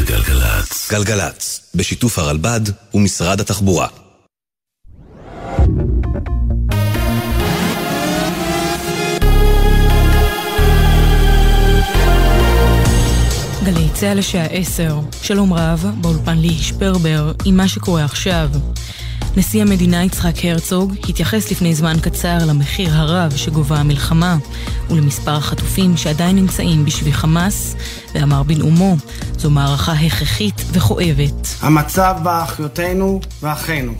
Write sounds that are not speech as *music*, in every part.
זה גלגלצ. גלגלצ, בשיתוף הרלב"ד ומשרד התחבורה. גלי צה"ל לשעה עשר, שלום רב, באולפן לי שפרבר, עם מה שקורה עכשיו. נשיא המדינה יצחק הרצוג התייחס לפני זמן קצר למחיר הרב שגובה המלחמה ולמספר החטופים שעדיין נמצאים בשבי חמאס, ואמר בנאומו, זו מערכה הכרחית וכואבת. המצב באחיותינו ואחינו,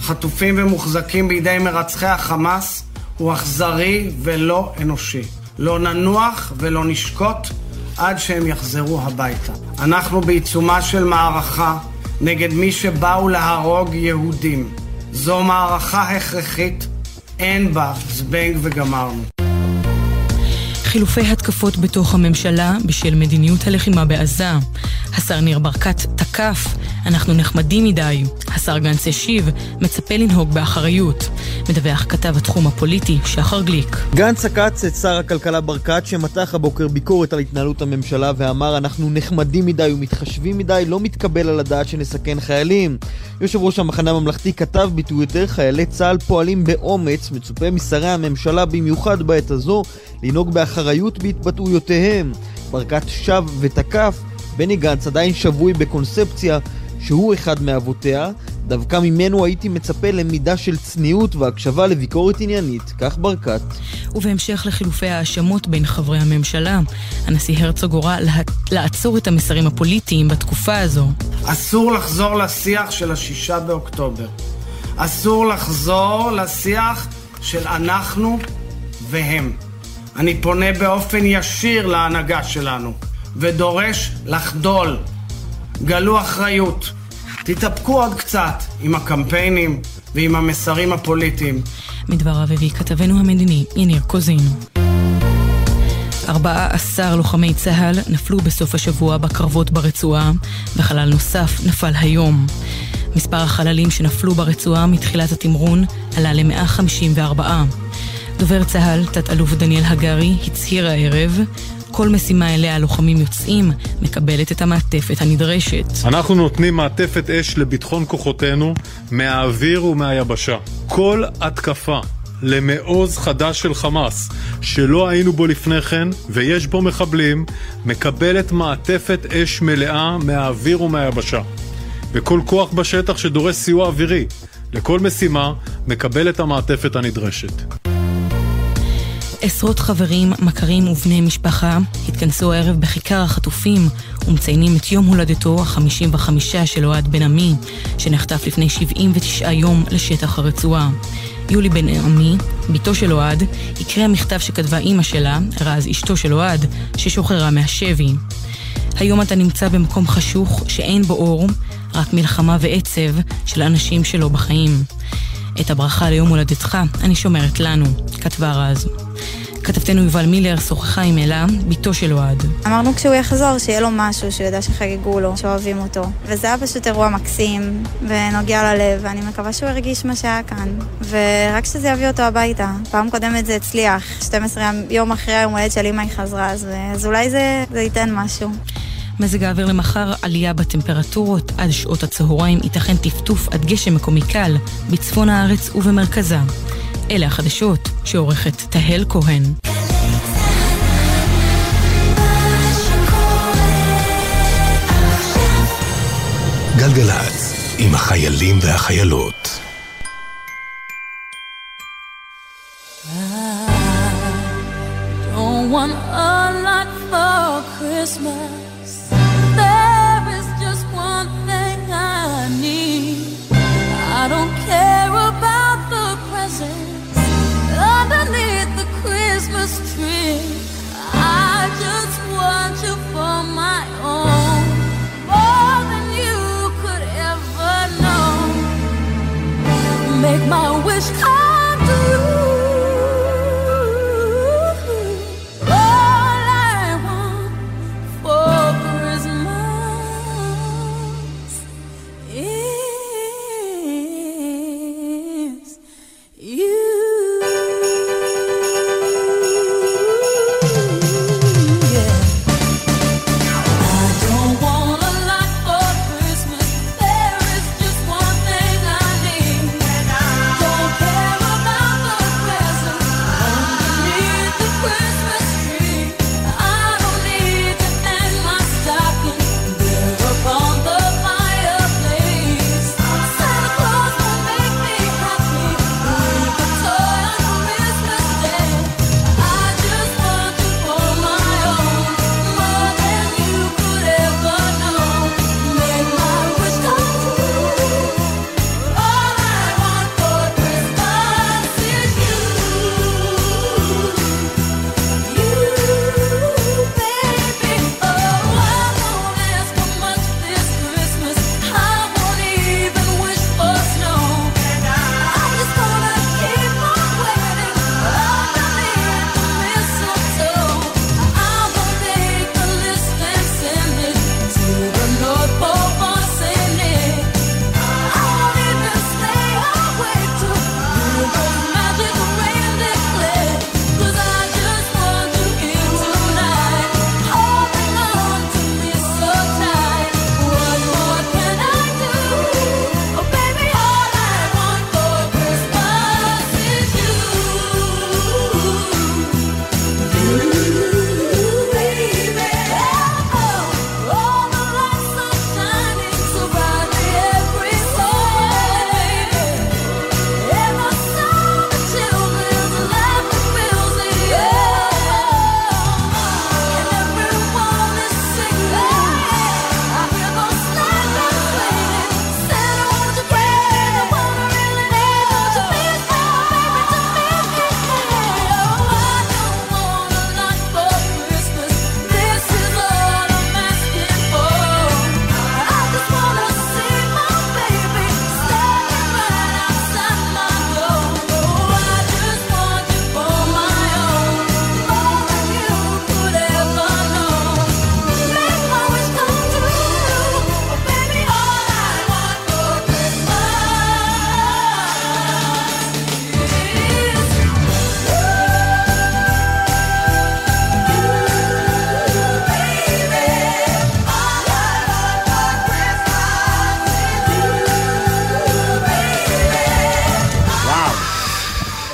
חטופים ומוחזקים בידי מרצחי החמאס, הוא אכזרי ולא אנושי. לא ננוח ולא נשקוט עד שהם יחזרו הביתה. אנחנו בעיצומה של מערכה נגד מי שבאו להרוג יהודים. זו מערכה הכרחית, אין בה זבנג וגמרנו. חילופי התקפות בתוך הממשלה בשל מדיניות הלחימה בעזה. השר ניר ברקת תקף, אנחנו נחמדים מדי. השר גנץ השיב, מצפה לנהוג באחריות. מדווח כתב התחום הפוליטי, שחר גליק. גנץ עקץ את שר הכלכלה ברקת, שמתח הבוקר ביקורת על התנהלות הממשלה ואמר אנחנו נחמדים מדי ומתחשבים מדי, לא מתקבל על הדעת שנסכן חיילים. יושב ראש המחנה הממלכתי כתב בטוויטר, חיילי צה"ל פועלים באומץ, מצופה משרי הממשלה במיוחד בעת הזו לנהוג באחריות בהתבטאויותיהם. ברקת שב ותקף, בני גנץ עדיין שבוי בקונספציה שהוא אחד מאבותיה, דווקא ממנו הייתי מצפה למידה של צניעות והקשבה לביקורת עניינית, כך ברקת. ובהמשך לחילופי ההאשמות בין חברי הממשלה, הנשיא הרצוג הורה לה... לעצור את המסרים הפוליטיים בתקופה הזו. אסור לחזור לשיח של השישה באוקטובר. אסור לחזור לשיח של אנחנו והם. אני פונה באופן ישיר להנהגה שלנו ודורש לחדול. גלו אחריות. תתאפקו עוד קצת עם הקמפיינים ועם המסרים הפוליטיים. מדבריו הביא כתבנו המדיני יניר קוזין. 14 לוחמי צה"ל נפלו בסוף השבוע בקרבות ברצועה, וחלל נוסף נפל היום. מספר החללים שנפלו ברצועה מתחילת התמרון עלה ל-154. דובר צה"ל, תת-אלוף דניאל הגרי, הצהיר הערב כל משימה אליה הלוחמים יוצאים, מקבלת את המעטפת הנדרשת. אנחנו נותנים מעטפת אש לביטחון כוחותינו מהאוויר ומהיבשה. כל התקפה למעוז חדש של חמאס, שלא היינו בו לפני כן, ויש בו מחבלים, מקבלת מעטפת אש מלאה מהאוויר ומהיבשה. וכל כוח בשטח שדורש סיוע אווירי לכל משימה, מקבל את המעטפת הנדרשת. עשרות חברים, מכרים ובני משפחה התכנסו הערב בכיכר החטופים ומציינים את יום הולדתו ה-55 של אוהד בן עמי, שנחטף לפני 79 יום לשטח הרצועה. יולי בן עמי, בתו של אוהד, הקריאה מכתב שכתבה אימא שלה, רז אשתו של אוהד, ששוחררה מהשבי. היום אתה נמצא במקום חשוך שאין בו אור, רק מלחמה ועצב של אנשים שלא בחיים. את הברכה ליום הולדתך אני שומרת לנו, כתבה רז. כתבתנו יובל מילר שוחחה עם אלה, בתו של אוהד. אמרנו כשהוא יחזור, שיהיה לו משהו, שהוא ידע שחגגו לו, שאוהבים אותו. וזה היה פשוט אירוע מקסים, ונוגע ללב, ואני מקווה שהוא הרגיש מה שהיה כאן. ורק שזה יביא אותו הביתה. פעם קודמת זה הצליח, 12 יום אחרי היום הולדת של אמא היא חזרה, אז, אז אולי זה, זה ייתן משהו. מזג האוויר למחר, עלייה בטמפרטורות עד שעות הצהריים, ייתכן טפטוף עד גשם מקומי קל בצפון הארץ ובמרכזה. אלה החדשות שעורכת תהל כהן. גלגלצ, עם החיילים והחיילות.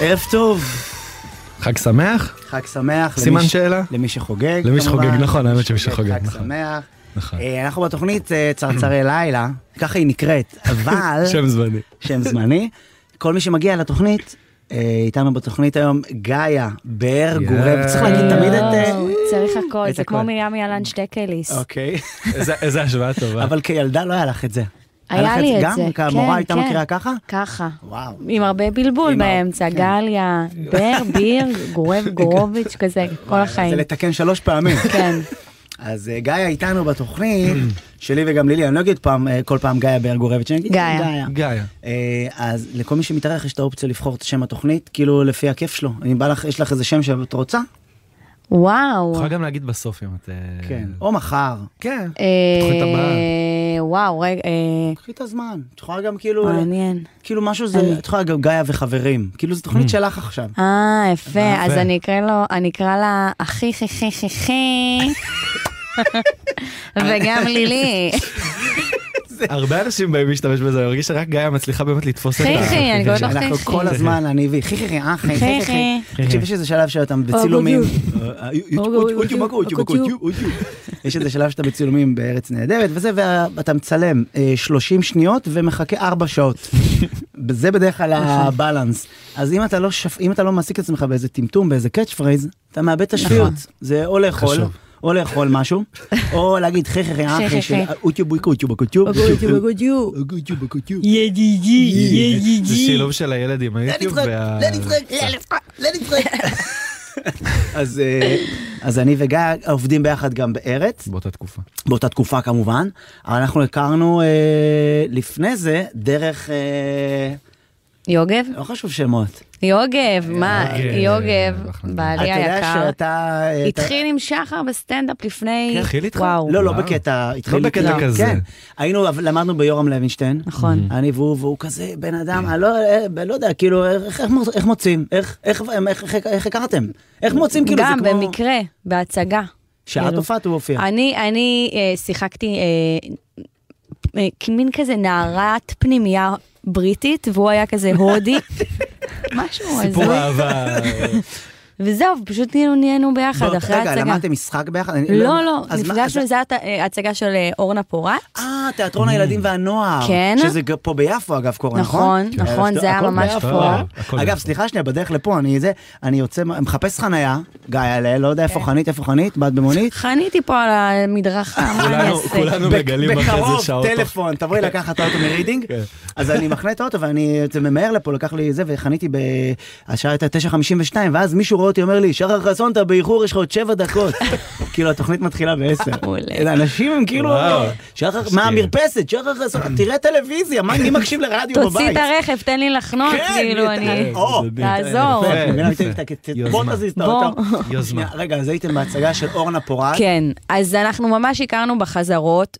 ערב טוב, חג שמח? חג שמח. סימן למי שאלה? למי שחוגג. למי. שחוגג, נכון, האמת שמי שחוגג, חג נכון. שמח. נכון. אה, אנחנו בתוכנית אה, צרצרי לילה, ככה היא נקראת, *laughs* אבל... שם זמני. שם זמני. כל מי שמגיע לתוכנית, אה, איתנו בתוכנית היום גאיה, באר גורב, צריך להגיד תמיד את... צריך הכל, זה. כמו מרים ילן שטקליס. אוקיי. איזה השוואה טובה. אבל כילדה לא היה לך את זה. היה לי את גם? זה, כמורה כן, הייתה כן. מכירה ככה? ככה. וואו. עם הרבה בלבול עם באמצע, כן. גליה, *laughs* בר, ביר, גורב, *laughs* גורוביץ', כזה, כל זה החיים. לתקן שלוש פעמים. *laughs* כן. אז אה, גאיה איתנו בתוכנית, שלי וגם לילי, אני לא אגיד פעם, אה, כל פעם גאיה באר גורבת, שאני אגיד גאיה. גאיה. אה, אז לכל מי שמתארח יש את האופציה לבחור את שם התוכנית, כאילו לפי הכיף שלו. אם בא לך, יש לך איזה שם שאת רוצה? וואו. יכולה גם להגיד בסוף אם את... אה, כן. או מחר. כן. אה, תוכנית הבאה. וואו, רגע, אה, קחי את הזמן. את יכולה גם כאילו, מעניין. כאילו משהו זה, את יכולה גם גאיה וחברים. כאילו זו תוכנית שלך עכשיו. אה, יפה. אז אני אקרא לו, אני אקרא לה אחי חי חי חי חי. *laughs* וגם לילי. *laughs* הרבה אנשים באים להשתמש בזה, אני מרגיש שרק גאיה מצליחה באמת לתפוס את ה... חי, אני קוראת לו אנחנו חי כל. הזמן, אני וי, חי חי חי, אה, חי חי חי חי. חי. תקשיב, יש איזה שלב שאתה בצילומים. אה, יש איזה שלב שאתה בצילומים בארץ נהדרת וזה, ואתה מצלם אה, 30 שניות ומחכה 4 שעות. זה בדרך כלל ה balance. אז אם אתה לא אם אתה לא מעסיק את עצמך באיזה טמטום, באיזה catch phrase, אתה מאבד את השפיות. זה או לאכול. או לאכול משהו, או להגיד חי חי חי חי, אחי חי, של חי. אוטיוב בוקוטיוב בוקוטיוב. בגודיו. בוקוטיוב. ידידי, זה שילוב של הילד עם היוטיוב נצחק, וה... אז אה, אז אני וגיא עובדים ביחד גם בארץ. באותה תקופה. באותה תקופה כמובן, אבל אנחנו הכרנו אה, לפני זה דרך, אה, יוגב? לא חשוב שמות. יוגב, מה, יוגב. בעלי היקר. התחיל עם שחר בסטנדאפ לפני... כן, התחיל איתך? וואו. לא, לא. בקטע, התחיל... בקטע כן, כזה. כן. היינו, למדנו ביורם לוינשטיין. נכון. אני והוא, והוא כזה בן אדם, אני לא, אה, לא יודע, כאילו, איך, איך, מוצ- איך מוצאים? איך, הכרתם? איך מוצאים? כאילו, גם זה כמו... במקרה, בהצגה. שאת כאילו. הופעת, הוא הופיע. אני, אני אה, שיחקתי אה, מין כזה נערת פנימייה בריטית, והוא היה כזה הודי. *laughs* משהו סיפור הזוי. אהבה. וזהו, פשוט נהיינו, נהיינו ביחד בוא, אחרי רגע, ההצגה. למדתם משחק ביחד? אני- לא, לא, אז מה- נפגשנו, זו הייתה אה, הצגה של אה, אורנה פורט. אה, תיאטרון הילדים והנוער. כן. שזה פה ביפו אגב קורה, נכון? נכון, נכון, זה היה ממש. פה. הכל אגב. סליחה שנייה, בדרך לפה, אני זה, אני יוצא, מחפש חניה, גיא הלל, לא יודע איפה כן. חנית, איפה חנית, באת במונית. חניתי פה על המדרכה, מה אני כולנו- אעשה? כולנו מגלים אחרי זה בקרוב, שעות. טלפון, תבואי לקחת את האוטו מרידינג. כן. אז אני מחנה את האוטו ואני ממהר לפה, לקח לי זה, וחניתי. השעה הייתה 9:52, ואז מישהו רואה אותי, אומר לי, שחר חסון, אתה באיחור, יש לך עוד שבע דקות. *laughs* כאילו, התוכנית מתחילה בעשר. מעולה. אנשים הם כאילו. שחר, מהמרפסת, שחר חסון, *laughs* תראה טלוויזיה, מה, מי מקשיב לרדיו בבית? תוציא את הרכב, תן לי לחנות, כן, כאילו, אני... או, תעזור. בוא תזיז את. האוטו. יוזמה. רגע, אז הייתם בהצגה של אורנה פורט. כן, אז אנחנו ממש הכרנו בחזרות,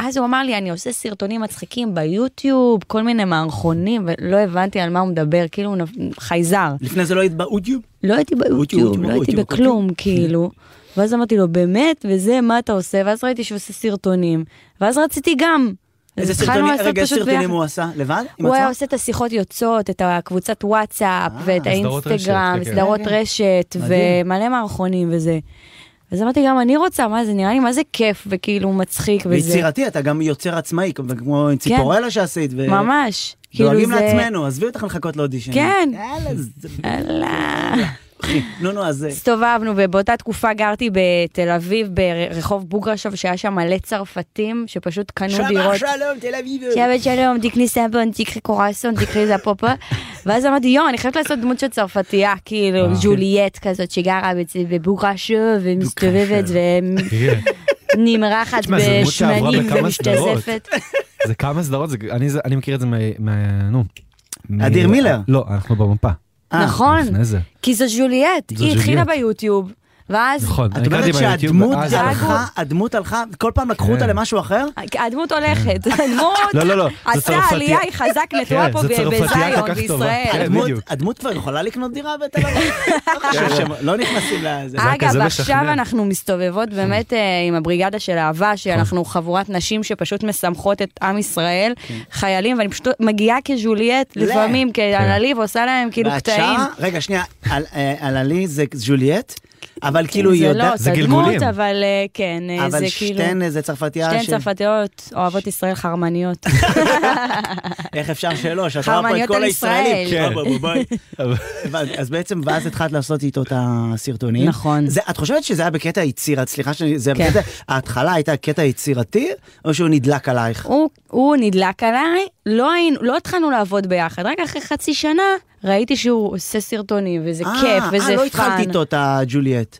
ואז הוא אמר לי, אני עושה סרטונים מצחיקים ביוטיוב, כל מיני מערכונים, ולא הבנתי על מה הוא מדבר, כאילו הוא חייזר. לפני זה לא היית באודיו? לא הייתי ביוטיוב, לא הייתי אוטיוב, בכלום, כאילו. ואז אמרתי לו, באמת? וזה, מה אתה עושה? ואז ראיתי שהוא עושה סרטונים, ואז רציתי גם. אז איזה סרטונים, רגע, איזה סרטונים. הוא עשה? לבד? הוא היה? עושה את השיחות יוצאות, את הקבוצת וואטסאפ, ואת סדרות האינסטגרם, רשת, כן, סדרות כן. רשת. ומלא מערכונים וזה. אז אמרתי גם, אני רוצה, מה זה נראה לי מה זה כיף, וכאילו מצחיק וזה. ויצירתי, אתה גם יוצר עצמאי, כמו עם ציפורלה שעשית. ו- ממש. כאילו דואגים זה... לעצמנו, עזבי אותך לחכות לאודישן. כן. יאללה, נו נו, אז... אה, הסתובבנו, ובאותה תקופה גרתי בתל אביב, ברחוב בוגרשוב, שהיה שם מלא צרפתים, שפשוט קנו דירות. שלום, תל אביב. שבת שלום, תקני סמפון, תקחי קורסון, תקחי זפופה. *laughs* ואז אמרתי, יואו, אני חייבת לעשות דמות של צרפתייה, כאילו, ז'וליאט כזאת, שגרה בבוגרשוב, ומסתובבת. ונמרחת בשמנים. ומשתזפת. זה כמה סדרות, אני מכיר את זה מה... נו. אדיר מילר. לא, אנחנו במפה. נכון. כי זו ז'וליאט, זו היא התחילה. ביוטיוב. ואז נכון, את אני אומרת קראתי ביוטיוב, שהדמות הלכה, הדמות הלכה, כל פעם לקחו אותה כן. למשהו אחר? הדמות הולכת, הדמות לא, לא, לא, עשה. עלייה, היא חזק נטועה כן, פה בזיון. בישראל. כן, הדמות- כבר יכולה לקנות דירה בתל אביב? *laughs* לא לא נכנסים לזה. אגב, עכשיו. אנחנו מסתובבות באמת אה, עם הבריגדה של אהבה, שאנחנו חבורת נשים שפשוט משמחות את עם ישראל, חיילים, ואני פשוט מגיעה כז'וליאט. לפעמים כענלי, ועושה להם כאילו קטעים. רגע, שנייה, על- אה, על עלי זה ג'וליאט, אבל כאילו היא זה יודעת... לא זה דמות, גלגולים. אבל אה, כן, אה, זה אבל כאילו... שתיהן איזה צרפתייה שתיהן ש... צרפתיות אוהבות ישראל חרמניות. *laughs* איך אפשר שלא? שאת רואה פה את חרמניות כל על הישראלים. ישראל. כן. *laughs* אז בעצם, ואז התחלת לעשות איתו את הסרטונים. נכון. זה- את חושבת שזה היה בקטע יצירת, סליחה, שאני- זה כן. בקטע, ההתחלה הייתה קטע יצירתי, או שהוא נדלק עלייך? הוא, הוא נדלק עליי, לא, לא התחלנו לעבוד ביחד, רק אחרי חצי שנה ראיתי שהוא עושה סרטונים, וזה אה, כיף, וזה fun. אה, לא התחלתי איתו את הג'וליאט.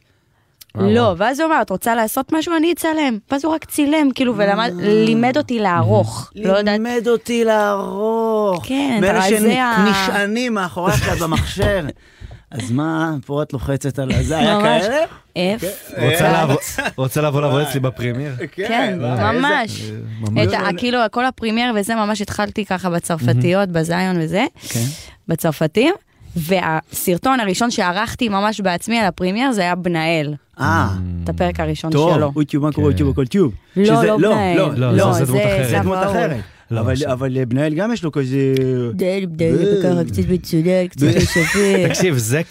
לא, ואז הוא אמר, את רוצה לעשות משהו? אני אצלם. ואז הוא רק צילם, כאילו, ולימד אותי לערוך. לא לימד אותי לערוך. כן, מאלה אבל זה ה- שנשענים מאחורי במחשב. אז מה, פה את לוחצת על זה, היה. כאלה? רוצה לעבור- רוצה לבוא לעבוד אצלי בפרמייר? כן, ממש. ממש. את ה- כאילו, כל הפרימייר וזה, ממש התחלתי ככה בצרפתיות, בזיון וזה, כן. בצרפתים. והסרטון הראשון שערכתי ממש בעצמי על הפרימייר זה היה בנאל, אה, את הפרק הראשון טוב, שלו. אוטיוב, מה קורה כן. אוטיוב, הכל טיוב. לא, שזה- לא בנאל. לא, לא, זה דמות אחרת. לא, אבל- עכשיו. אבל בנאל גם יש לו כזה... בדל, בדל, ככה קצת מצודק, קצת שווה. *laughs* תקשיב, זה.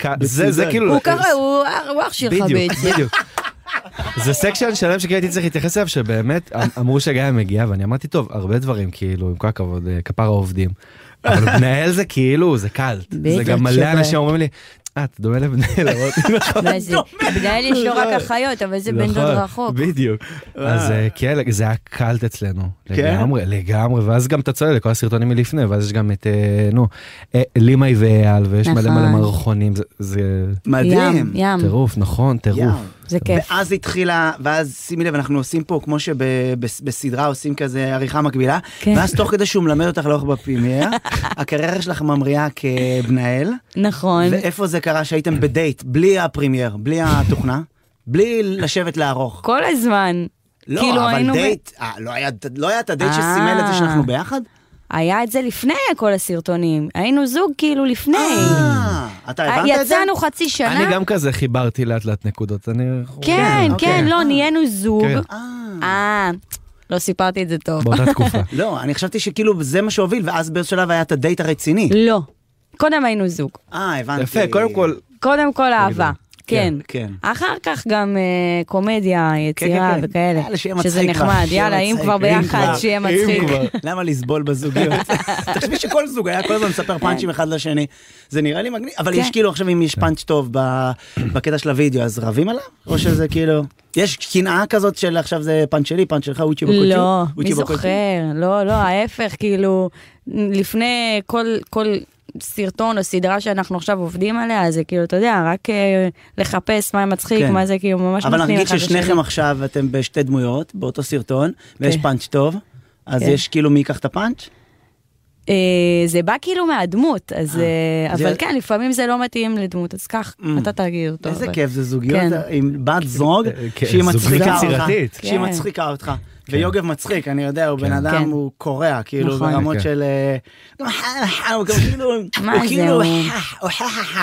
כאילו... הוא ככה, הוא אח שלך בדיוק, בעצם. *laughs* בדיוק. זה section שלם שכאילו הייתי צריך להתייחס אליו, שבאמת אמ- אמרו שגיא מגיע, ואני אמרתי, טוב, הרבה דברים, כאילו, עם כל הכבוד, אה, כפר העובדים. אבל בנהל זה כאילו, זה cult. זה גם מלא. אנשים אומרים לי, אה, אתה דומה לבנהל, אמרתי, *laughs* נכון. זה? בגלל יש לו רק אחיות, אבל זה בן דוד נכון, רחוק. בדיוק. אז אה, כן, זה היה cult אצלנו. כן? לגמרי, לגמרי, ואז גם אתה צולל לכל הסרטונים מלפני, ואז יש גם את, אה, נו, אה, לימאי ואייל, ויש מלא נכון. מלא מערכונים, זה- זה מדהים. ים, ים, טירוף, נכון, טירוף. זה כיף. ואז התחילה, ואז שימי לב, אנחנו עושים פה, כמו שבסדרה עושים כזה עריכה מקבילה, כן. ואז תוך כדי שהוא מלמד אותך לערוך ב Premiere, *laughs* הקריירה שלך ממריאה כבנהל, נכון. ואיפה זה קרה שהייתם בדייט, בלי ה Premiere, בלי התוכנה, בלי לשבת לערוך. כל הזמן. לא, כאילו אבל היינו ב- דייט, אה, לא היה- לא היה את הדייט שסימל את זה אה. שאנחנו ביחד? היה את זה לפני כל הסרטונים. היינו זוג כאילו לפני. אה, אתה הבנת את זה? יצאנו חצי שנה. אני גם כזה חיברתי לאט לאט נקודות, אני... כן, אוקיי. כן, לא, נהיינו זוג. כן. אה. אה, לא סיפרתי את זה טוב. באותה *laughs* תקופה. לא, אני חשבתי שכאילו זה מה שהוביל, ואז באיזשהו שלב היה את הדייט הרציני. לא. קודם היינו זוג. אה, הבנתי. יפה, קודם כל, קודם כל אהבה. כן. כן. אחר כך גם אה, קומדיה, יצירה כן, כן. וכאלה. יאללה, שיהיה שזה נחמד, יאללה, אם כבר ביחד, שיהיה מצחיק. למה לסבול בזוגיות? *laughs* תחשבי שכל זוג היה כל הזמן מספר פאנצ'ים אחד לשני. זה נראה לי מגניב, אבל כן. יש כאילו עכשיו אם יש פאנץ' טוב ב- בקטע של הוידאו, אז רבים עליו? או שזה כאילו... יש קנאה כזאת של עכשיו זה פאנץ' שלי, פאנץ' שלך, אוצ'י בקולצ'י? לא, מי? זוכר? לא, לא, ההפך, כאילו, לפני כל, כל סרטון או סדרה שאנחנו עכשיו עובדים עליה, זה כאילו, אתה יודע, רק אה, לחפש מה מצחיק, כן. מה זה, כאילו, ממש אבל נגיד אחד לשני. ששניכם עכשיו אתם בשתי דמויות, באותו סרטון, ויש כן. פאנץ' טוב, אז כן. יש כאילו מי ייקח את הפאנץ'? אה, זה בא כאילו מהדמות, אז... אה, זה- אבל כן, לפעמים זה לא מתאים לדמות, אז קח, Mm. אתה תגיד אותו. איזה אבל- כיף זה זוגיות כן. עם בת זוג כן, שהיא מצחיקה אותך. שהיא כן. מצחיקה אותך. ויוגב מצחיק, אני יודע, הוא בן כן. אדם, כן. הוא קורע, כאילו, נכון. ברמות כן. של... אה, הוא כאילו... מה הוא זה, כאילו... הוא-.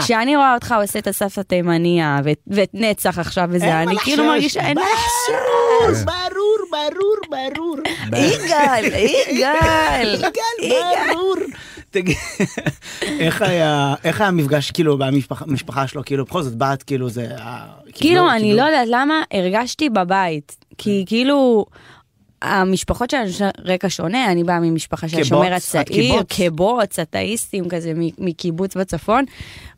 כשאני רואה אותך עושה את הסבתא תימניה ואת- נצח עכשיו וזה, אני כאילו. מרגישה, אין מה ברור. ברור, ברור, ברור. יגאל, *laughs* יגאל. יגאל, ברור. תגיד, *laughs* איך היה, איך היה המפגש, כאילו, במשפחה שלו, כאילו, בכל זאת, בת, כאילו, זה... ה- כאילו, אני כאילו- לא יודעת למה הרגשתי בבית. כי כאילו, המשפחות שלנו יש רקע שונה, אני באה ממשפחה של השומר הצעיר, קיבוץ. קיבוץ, אתאיסטים כזה מקיבוץ בצפון,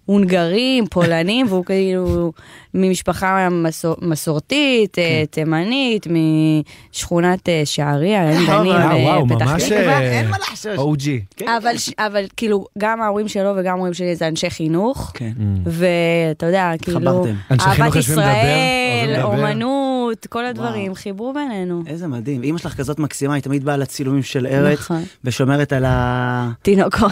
הונגרים, פולנים, והוא כאילו ממשפחה מסור, מסורתית, אה, כן. תימנית, משכונת אה, שעריה, עין גנים, אה, בפתח ממש תקווה. אין מה לחשוש. OG. כן, אבל, ש- אבל כאילו, גם ההורים שלו וגם ההורים שלי זה אנשי חינוך. כן. ואתה יודע, כאילו, אהבת ישראל. אומנות, כל הדברים, חיברו בינינו. איזה מדהים. אימא שלך כזאת מקסימה, היא תמיד באה לצילומים של ארץ, נכון. ושומרת על התינוקות,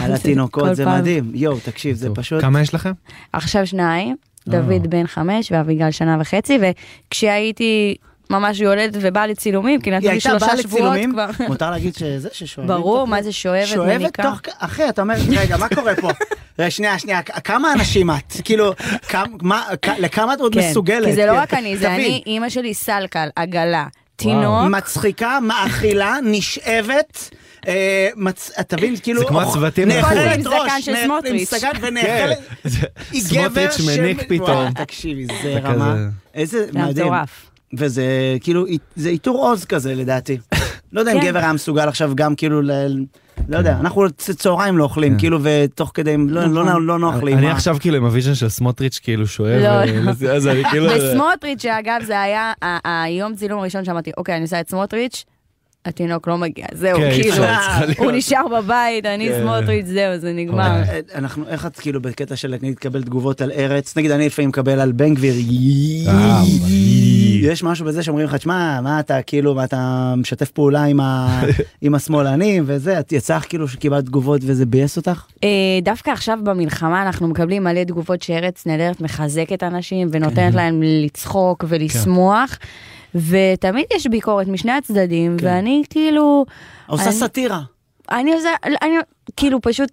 זה. מדהים. יואו, תקשיב, זה פשוט... כמה יש לכם? עכשיו שניים, דוד בן חמש ואביגל שנה וחצי, וכשהייתי ממש יולדת ובאה לצילומים, כי נתנו לי הייתה שלושה באה שבועות לצילומים, כבר. *laughs* מותר להגיד שזה ששואבת. ברור, מה זה שואבת, שואבת מניקה. תוך, אחי, אתה אומר, רגע, מה קורה פה? *laughs* שנייה, שנייה, כמה אנשים את? כאילו, לכמה את עוד כן, מסוגלת? כי זה לא כן. רק אני, זה. אני, אימא שלי סלקל, עגלה, תינוק. מצחיקה, מאכילה, נשאבת. אה, מצ- תבין, כאילו, זה כמו הצוותים נאכלת. עם זקן ראש, סמוטריץ'. זקן ונאכלת, היא גבר סמוטריץ' של- מניק פתאום. תקשיבי, זה רמה, איזה זה מדהים. מטורף. וזה כאילו, זה איתור עוז כזה לדעתי. לא יודע אם כן. גבר היה מסוגל עכשיו גם כאילו, ל- לא יודע, אנחנו צהריים לא אוכלים, כאילו, ותוך כדי, לא- לא לא נוח לי. אני עכשיו כאילו עם הוויז'ן של סמוטריץ' כאילו שואב, לא, אה, אז אני כאילו... *laughs* וסמוטריץ', שאגב, זה היה היום צילום הראשון שאמרתי, אוקיי, אני עושה את סמוטריץ', התינוק לא מגיע, זהו, כן, כאילו. הוא נשאר בבית, אני כן. סמוטריץ', זהו, זה נגמר. אה, אנחנו, איך את כאילו בקטע של נגיד לקבל תגובות על ארץ, נגיד אני לפעמים מקבל על בן גביר, אה, יש משהו בזה שאומרים לך, שמע, מה אתה כאילו, מה אתה משתף פעולה עם ה- *laughs* עם השמאלנים וזה, את יצא לך כאילו שקיבלת תגובות וזה ביאס אותך? אה, דווקא עכשיו במלחמה אנחנו מקבלים מלא תגובות שארץ נהדרת מחזקת אנשים ונותנת להם לצחוק ולשמוח. ותמיד יש ביקורת משני הצדדים, ואני כאילו... עושה אני- סאטירה. אני עושה, אני כאילו פשוט,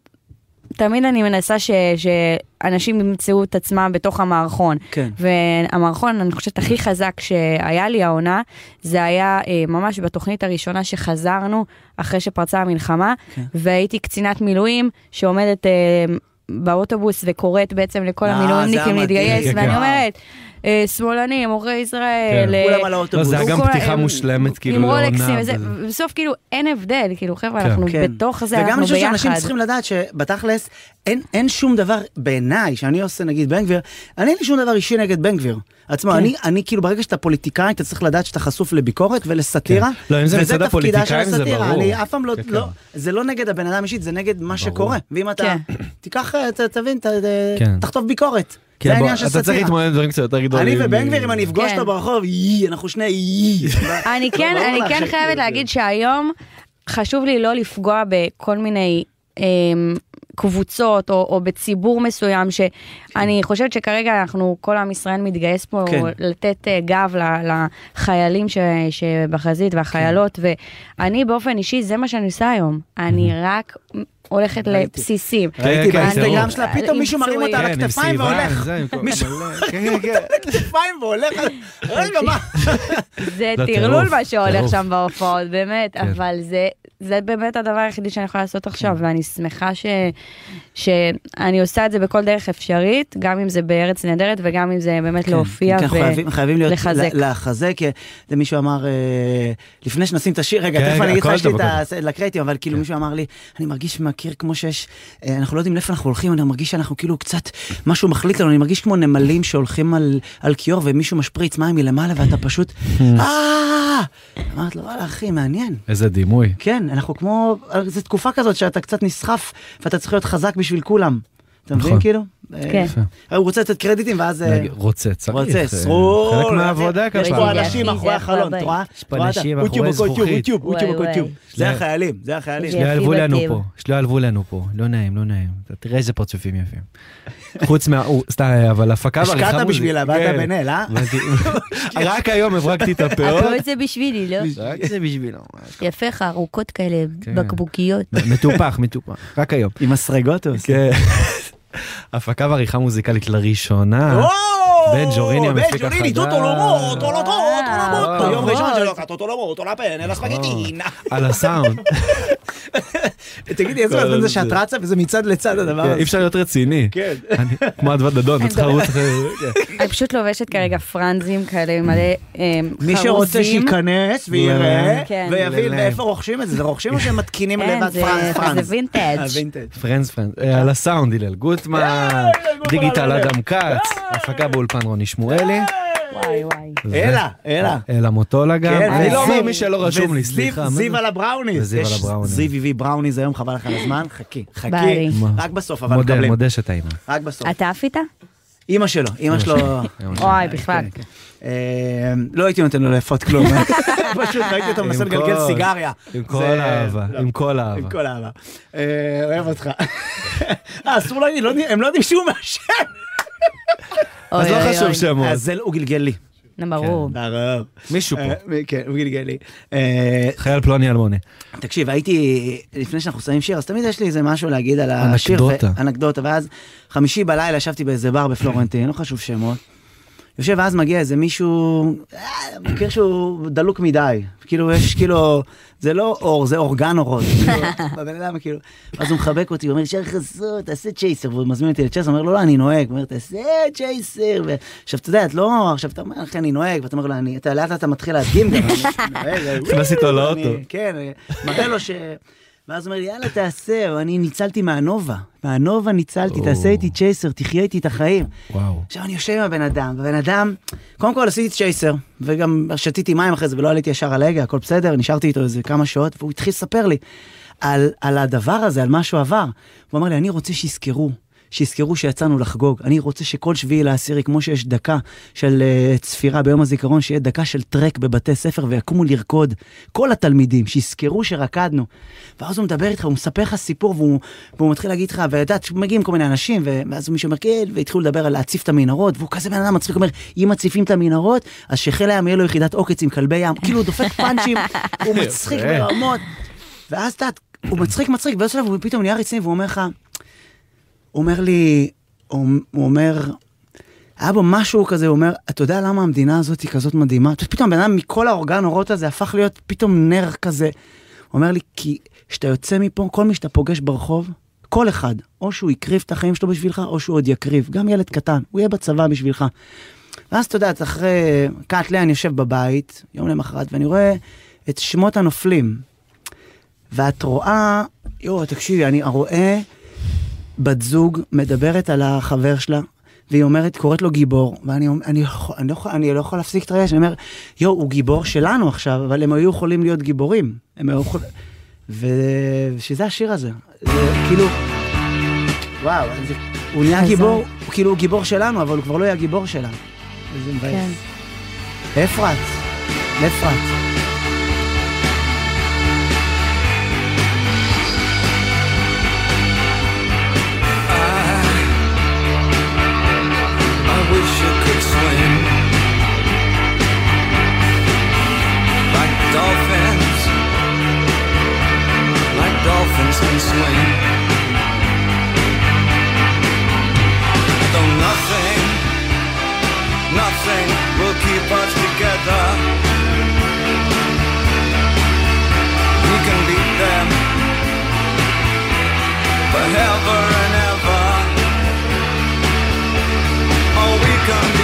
תמיד אני מנסה ש, שאנשים ימצאו את עצמם בתוך המערכון. כן. והמערכון, אני חושבת, הכי חזק שהיה לי העונה, זה היה אה, ממש בתוכנית הראשונה שחזרנו אחרי שפרצה המלחמה, כן. והייתי קצינת מילואים שעומדת אה, באוטובוס וקוראת בעצם לכל אה, המילואימניקים. להתגייס, ואני כן. אומרת, אה, שמאלנים, עוכרי ישראל, כן. אה, כולם על לא, האוטובוס. זה היה גם פתיחה מושלמת כאילו עם לעונה. ובסוף כאילו אין הבדל, כאילו חבר'ה, כן. אנחנו. בתוך זה, וגם אנחנו אני חושב ביחד. שאנשים צריכים לדעת שבתכלס אין, אין שום דבר בעיניי שאני עושה נגיד בן גביר, אני אין לי שום דבר אישי נגד בן גביר. עצמו, כן. אני, אני כאילו ברגע שאתה פוליטיקאי אתה צריך לדעת שאתה חשוף לביקורת ולסאטירה. כן. לא, אם זה וזה מצד תפקידה של הפוליטיקאים, זה הסאטירה. ברור. אני אף פעם לא, כן, כן. לא, זה לא נגד הבן אדם אישית, זה נגד מה שקורה. ואם אתה. *clears throat* תיקח, ת, תבין, ת, כן. תכתוב ביקורת. כן, זה העניין של אתה צריך סאטירה. להתמודד עם דברים קצת יותר גדולים. אני ובן גביר, אם אני אפגוש. אותו ברחוב, יי, אנחנו שני יי. *laughs* אני כן, לך כן שכאילו חייבת להגיד שהיום חשוב לי לא לפגוע בכל מיני אמ, קבוצות או, או בציבור מסוים שאני חושבת שכרגע אנחנו, כל עם ישראל מתגייס פה כן. לתת אה, גב לחיילים ש, שבחזית והחיילות, ואני באופן אישי, זה מה שאני עושה היום. אני רק הולכת. לבסיסים. ראיתי כן, באינסטגרם טירוף. שלה, פתאום מישהו מרים אותה על. כן, הכתפיים והולך. זה, מישהו מלא, כן, כן. הכתפיים והולך. רגע, מה? *laughs* זה זה טרלול מה שהולך. שם בהופעות, באמת, כן. אבל זה, באמת הדבר היחידי שאני יכולה לעשות עכשיו, ואני שמחה ש, שאני עושה את זה בכל דרך אפשרית, גם אם זה בארץ נהדרת וגם אם זה באמת להופיע כן, חייבים- חייבים להיות, ולחזק. לחזק, כי זה מישהו אמר, אה, לפני שנשים את השיר, רגע, כן, תכף כן, אני אגיד לך, יש לי את. לקרדיטים, אבל כאילו מישהו אמר לי, אני מרגיש מהקיר כמו שיש, אה, אנחנו לא יודעים לאיפה אנחנו הולכים, אני מרגיש שאנחנו כאילו קצת, משהו מחליט לנו, אני מרגיש כמו נמלים שהולכים על- על כיור ומישהו משפריץ מים מלמעלה ואתה פשוט, אה! אמרת לו, וואלה אחי, מעניין. איזה דימוי. כן, אנחנו כמו, זו תקופה כזאת שאתה קצת נסחף ואתה צריך להיות חזק בשביל כולם. אתה מבין נכון. כאילו? כן. אה, הוא רוצה לתת קרדיטים ואז... אה, רוצה, צריך. רוצה, אה, סרול. חלק מהעבודה יש ככה. פה רגע, אנשים מאחורי זה החלון, הבית. את רואה? יש פה אנשים אתה? מאחורי יוטיוב, זכוכית. יוטיוב, יוטיוב, וואי, יוטיוב. וואי. זה זה- החיילים, זה החיילים. שלא יעלבו לנו. פה, שלא יעלבו לנו פה, לא נעים, לא נעים. אתה תראה איזה פרצופים יפים. חוץ מה... סתם, אבל הפקה ועריכה השקעת בשבילה, באת כן. בן אל, אה? *laughs* רק היום הברקתי את הפאות. הכל זה בשבילי, לא? *laughs* רק זה בשבילו. יפה לך, ארוכות כאלה, כן. בקבוקיות. מטופח, מטופח. רק היום. עם הסרגות הוא עושה. הפקה ועריכה מוזיקלית לראשונה. בן ג'וריני המפיק בן ג'וריני, החדש. טוטו לומו, טולוטו, טולומוט. אה, ביום אה. ראשון שלו, טוטו לומו, טולה פן, אל הספגטין. על הסאונד. תגידי, איזה מעצבן זה שאת רצה וזה מצד לצד הדבר הזה. אי אפשר להיות רציני. כן. כמו אדוות דדון, צריך לרוץ אחרי... אני פשוט לובשת כרגע פרנזים כאלה עם מלא אה, מי שרוצה חרוזים. שייכנס ויראה. ויבין ללב. איפה רוכשים את זה, זה רוכשים או שהם מתקינים לבד פרנס פרנס? זה וינטג'. פרנדס. אה, על הסאונד הלל גוטמן, digital אדם כץ, הפקה באולפן רוני שמואלי. וואי וואי. אלה, אלה. אלה מוטולה גם. כן, אני לא אומר מי שלא רשום לי, סליחה. זיו? על הבראוניז. וזיו יש על הבראוניז. זיו הביא בראוניז היום, חבל לך על הזמן, חכי, חכי. רק בסוף, אבל מודה, מקבלים. מודה שטעימה. רק בסוף. אתה עף איתה? אימא שלו, אימא שלו. וואי, בכלל. אה, לא הייתי נותן לו לאפות כלום. *laughs* *laughs* פשוט ראיתי אותו מנסה עם לגלגל סיגריה. עם כל האהבה, לא. עם כל עם האהבה. כל האהבה. אה, אוהב אותך. *laughs* אה, אסור להגיד, לא הם לא יודעים שהוא מעשן. אז לא חשוב. שמות. אז זה הוא גלגל לי. ברור. ברור. מישהו פה. אה, כן, הוא גלגל לי. אה, חייל פלוני אלמוני. תקשיב, הייתי, לפני שאנחנו שמים שיר, אז תמיד יש לי איזה משהו להגיד על השיר. אנקדוטה. אנקדוטה, ואז חמישי בלילה ישבתי באיזה בר בפלורנטין, לא חשוב שמות. יושב ואז מגיע איזה מישהו, אה, מכיר שהוא דלוק מדי, כאילו יש כאילו, זה לא אור, זה אורגן אורות, *laughs* כאילו, הבן אדם כאילו, אז הוא מחבק אותי, הוא אומר, שיר חסות, תעשה צ'ייסר, והוא מזמין אותי לצ'ייסר, אומר לו, לא, אני נוהג, הוא אומר, תעשה צ'ייסר, עכשיו, אתה יודע, את לא, עכשיו אתה אומר, אחי, אני נוהג, ואתה אומר לו, אני, אתה לאט אתה מתחיל להדגים גם, *laughs* נכנס איתו לאוטו. כן, מראה לו ש... ואז הוא אומר לי, יאללה, תעשה, ואני ניצלתי מהנובה, מהנובה ניצלתי, תעשה איתי צ'ייסר, תחיה איתי את החיים. וואו. עכשיו אני יושב עם הבן אדם, והבן אדם, קודם כל עשיתי צ'ייסר, וגם שתיתי מים אחרי זה ולא עליתי ישר על ההגה, הכל בסדר, נשארתי איתו איזה כמה שעות, והוא התחיל לספר לי על, על הדבר הזה, על מה שהוא עבר. הוא אמר לי, אני רוצה שיזכרו. שיזכרו שיצאנו לחגוג. אני רוצה שכל שביעי לעשירי, כמו שיש דקה של uh, צפירה ביום הזיכרון, שיהיה דקה של טרק בבתי ספר ויקומו לרקוד. כל התלמידים, שיזכרו שרקדנו. ואז הוא מדבר איתך, הוא מספר לך סיפור, והוא, והוא מתחיל להגיד לך, ואת יודעת, מגיעים כל מיני אנשים, ואז מישהו אומר, כן, והתחילו לדבר על להציף את המנהרות, והוא כזה בן אדם מצחיק, אומר, אם מציפים את המנהרות, אז שחיל הים יהיה לו יחידת עוקץ עם כלבי ים. כאילו, הוא דופק פאנצ'ים, הוא *laughs* מצחיק. ברמות. ואז אתה, הוא מצחיק מצחיק, באיזשהו שלב הוא פתאום נהיה רציני, והוא אומר לך, אומר לי, הוא, הוא אומר, היה בו משהו כזה, הוא אומר, אתה יודע למה המדינה הזאת היא כזאת מדהימה? פתאום הבן אדם מכל האורגן אורות הזה הפך להיות פתאום נר כזה. הוא אומר לי, כי כשאתה יוצא מפה, כל מי שאתה פוגש ברחוב, כל אחד, או שהוא הקריב את החיים שלו בשבילך, או שהוא עוד יקריב. גם ילד קטן, הוא יהיה בצבא בשבילך. ואז אתה יודע, אחרי קאט לאה אני יושב בבית, יום למחרת, ואני רואה את שמות הנופלים. ואת רואה, יואו, תקשיבי, אני רואה בת זוג מדברת על החבר שלה, והיא אומרת, קוראת לו גיבור, ואני אני, אני, לא, יכול- אני לא יכול להפסיק את הרגש, אני אומר, יואו, הוא גיבור שלנו עכשיו, אבל הם היו יכולים להיות גיבורים. הם היו יכולים... ושזה השיר הזה. זה כאילו, וואו, זה, הוא נהיה. גיבור, הוא כאילו הוא גיבור שלנו, אבל הוא כבר לא יהיה גיבור שלנו. וזה מבאס. כן. אפרת, אפרת. Though nothing, nothing will keep us together. We can beat them forever and ever. Oh, we can.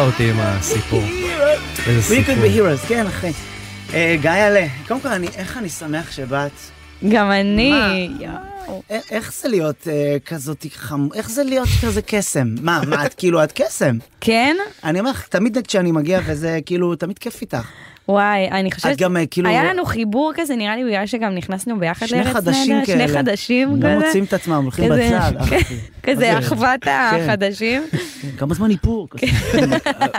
אותי עם הסיפור. איזה We could סיפור. be heroes, כן אחי. אה, גיא עלה, קודם כל, איך אני שמח שבאת. גם אני? יואו. איך זה להיות אה, כזאת חם... איך זה להיות כזה קסם? מה, מה, את כאילו, את קסם. כן? אני אומר לך, תמיד כשאני מגיע וזה, כאילו, תמיד כיף איתך. וואי, אני חושבת, את גם, אה, כאילו- היה לנו חיבור כזה, נראה לי בגלל שגם נכנסנו ביחד שני לארץ חדשים נהדרת, שני כאלה. חדשים לא כזה. מוצאים את עצמם, הולכים בצד. כן, אחי. כזה זה? אחוות כן. החדשים. כן, כמה זמן איפור? כזה.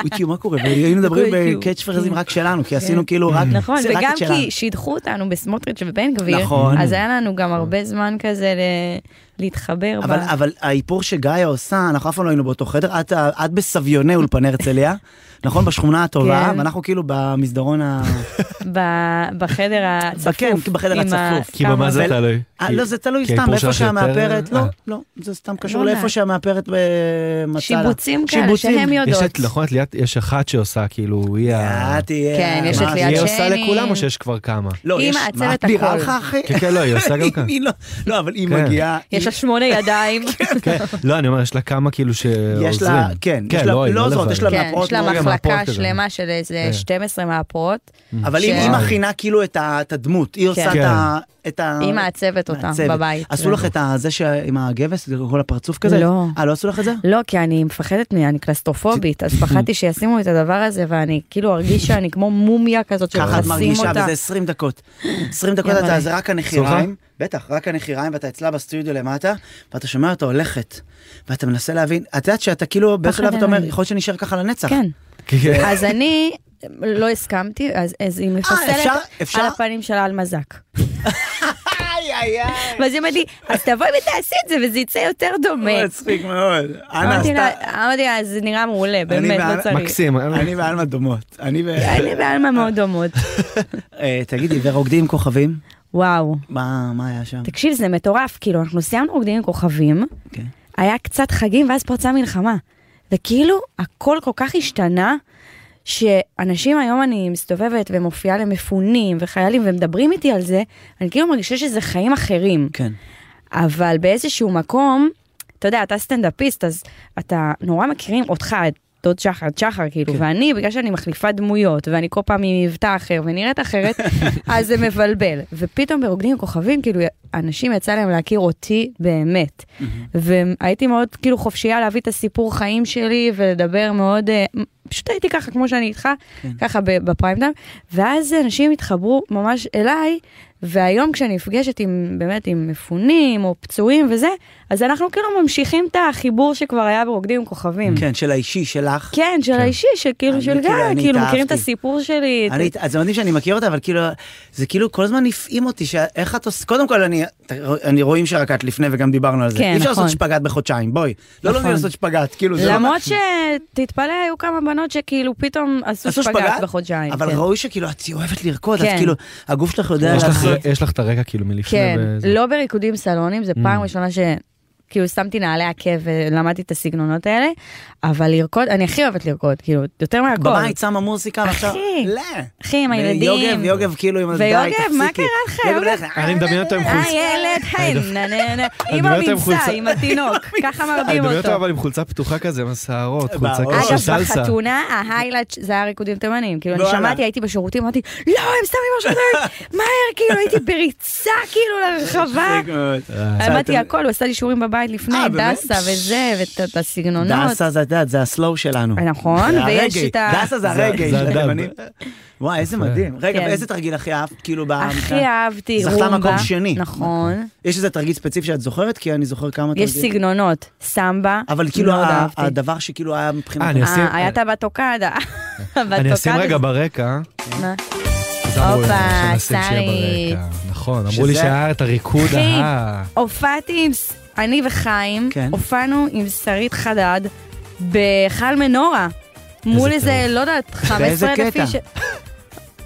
איציו, מה קורה? והיינו *laughs* מדברים איציו. בקאץ' פרזים רק שלנו, כי עשינו כאילו רק נכון, וגם. כי שידחו אותנו בסמוטריץ' ובן גביר, נכון. אז היה לנו גם הרבה זמן כזה ל- להתחבר. אבל, ב- אבל האיפור שגאיה עושה, אנחנו אף פעם לא היינו באותו חדר, את, את בסביוני אולפני הרצליה, *laughs* נכון? בשכונה הטובה, כן. ואנחנו כאילו במסדרון ה... *laughs* בחדר הצפוף. כן, בחדר הצפוף. כי במה זה תלוי? אה, לא, זה תלוי סתם, איפה שהמאפרת, לא, אה. לא, זה סתם קשור לא לאיפה. שהמאפרת מצאה שיבוצים כאלה, שיבוצים. שהן יודעות. יש את, נכון, את ליאת, יש אחת שעושה, כאילו, היא ה... כן, יש את ליאת היא שני. עושה לכולם או שיש כבר כמה? לא, היא יש... מעצבת מה, את נראה. לך, אחי? כן, כן, לא, היא עושה גם *laughs* כאן. היא לא- לא, אבל היא כן. מגיעה... יש לה שמונה ידיים. *laughs* כן, לא, אני אומר, יש לה כמה כאילו שעוזרים. יש לה, כן, יש לה, היא לא עוזרות. יש לה כן, מאפרות יש לה מחלקה. שלמה של איזה כן. 12 מאפרות. אבל היא היא מכינה כאילו את הדמות, היא עושה כן. את ה... את ה... היא מעצבת אותה מעצבת. בבית. עשו לך את זה ש- עם הגבס, כל הפרצוף כזה? לא. אה, לא עשו לך את זה? לא, כי אני מפחדת, אני קלסטרופובית, אז פחדתי שישימו את הדבר הזה, ואני כאילו ארגיש שאני כמו מומיה כזאת ככה את שמכסים מרגישה, אותה. וזה 20 דקות. 20 דקות. אתה, זה רק הנחיריים, בטח, רק הנחיריים, ואתה אצלה בסטודיו למטה, ואתה שומע אותה הולכת, ואתה מנסה להבין, את יודעת שאתה כאילו, באיזשהו שלב אתה אומר. יכול להיות שנשאר ככה לנצח. כן. כן. אז אני לא הסכמתי, אז אז היא אפשר- מפסלת אפשר- על הפנים שלה על מזק. ואז היא אומרת לי, אז תבואי ותעשי את זה, וזה יצא יותר דומה. מצחיק מאוד. אמרתי לה, זה נראה מעולה, באמת, לא צריך. מקסים. אני ועלמה דומות. אני ו... אני ועלמה מאוד דומות. *laughs* אה, תגידי, ורוקדים עם כוכבים? וואו. מה מה היה שם? תקשיב, זה מטורף, כאילו, אנחנו סיימנו רוקדים עם כוכבים, כן. היה קצת חגים, ואז פרצה מלחמה. וכאילו, הכל כל כך השתנה, שאנשים היום אני מסתובבת ומופיעה למפונים וחיילים ומדברים איתי על זה, אני כאילו מרגישה שזה חיים אחרים. כן. אבל באיזשהו מקום, אתה יודע, אתה סטנדאפיסט, אז אתה נורא מכירים אותך, את דוד שחר, את שחר, כאילו, כן. ואני, בגלל שאני מחליפה דמויות, ואני כל פעם עם מבטא אחר ונראית אחרת, *laughs* אז זה מבלבל. ופתאום ברוקדים עם כוכבים, כאילו, אנשים יצא להם להכיר אותי באמת. והייתי מאוד, כאילו, חופשייה להביא את הסיפור חיים שלי ולדבר מאוד, אה, פשוט הייתי ככה, כמו שאני איתך, כן. ככה בפריים טיים, ואז אנשים התחברו ממש אליי, והיום כשאני נפגשת עם, באמת, עם מפונים או פצועים וזה, אז אנחנו כאילו ממשיכים את החיבור שכבר היה ברוקדים עם כוכבים. כן, של האישי שלך. כן, של האישי, שכאילו, אני של כאילו, גיא, אני כאילו, מכירים את. הסיפור שלי. את- אני, אז זה מדהים שאני מכיר אותה, אבל כאילו, זה כאילו כל הזמן הפעים אותי, שאיך את עושה, קודם כל אני, אני רואים שרק את לפני וגם דיברנו על זה. כן, אי אפשר נכון. לעשות שפגאט בחודשיים, בואי. לא נכון. לומדים לעשות שפגאט, כאילו זה לא... למרות שתתפלא, היו כמה בנות שכאילו פתאום עשו שפגאט? בחודשיים. אבל כן. ראוי שכאילו את אוהבת לרקוד, אז כן. כאילו, הגוף שלך יודע יש לך- את הרקע כאילו מלפני. כן. לא בריקודים סלונים, זו פעם ראשונה ש... כאילו שמתי נעלי עקב ולמדתי את הסגנונות האלה, אבל לרקוד, אני הכי אוהבת לרקוד, כאילו, יותר מהכל. בבית שמה מוזיקה ועכשיו... אחי, לא. אחי, עם הילדים. יוגב, יוגב כאילו עם די, ויוגב, מה תפסיקי. קרה לך? יוגב, אני מדמיין אותה עם חולצה. הילד, היי, נה נה נה, עם מדמיין אותה עם חולצה. התינוק, *laughs* ככה אני מרדים מדמיין אותה אותו. אבל עם חולצה פתוחה כזה, עם השערות, חולצה ברור. כזה של אגב, סלסה. בחתונה, ההיילייט זה היה ריקודים תימנים. כאילו, אני. שמעתי, הייתי בשירותים, אמרתי, לא, הם שמים משהו תימני, *laughs* מהר, כאילו, הייתי בריצה, כאילו, לרחבה. מצחיק מאוד. למדתי הכל, הוא עשה לי שיעורים בבית לפני, אה, באמת? דסה וזה, ואת את הסגנונות. דסה זה, את יודעת, זה הסלואו שלנו. נכון, זה ויש. את ה... דסה זה זה של. התימנים. וואי, איזה מדהים. רגע, כן. ואיזה תרגיל הכי אהבת? כאילו, הכי אהבתי זכתה רומבה. מקום שני. נכון. יש איזה תרגיל ספציפי שאת זוכרת? כי אני זוכר כמה יש תרגילים. סגנונות, סמבה, אבל כאילו. הדבר שכאילו היה מבחינת... אה, אני אשים- אה, היה את הבטוקדה. *laughs* אני אשים רגע ברקע. מה? הופה. ברקע. נכון, אמרו לי שהיה את הריקוד ה... הופעתי עם, אני וחיים, כן. הופענו עם שרית חדד בהיכל מנורה. מול איזה. לא יודעת, באיזה 15 אלף? איש.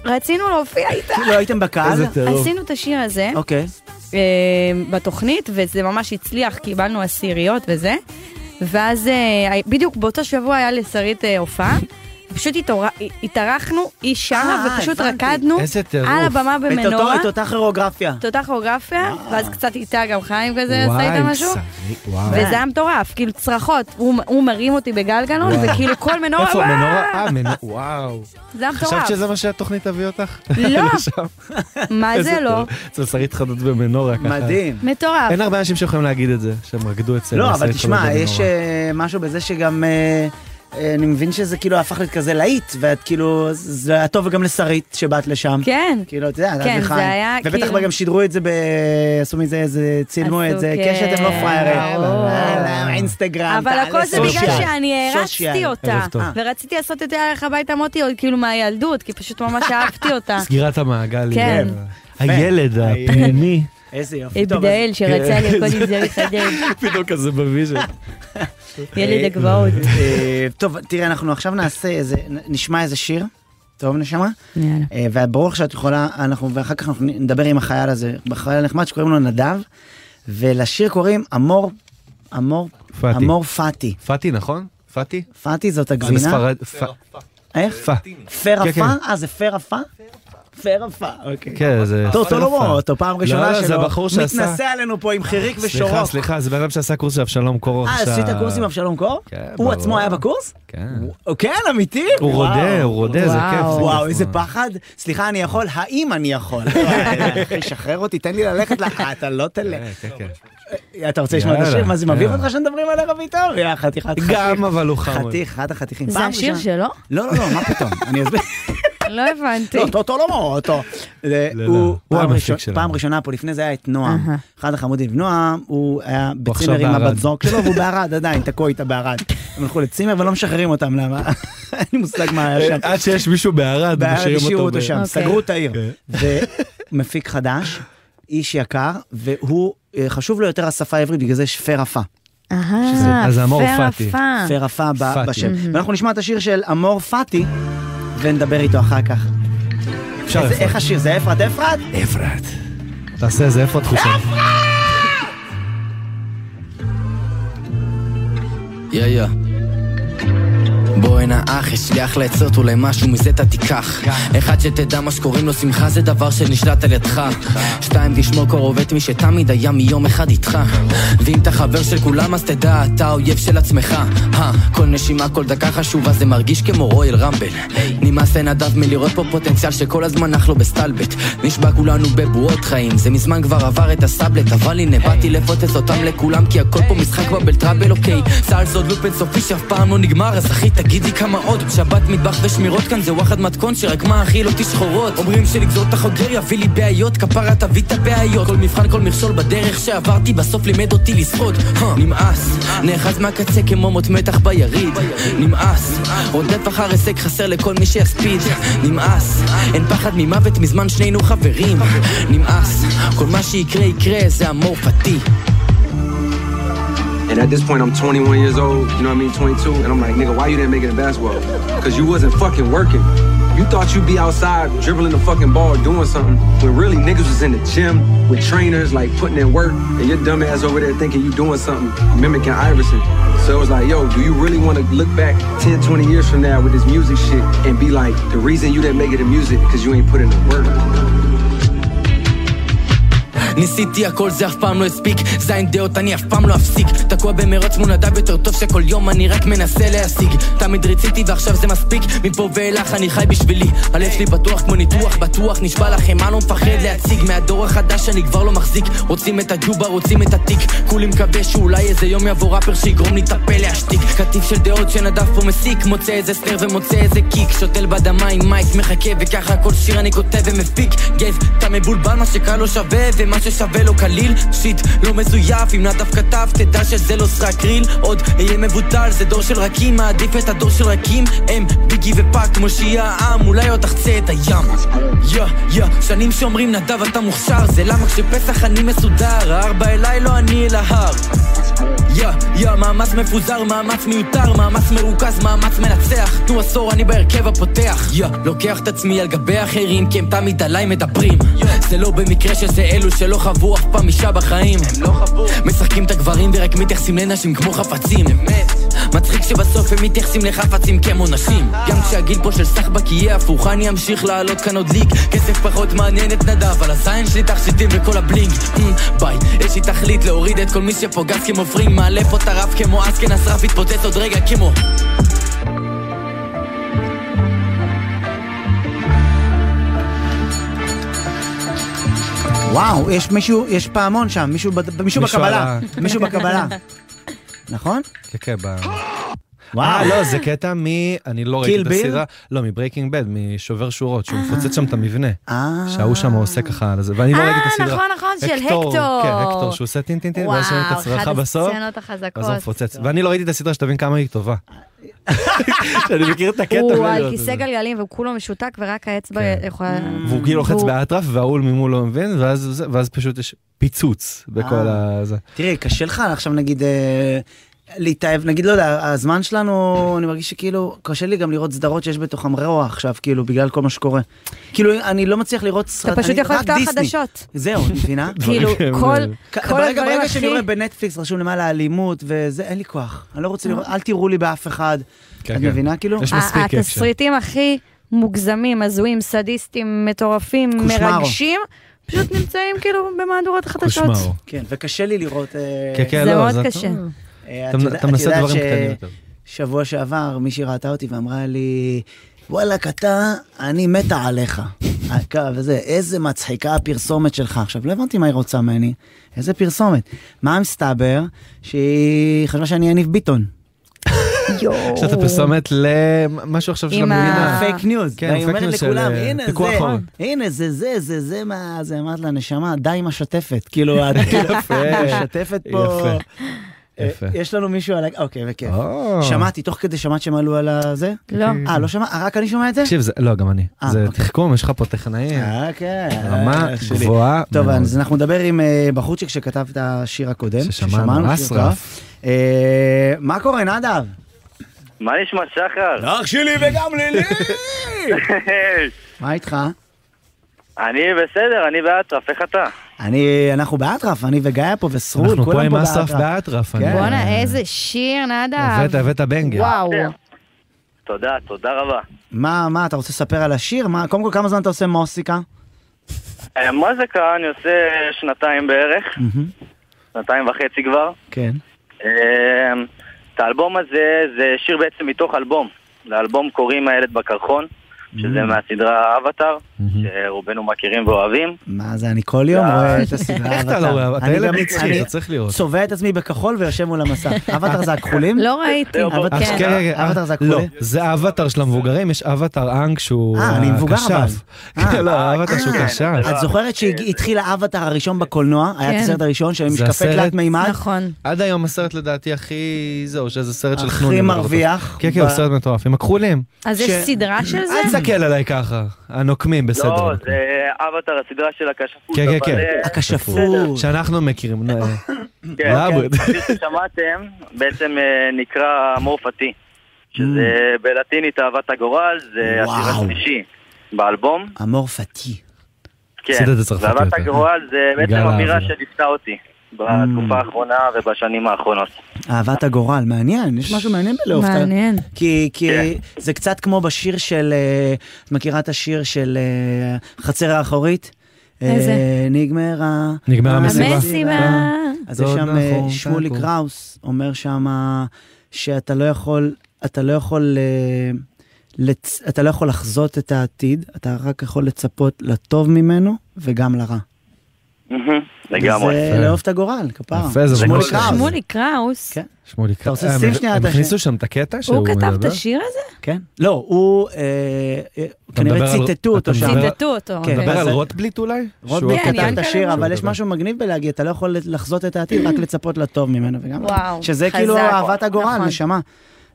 רצינו להופיע איתה. כאילו הייתם בקהל? איזה טירוף. עשינו את השיר הזה אוקיי. אה, בתוכנית, וזה ממש הצליח, קיבלנו עשיריות וזה. ואז אה, בדיוק באותו שבוע היה לשרית אה, הופעה, *laughs* פשוט התעור- התארחנו, היא שרה אה, ופשוט הבנתי. רקדנו. על הבמה במנורה. את אותה כירוגרפיה. את אותה כירוגרפיה, ואז קצת איתה גם חיים כזה עשה איתה משהו. וזה היה מטורף, כאילו צרחות, הוא הוא מרים אותי בגלגלון. וכאילו כל מנורה, איפה! מנורה? אה, מנורה, וואו. זה היה מטורף. חשבת שזה מה שהתוכנית תביא אותך? לא. *laughs* מה זה לא? אצל שרית חדות במנורה ככה. מדהים. מטורף. אין הרבה אנשים שיכולים להגיד את זה, שהם רקדו אצל לא, אבל תשמע, יש. אה, משהו בזה שגם... אה, אה, אני מבין שזה כאילו הפך להיות כזה להיט, ואת כאילו, זה היה טוב גם לשרית שבאת לשם. כן. כאילו, אתה יודע, כן, זה. היה ובטח כאילו- גם שידרו את זה, ב... עשו מזה איזה, צילמו את זה, כן, קשת הם לא. אה, אינסטגרם, אבל הכל זה בגלל. שאני. הערצתי אותה, טוב. ורציתי לעשות את זה עליך הביתה מוטי, כאילו מהילדות, כי פשוט ממש אהבתי אותה. *laughs* סגירת המעגל. כן. הילד הפנימי. איזה יופי. אבדאל שרצה כן. לרקוד עם זה מחדד. *laughs* פתאום כזה בוויז'ן. *laughs* ילד הגבעות. אה, טוב, תראה, אנחנו עכשיו נעשה איזה, נשמע איזה שיר. טוב, נשמה? יאללה. אה, וברור לך שאת יכולה, אנחנו, ואחר כך אנחנו נדבר עם החייל הזה, בחייל הנחמד שקוראים לו נדב, ולשיר קוראים אמור, אמור, פאטי. אמור פאטי. פאטי, נכון? פאטי? פאטי זאת הגבינה? בספרד... פ- איך? פא. פר כן? כן. אה, זה פר עפה? פר עפה, אוקיי. כן, זה... טוב, אותו לא אותו, פעם לא, ראשונה לא, זה שלו. מתנשא עלינו פה עם חיריק סליחה, ושורוק. סליחה, זה בן אדם שעשה קורס של אבשלום קור אה, עכשיו. עשית קורס עם אבשלום קור? כן, הוא. עצמו היה בקורס? כן. כן, אמיתי? הוא. רודה, הוא רודה, זה. כיף. זה וואו. איזה פחד. סליחה, אני יכול? האם אני יכול? *laughs* אחי, שחרר אותי, תן לי ללכת ל... אה, אתה לא תלך. כן, כן, כן. אתה רוצה לשמוע את השיר? מה זה מביך. אותך שמדברים על ערב איתו? יא חתיכת חתיך. גם, אבל הוא חמוד. חתיך, אחד החתיכים. זה השיר שלו? לא, לא, לא, מה פתאום? אני אסביר. *laughs* לא הבנתי. לא, טוטו לא לא, לא. הוא הוא פעם ראשונה פה, לפני זה היה את נועם. אחד החמודים. נועם, הוא היה בצימר עם. הבת זוג שלו, והוא בערד עדיין, תקוע איתה בערד. הם הלכו לצימר ולא משחררים אותם, למה? *laughs* אין לי מושג מה היה שם. עד שיש מישהו בערד, בערד משאירים השאירו אותו ב- שם, אוקיי. סגרו את העיר. כן. ומפיק חדש, איש יקר, והוא, אה, חשוב לו יותר השפה העברית, בגלל זה יש פר עפה. אהה, אז אמור פר פאטי. פר פאטי. בשם. ואנחנו נשמע את השיר של אמור פאטי, ונדבר איתו אחר כך. אפשר אפרת. איך השיר? זה אפרת אפרת? אפרת. תעשה איזה איפה התחושה. יא יא. בוא הנה אח, יש לי אחלה עצות, אולי משהו מזה אתה תיקח. אחד שתדע מה שקוראים לו שמחה זה דבר שנשלט על ידך. שתיים תשמור קרוב את מי שתמיד היה מיום אחד איתך. ואם אתה חבר של כולם אז תדע, אתה אויב של עצמך. כל נשימה, כל דקה חשובה, זה מרגיש כמו רויאל רמבל. נמאס לנדב מלראות פה פוטנציאל שכל הזמן נח לו בסטלבט. נשבע כולנו בבועות חיים, זה מזמן כבר עבר את הסאבלט, אבל הנה באתי לפוצץ אותם לכולם, כי הכל פה משחק בבל טראבל, אוקיי. צה"ל זה עוד לופ אינסופי שאף פעם לא נגמר, אז אחי תגיד לי כמה עוד. שבת מטבח ושמירות כאן זה וואחד מתכון שרק מאכיל אותי שחורות. אומרים שלגזור את החוגר יביא לי בעיות, כפרה תביא את הבעיות. כל מבחן, כל מכשול בדרך שעברתי, בסוף לימד אותי לשחות. נמאס, נאחז מהקצה כמו מוט מתח ביריד. נמאס, רודף אחר הישג חסר לכל מי שיספיד. נמאס, אין פחד ממוות מזמן שנינו חברים. נמאס, כל מה שיקרה יקרה זה אמור פתי. And at this point, I'm 21 years old, you know what I mean, 22, and I'm like, nigga, why you didn't make it in basketball? Because you wasn't fucking working. You thought you'd be outside dribbling the fucking ball, doing something, when really niggas was in the gym with trainers, like putting in work, and your dumb ass over there thinking you doing something, mimicking Iverson. So it was like, yo, do you really want to look back 10, 20 years from now with this music shit and be like, the reason you didn't make it in music because you ain't put in the work? ניסיתי הכל זה אף פעם לא הספיק. זין דעות אני אף פעם לא אפסיק. תקוע במרוץ מול נדב יותר טוב שכל יום אני רק מנסה להשיג. תמיד רציתי ועכשיו זה מספיק. מפה ואילך אני חי בשבילי. הלב שלי פתוח כמו ניתוח בטוח נשבע לכם אני לא מפחד להציג. מהדור החדש אני כבר לא מחזיק. רוצים את הג'ובה רוצים את התיק. כולי מקווה שאולי איזה יום יבוא ראפר שיגרום לי את הפה להשתיק. קטיף של דעות שנדב פה מסיק. מוצא איזה סנר ומוצא איזה קיק. שותל בדמה עם מייק מחכה וככה כל שיר אני כותב ומפיק. גייב אתה מבולבל מה שקל לא שווה ומה ששווה לא קליל שיט לא מזויף. אם נדב כתב תדע שזה לא סרק ריל. עוד אהיה מבוטל זה דור של רכים. מעדיף את הדור של רכים. הם ביגי ופאק כמו שיהיה העם אולי עוד תחצה את הים. יא יא שנים שאומרים נדב אתה מוכשר. זה למה כשפסח אני מסודר הארבע אליי לא אני אל ההר. יא, יא, מאמץ מפוזר, מאמץ מיותר, מאמץ מרוכז, מאמץ מנצח. תנו עשור, אני בהרכב הפותח. יא, לוקח את עצמי על גבי אחרים, כי הם תמיד עליי מדברים. זה לא במקרה שזה אלו שלא לא חוו אף פעם אישה בחיים. הם לא חוו. משחקים את הגברים ורק מתייחסים לנשים כמו חפצים. אמת מצחיק שבסוף הם מתייחסים לחפצים כמו נשים. גם כשהגיל פה של סחבק יהיה הפוך אני אמשיך לעלות כאן עוד ליג. כסף פחות מעניין את נדב על הזין שלי תכשיטים וכל הבלינג. אמ, ביי. יש לי תכלית להוריד את כל מי שפוגס כמו פרינג. מעלה פה את הרף כמו אסקן השרף יתפוצץ עוד רגע כמו וואו, יש מישהו, יש פעמון שם, מישהו מישהו בקבלה, מישהו בקבלה. נכון? כן, כן, ב... וואו. אה, לא, זה קטע מ... אני לא ראיתי את? הסדרה. לא, מברייקינג בד, משובר שורות, שהוא מפוצץ שם את המבנה. אה. שההוא שם עושה ככה על זה, ואני לא אה, ראיתי את הסדרה. נכון, נכון, של הקטור. כן, הקטור, שהוא עושה טין טין טין, ואז שומעים את וואו, הצרחה אחת בסוף. הסצנות החזקות. אז הוא מפוצץ. ואני לא ראיתי את הסדרה, שתבין כמה היא טובה. שאני מכיר את הקטע. הוא על. כיסא גלגלים והוא כולו משותק ורק האצבע יכולה... והוא כאילו לוחץ באטרף, וההוא ממול לא מבין, ואז פשוט יש פיצוץ בכל אה. ה... זה. תראי, קשה לך עכשיו נגיד אה, להתאהב, נגיד, לא יודע, הזמן שלנו, אני מרגיש שכאילו, קשה לי גם לראות סדרות שיש בתוכם רוע עכשיו, כאילו, בגלל כל מה שקורה. כאילו, אני לא מצליח לראות סרט, פשוט אני- יכול לפתוח. חדשות. זהו, את מבינה? *laughs* כאילו, כל כ- כל ברגע, הדברים ברגע שאני הכי... רואה בנטפליקס רשום למעלה אלימות וזה, אין לי כוח. אני לא רוצה לראות, אל תראו לי באף אחד. כן, את כן. מבינה כאילו? יש מספיק. התסריטים הכי מוגזמים, הזויים, סדיסטים, מטורפים. מרגשים, פשוט נמצאים כאילו במהדורת החדשות. קושמרו. כן, וקשה לי לראות... אה, כן, כן, זה לא, מאוד זה- קשה. אה, אתה- מנסה דברים קטנים יותר. שבוע שעבר מישהי ראתה אותי ואמרה לי, וואלכ, אתה, אני מתה עליך. הקו וזה, איזה מצחיקה הפרסומת שלך. עכשיו, לא הבנתי מה היא רוצה ממני, איזה פרסומת. מה מסתבר? שהיא חשבה שאני יניב ביטון. יואו. יש לה את הפרסומת למשהו עכשיו של עם המדינה. fake news. כן, והיא פייק אומרת news של, לכולם, אה, הנה פיקוח זה, העורף. הנה זה, זה, זה, זה מה... זה אמרת לה, נשמה, די עם השתפת. כאילו, את *laughs* משתפת פה... יפה. אה, יפה. יש לנו מישהו על ה... אוקיי, בכיף. שמעתי, תוך כדי שמעת שהם עלו על הזה? לא. אה, לא שמע? רק אני שומע את זה? תקשיב, זה- לא, גם אני. אה, זה אוקיי. תחכום, יש לך פה טכנאים. אה, כן. רמה אה. גבוהה טוב. אז אנחנו נדבר עם אה, בחורצ'יק שכתב את השיר הקודם. ששמענו, אסרף. אה, מה קורה, נדב? מה נשמע, שחר? אח שלי וגם לילי! *laughs* מה איתך? אני בסדר, אני באטרף, איך אתה? אני, אנחנו באטרף, אני וגיא פה וסרול, אנחנו כולם פה עם פה אסרף באטרף. באטרף. כן. בואנה, איזה שיר, נדב. הבאת, הבאת בנגר. וואו. תודה, תודה רבה. מה, מה, אתה רוצה לספר על השיר? מה, קודם כל, כמה זמן אתה עושה מוסיקה? אה, מוזיקה אני עושה שנתיים בערך, שנתיים וחצי כבר. כן. אה, את האלבום הזה, זה שיר בעצם מתוך אלבום. לאלבום קוראים הילד בקרחון, שזה מהסדרה אבטאר, שרובנו מכירים ואוהבים. מה זה, אני כל יום אה. רואה את הסדרה איך אתה. לא רואה? אתה ילד אני אתה צריך לראות. צובע את עצמי בכחול ויושב מול המסך. *laughs* אבטאר זה הכחולים? לא ראיתי. אז כן, כן, כן. זה לא, הכחולים? זה האבטר של המבוגרים, יש אבטר אנג שהוא אה, אני מבוגר. אבל. כן, *laughs* לא, האבטר שהוא אה, קשף. את זוכרת שהתחיל האבטר הראשון בקולנוע? היה את. הסרט הראשון של משקפי תלת מימד? נכון. עד היום הסרט לדעתי הכי... זהו, שזה סרט של הכי חנונים. מרוויח. כן, כן, הוא סרט מטורף. עם הכחולים. אז יש סדרה של זה? אל תסתכל עליי ככה. הנוקמים, בסדר. לא, הנוקמים. זה אבטר, הסדרה של הכשפות. כן, כן, כן. אה, הכשפות. שאנחנו מכירים. נו, כן, לעבוד. השיר ששמעתם בעצם אה, נקרא מורפתי, שזה בלטינית אהבת הגורל, זה השיר וואו. השלישי באלבום. אמור פתי. כן, ואהבת יותר. הגורל זה בעצם אמירה. שליוותה אותי בתקופה האחרונה ובשנים האחרונות. אהבת הגורל, מעניין, יש משהו מעניין בלאהוב. ה- מעניין. כי, כי כן. זה קצת כמו בשיר של, אה, את מכירה את השיר של אה, חצר האחורית? איזה? אה, נגמרה. נגמרה המסיבה. המסיבה. אז יש שם נחום, שמולי. קראוס, אומר שם שאתה לא יכול, אתה לא יכול, אה, לצ... אתה לא יכול לחזות את העתיד, אתה רק יכול לצפות לטוב ממנו וגם לרע. מהמם, לגמרי. וזה לאהוב את הגורל, כפרה. יפה, זה שמולי ממש- קראוס. שמולי קראוס. כן. שמולי אתה רוצה אה, לשים הם- שנייה הם את השיר? הכניסו שם את הקטע שהוא הוא מדבר? כתב את השיר הזה? כן. לא, הוא, אה, אה, כנראה ציטטו אותו שם. ציטטו אותו. כן. אתה מדבר. על אז- רוטבליט אולי? רוטבליט כן, כתב את ינקלה השיר, אבל יש. משהו מגניב בלהגיד, אתה לא יכול לחזות את העתיד, רק *laughs* לצפות לטוב ממנו וגם... וואו, שזה. כאילו אהבת הגורל, נכון. נשמה.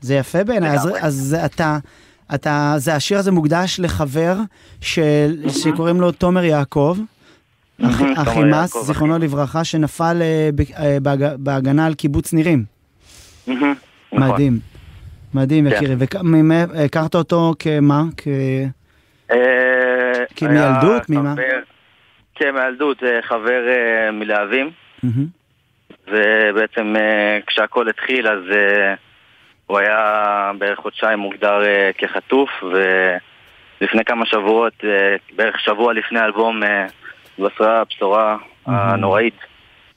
זה יפה בעיניי, אז- אתה... אתה, זה השיר הזה מוקדש לחבר של, שקוראים לו תומר יעקב, *laughs* אחימס, יעקב, זיכרונו לברכה, שנפל אה, אה, בהג- בהגנה על קיבוץ נירים. *laughs* נכון. מדהים. מדהים, כן. יקירי. והכרת אותו כמה? כ... אה, ממה? כן, אה, חבר אה, מלהבים, ובעצם כשהכל התחיל אז הוא היה בערך חודשיים מוגדר כחטוף, ולפני כמה שבועות, בערך שבוע לפני האלבום, התבשרה הבשורה הנוראית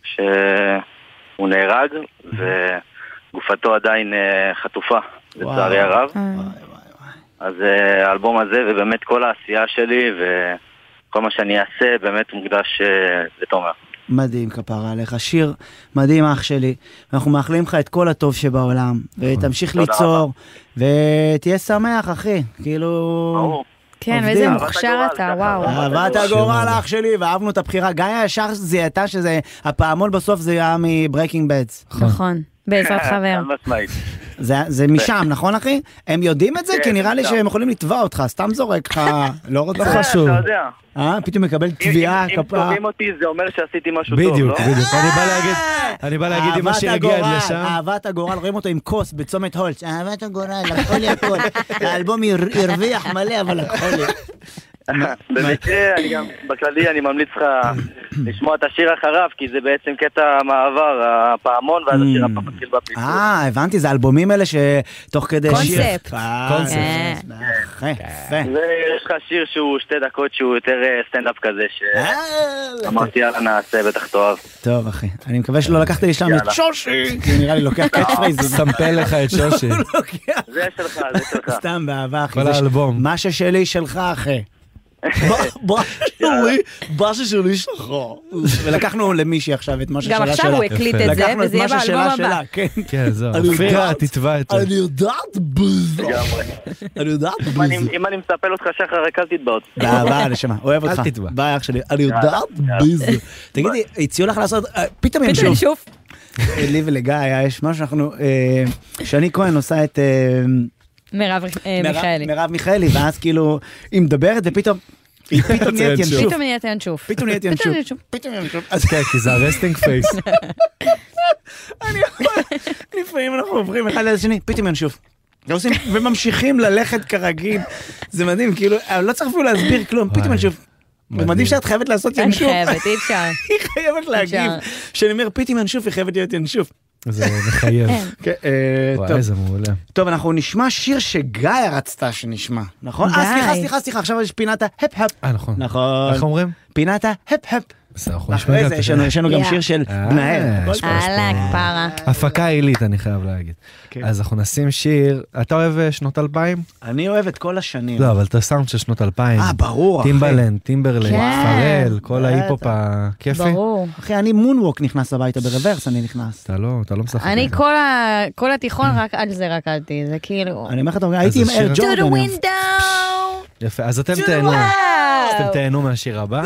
שהוא נהרג, וגופתו עדיין אה, חטופה, לצערי הרב. אז אה, האלבום הזה, ובאמת כל העשייה שלי וכל מה שאני אעשה, באמת מוקדש אה, לתומר. מדהים כפרה עליך, שיר מדהים אח שלי. אנחנו מאחלים לך את כל הטוב שבעולם, ותמשיך ליצור, ותהיה שמח אחי, כאילו... כן. ואיזה מוכשר אתה, וואו. אהבת הגורל אח שלי, ואהבנו את הבחירה. גיא ישר זיהתה שזה, הפעמון בסוף זה היה מברקינג בדס. נכון, בעזרת חבר. חד משמעית. זה, זה משם, נכון אחי? הם יודעים את זה? כן, כי נראה לי. שהם יכולים לתבוע אותך, סתם זורק לך, לא רוצה. אתה יודע. אה, פתאום מקבל תביעה, אם כפרה. תובעים אותי זה אומר שעשיתי משהו טוב, לא? בדיוק, בדיוק. אני בא להגיד, אני בא להגיד אם השיר הגיע עד לשם. אהבת הגורל, רואים אותו עם כוס בצומת הולץ, אהבת הגורל, לקחו לי הכל. האלבום הר- הרוויח מלא, אבל לקחו לי. *laughs* במקרה, אני גם, בכללי אני ממליץ לך לשמוע את השיר אחריו, כי זה בעצם קטע מעבר, הפעמון, ואז השיר הבא מתחיל בפיצוץ. אה, הבנתי, זה האלבומים האלה שתוך כדי שיר. קונספט. אה, קונספט. יפה. ויש לך שיר שהוא שתי דקות שהוא יותר אה, סטנדאפ כזה, שאמרתי יאללה נעשה, בטח תאהב. טוב אחי, אני מקווה שלא לקחת לי שם את. שושי, כי נראה לי לוקח catch phrase ים. סמפל לך את שושי. *laughs* זה שלך, זה שלך. סתם באהבה אחי. כל האלבום. מה ששלי שלך אחי. ששלי שלך. ולקחנו למישהי עכשיו את מה ששלה גם שלה. עכשיו הוא הקליט את זה, וזה יהיה באלבום הבא. כן. כן, זהו. יודעת, תתבע את זה. אני יודעת בזה. לגמרי. אני יודעת אם אני- בזה. אם אני מסמפל אותך שחר, רק אל תתבע אותי. באהבה נשמה, אוהב אל אותך. תתבע. ביי אח שלי, אני יודעת בזה. תגידי, הציעו לך לעשות, אה, פתאום פתאום ינשוף. אה, לי ולגיא יש משהו שאנחנו, אה, שני כהן עושה את מרב אה, מיכאלי. מרב מיכאלי, ואז כאילו, היא מדברת ופתאום, היא *laughs* פתאום נהיית ינשוף. פתאום נהיית ינשוף. פתאום נהיית ינשוף. פתאום ינשוף. אז כן, כי זה ה resting face. *laughs* אני יכול, לפעמים אנחנו עוברים אחד ליד השני, פתאום ינשוף. ועושים- וממשיכים ללכת כרגיל. זה מדהים, כאילו, אני לא צריך אפילו להסביר כלום, פתאום ינשוף. זה מדהים. שאת חייבת לעשות אני ינשוף. חייבת, אי אפשר. *laughs* היא חייבת להגיב. כשאני אומר פתאום ינשוף, היא חייבת להיות ינשוף. זה מחייב. אין. כן, אה, וואי, טוב. איזה מעולה. טוב, אנחנו נשמע שיר שגיא רצתה שנשמע, נכון? אה. סליחה, סליחה, סליחה, עכשיו יש פינת ההפ-הפ. אה, נכון. נכון. איך אומרים? פינת ההפ-הפ. בסדר, אנחנו נשמע אחרי גם זה יש לנו- גם. שיר של אה, יש פה. אהלן, פרה. הפקה עילית, אני חייב להגיד. כן. אז אנחנו נשים שיר, אתה אוהב אה, שנות 2000? אני אוהב את כל השנים. לא, אבל את הסאונד של שנות 2000. אה, ברור, אחי. טימבלנד, טימברלנד, כן. פארל, כל. ההיפ-הופ הכיפי. ברור. אחי, אני moonwalk נכנס הביתה ברוורס, אני נכנס. אתה לא, אתה לא משחק. אני. כל התיכון רק על זה רקדתי, זה כאילו... אני אומר לך, הייתי עם Air Jordan. window! יפה, אז אתם תהנו. אז אתם תהנו מהשיר הבא.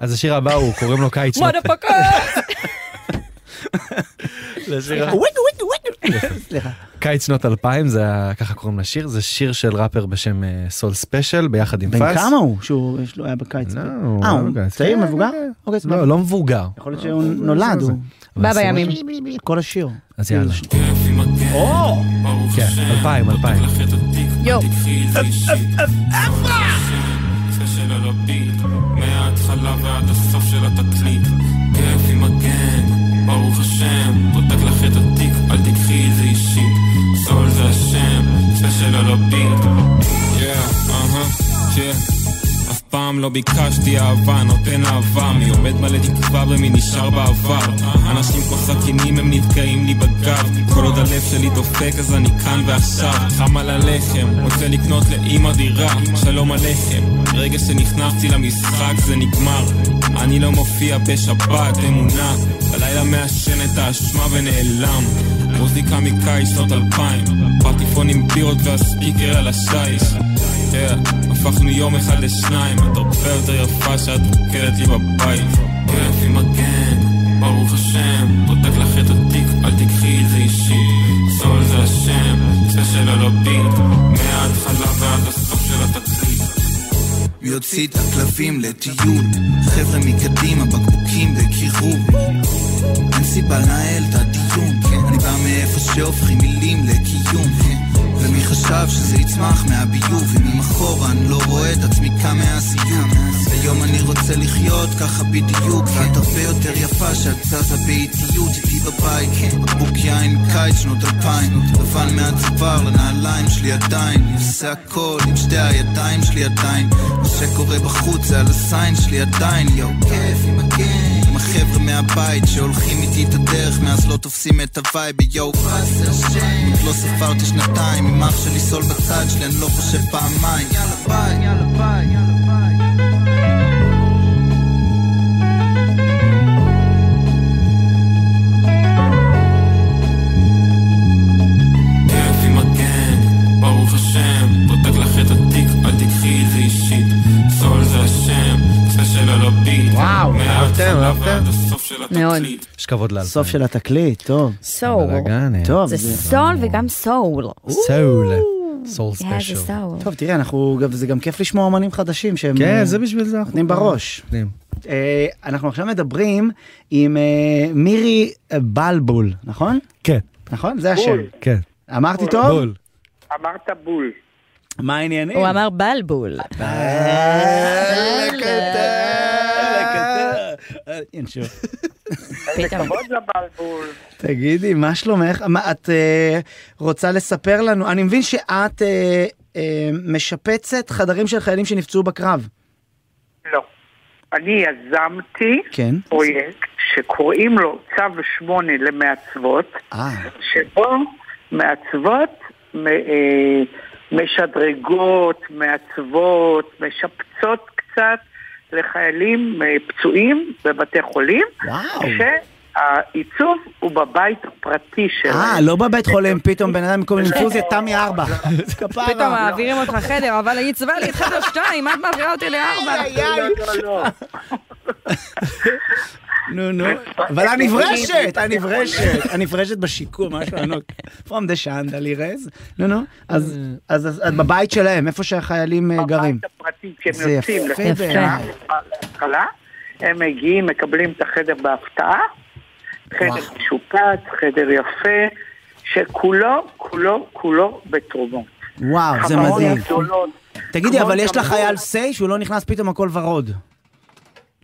אז השיר הבא הוא, קוראים לו קיץ שנות... motherfucker! לשיר ה- סליחה. קיץ שנות 2000, זה ככה קוראים לשיר, זה שיר של ראפר בשם אה, סול ספיישל ביחד עם פאס. בן כמה הוא? שהוא היה בקיץ. לא, אה, הוא לא. צעיר, כן, מבוגר? כן. אוקיי. לא, לא מבוגר. יכול להיות שהוא נולד. בא בימים. כל השיר. אז יאללה. או! כן, 2000, 2000. יואו. ה beat, מההתחלה ועד הסוף של התקליט. כיף עם הגן, ברוך השם, פותק לך את התיק, אל תיקחי את זה אישית. סול זה השם, ספיישל על ה beat. Yeah, yeah. פעם לא ביקשתי אהבה, נותן אהבה. מי עומד מלא תקווה ומי נשאר בעבר? אנשים כמו סכינים הם נתקעים לי בגב. כל עוד הלב שלי דופק אז אני כאן ועכשיו. חם על הלחם, רוצה לקנות לאמא דירה. שלום עליכם, רגע שנכנסתי למשחק זה נגמר. אני לא מופיע בשבת, אמונה. בלילה מעשן את האשמה ונעלם מוזיקה מקיץ שנות אלפיים פרטיפון עם בירות והספיקר על השיש Yeah, הפכנו יום אחד לשניים, את הרבה יותר יפה שאת רוקדת לי בבית. כיף עם הגן, ברוך השם, פותק לך את התיק, אל תיקחי את זה אישי. סול זה השם, ספיישל על הביט, מההתחלה ועד הסוף. יוציא את הקלפים לטיול, חבר'ה מקדימה, בקבוקים בקירוב. אין סיבה לנהל את הדיון. אני בא מאיפה שהופכים מילים לקיום, מי חשב שזה יצמח מהביוב? אם אחורה אני לא רואה את עצמי קם מהסיוט היום אני רוצה לחיות ככה בדיוק. ואת הרבה יותר יפה שאת זזה באיטיות איתי בבית. בקבוק יין קיץ שנות אלפיים. לבן מהצוואר לנעליים שלי עדיין. אני עושה הכל עם שתי הידיים שלי עדיין. מה שקורה בחוץ זה על הסיין שלי עדיין. יואו כיף עם הגן החבר'ה מהבית שהולכים איתי את הדרך מאז לא תופסים את הווייב יואו באסר שם עוד לא ספרתי שנתיים עם אח שלי סול בצד שלי אני לא חושב פעמיים. יאללה ביי יאללה ביי אהבתם, אהבתם? של מאוד. יש כבוד לאלפיים. סוף של התקליט, טוב. סול. טוב, זה סול וגם סול. סול. סול ספיישל. טוב, תראה, אנחנו, זה גם כיף לשמוע אומנים חדשים שהם... כן, אה, זה בשביל זה. נותנים. בראש. אה, אנחנו עכשיו מדברים עם אה, מירי בלבול, נכון? כן. נכון? זה השם. בול. כן. אמרתי טוב? בול. אמרת בול. מה העניינים? הוא אמר בלבול. ינשוף. איזה כבוד לבלבול. תגידי, מה שלומך? מה, את אה, רוצה לספר לנו? אני מבין שאת אה, אה, משפצת חדרים של חיילים שנפצעו בקרב. לא. אני יזמתי כן. פרויקט שקוראים לו צו 8 למעצבות, אה. שבו מעצבות משדרגות, מעצבות, משפצות קצת לחיילים אה, פצועים בבתי חולים, וואו. כשהעיצוב הוא בבית הפרטי שלהם. אה, לא בבית חולים, פתאום בן אדם במקום אינפוזיה, *laughs* תמי ארבע. כפרה. פתאום מעבירים אותך חדר, אבל היא צבעה לי את חדר שתיים, מה את מעבירה אותי לארבע? לא, לא, לא. *laughs* נו, נו. אבל הנברשת, *laughs* הנברשת, הנברשת בשיקום, משהו ענוק. From the chandeliers. נו, נו. אז את בבית שלהם, איפה שהחיילים אה, גרים. בבית הפרטי, כשהם יוצאים יפה לחדר. להתחלה, הם מגיעים, מקבלים את החדר בהפתעה, חדר. משופץ, חדר יפה, שכולו, כולו, כולו בתרומות. וואו, זה מדהים. גדולות, תגידי, אבל יש. לחייל סיי שהוא לא נכנס פתאום הכל ורוד.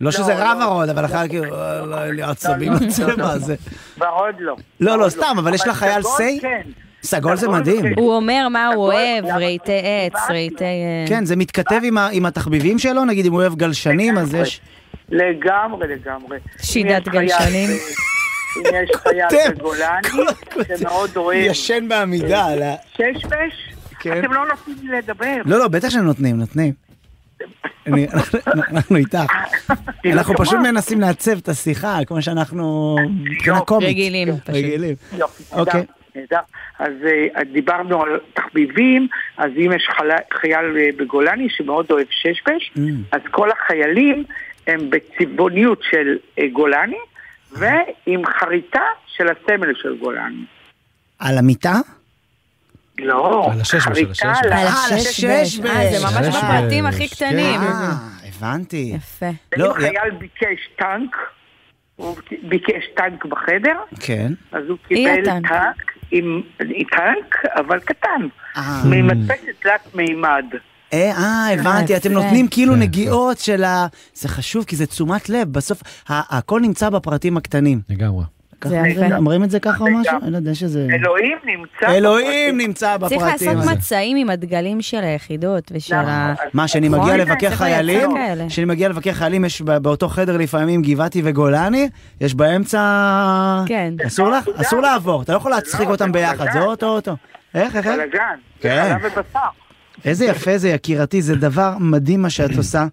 לא שזה רע ורוד, אבל החייל כאילו, "אה, לא, אין לי עצבים לא, לא, לצבע לא. הזה. ורוד לא. לא, לא, ורוד סתם, אבל יש לחייל סיי? כן. סגול זה מדהים. כן. הוא אומר מה הוא אוהב? רהיטי עץ, רהיטי... אה, כן, זה מתכתב עם התחביבים שלו, נגיד אם הוא אוהב גלשנים, אז יש... לגמרי, לגמרי. שידת גלשנים. אה, אם יש חייל בגולני, שמאוד אוהב ישן בעמידה, על ה- ששבש, כן. אתם לא נותנים לי לדבר. לא, לא, בטח שהם נותנים, *laughs* אנחנו איתך. אנחנו פשוט. מנסים לעצב את השיחה, כמו שאנחנו מבחינה קומית. רגילים, פשוט. רגילים. יופי, אוקיי. נהדר, נהדר. אז אה, דיברנו על תחביבים, אז אם יש חייל אה, בגולני שמאוד אוהב ששבש, Mm. אז כל החיילים הם בצבעוניות של אה, גולני, ועם חריטה של הסמל של גולני. על המיטה? לא, על על חריטה. על על הששבש. הששבש. אה, זה ממש. בפרטים הכי קטנים. אה, הבנתי. יפה. לא, אם חייל ביקש טנק, הוא ביקש טנק בחדר, כן. אז הוא קיבל. טנק עם טנק, אבל קטן, אה. ממדפסת תלת מימד. אה, אה, הבנתי, אתם. נותנים כאילו כן, נגיעות של ה... זה חשוב, כי זה תשומת לב, בסוף ה- הכל נמצא בפרטים הקטנים. לגמרי. אומרים- את זה ככה או משהו? אני לא יודע שזה... אלוהים נמצא... אלוהים נמצא צריך בפרטים. לעשות הזה. מצעים עם הדגלים של היחידות ושל. ה... מה, שאני? מגיע כן, לבקר צריך חיילים? כשאני מגיע לבקר חיילים, יש ב- באותו חדר לפעמים גבעתי וגולני, יש באמצע... כן. אסור לך? אסור לעבור, אתה לא יכול להצחיק לא, אותם זה ביחד. זה אוטו-אוטו. איך, איך, איך? בלאגן, כן. איזה יפה זה, יקירתי, זה דבר מדהים מה שאת עושה.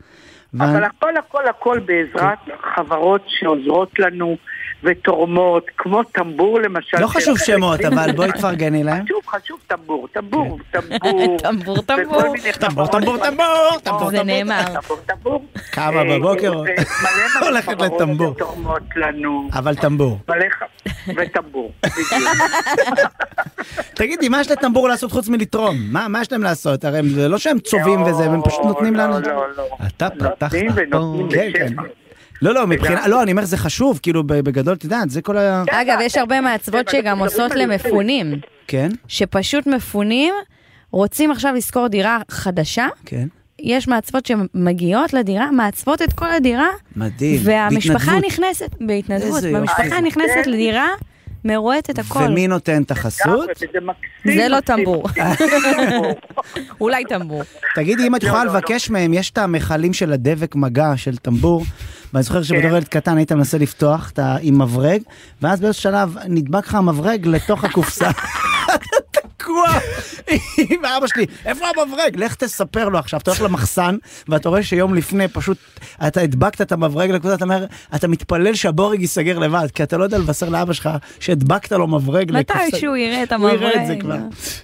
אבל הכל הכל הכל בעזרת חברות שעוזרות לנו ותורמות, כמו טמבור למשל. לא חשוב שמות, אבל בואי *laughs* תפרגני להם. חשוב, חשוב טמבור, טמבור, *laughs* טמבור. טמבור, טמבור. טמבור, טמבור, טמבור, טמבור, זה. נאמר. טמבור, טמבור. קמה אה, בבוקר, *laughs* הולכת לטמבור. שתורמות לנו. אבל טמבור. וטמבור, בדיוק. תגידי, מה יש לטמבור לעשות חוץ מלתרום? מה יש להם לעשות? הרי זה לא שהם צובעים וזה, הם פשוט נותנים לא, לנו... לא, לא. אתה פתחת נותנים ונותנים כן, כן. בשפע. לא, לא, מבחינה... לא, אני אומר, זה חשוב, כאילו, בגדול, את יודעת, זה כל ה... אגב, יש הרבה מעצבות שגם עושות למפונים, כן? שפשוט מפונים, רוצים עכשיו לשכור דירה חדשה, כן. יש מעצבות שמגיעות לדירה, מעצבות את כל הדירה, מדהים. והמשפחה בהתנדבות. נכנסת, בהתנדבות. והמשפחה נכנסת לדירה, מרואט את הכל. ומי נותן את החסות? זה לא טמבור. *laughs* אולי טמבור. תגידי, אם את יכולה לבקש מהם, יש את המכלים של הדבק מגע של טמבור, ואני זוכר שבתור ילד קטן היית מנסה לפתוח את ה- עם מברג, ואז באיזשהו שלב נדבק לך המברג לתוך הקופסה. *laughs* תקוע עם אבא שלי, איפה המברג? לך תספר לו עכשיו, אתה הולך למחסן, ואתה רואה שיום לפני פשוט, אתה הדבקת את המברג לקבוצה, אתה אומר, אתה מתפלל שהבורג ייסגר לבד, כי אתה לא יודע לבשר לאבא שלך שהדבקת לו מברג לקופסה. מתי שהוא יראה את הוא המברג. יראה את זה כבר.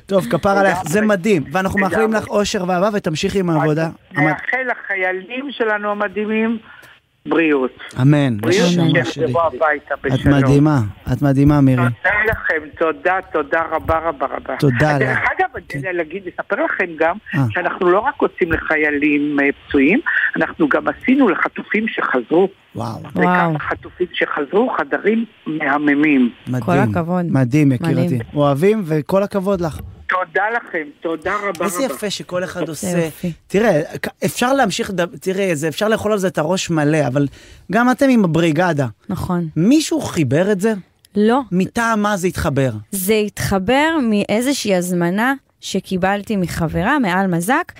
טוב, כפר עליך, זה מדהים, ואנחנו מאחלים לך אושר ואהבה ותמשיכי עם העבודה. נאחל לחיילים שלנו המדהימים בריאות. אמן, בריאות. שיחזרו הביתה את בשלום. מדהימה, את מדהימה מירי. תודה לכם, תודה, תודה רבה רבה רבה. תודה דרך לך. אגב, אני יודע להגיד, לספר לכם גם, אה. שאנחנו לא רק עושים לחיילים אה, פצועים, אנחנו גם עשינו לחטופים שחזרו. וואו. לכמה חטופים שחזרו, חדרים מהממים. מדהים. מדהים, יקירתי. מדהים. אוהבים וכל הכבוד לך. תודה לכם, תודה רבה רבה. איזה יפה שכל אחד עושה. תראה, אפשר להמשיך, תראה, זה- אפשר לאכול על זה את הראש מלא, אבל גם אתם עם הבריגדה. נכון. מישהו חיבר את זה? לא. מטעם מה זה התחבר? זה התחבר מאיזושהי הזמנה שקיבלתי מחברה, מעל מזק.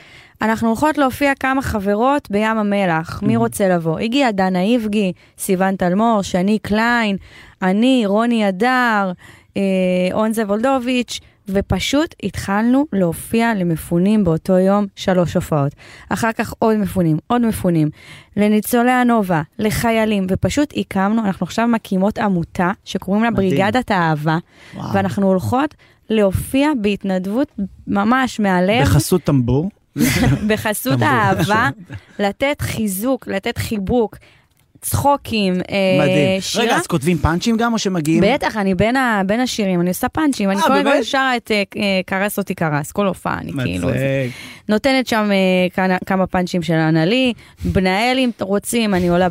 אנחנו הולכות להופיע כמה חברות בים המלח, מי רוצה לבוא? הגיעה דנה איבגי, סיון תלמור, שני קליין, אני, רוני אדר, אה, אונזה וולדוביץ', ופשוט התחלנו להופיע למפונים באותו יום שלוש הופעות. אחר כך עוד מפונים, עוד מפונים, לניצולי הנובה, לחיילים, ופשוט הקמנו, אנחנו עכשיו מקימות עמותה שקוראים לה מדהים. בריגדת האהבה, וואו. ואנחנו הולכות להופיע בהתנדבות ממש מהלב. בחסות טמבור? *laughs* בחסות. האהבה, *laughs* לתת חיזוק, לתת חיבוק, צחוקים, אה, מדהים. שירה. רגע, אז כותבים פאנצ'ים גם או שמגיעים? בטח, אני בין, ה, בין השירים, אני עושה פאנצ'ים, אני אה, כל הזמן? שרה את אה, קרס אותי קרס, כל הופעה, אני כאילו... נותנת שם כמה, פאנצ'ים של אנלי, בנאל אם רוצים, אני עולה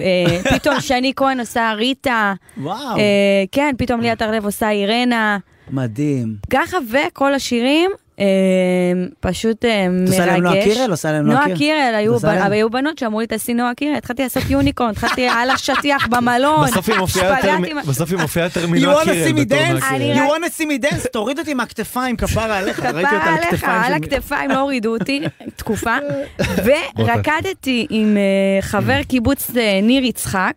אה, פתאום *laughs* שני כהן עושה ריטה, וואו. כן, פתאום ליאת הרלב עושה אירנה, מדהים. ככה וכל השירים, פשוט אה, מרגש. עושה להם נועה קירל? עושה להם נועה נועה קירל? קירל, היו בנות שאמרו לי תעשי נועה קירל, התחלתי לעשות יוניקורן, התחלתי על השטיח במלון, בסוף היא מופיעה יותר מנועה wanna קירל בתור נועה You wanna see me dance? תוריד אותי מהכתפיים, כפרה עליך. *laughs* כפרה על עליך, על הכתפיים לא הורידו אותי *laughs* תקופה, ורקדתי עם אה, חבר קיבוץ אה, ניר יצחק.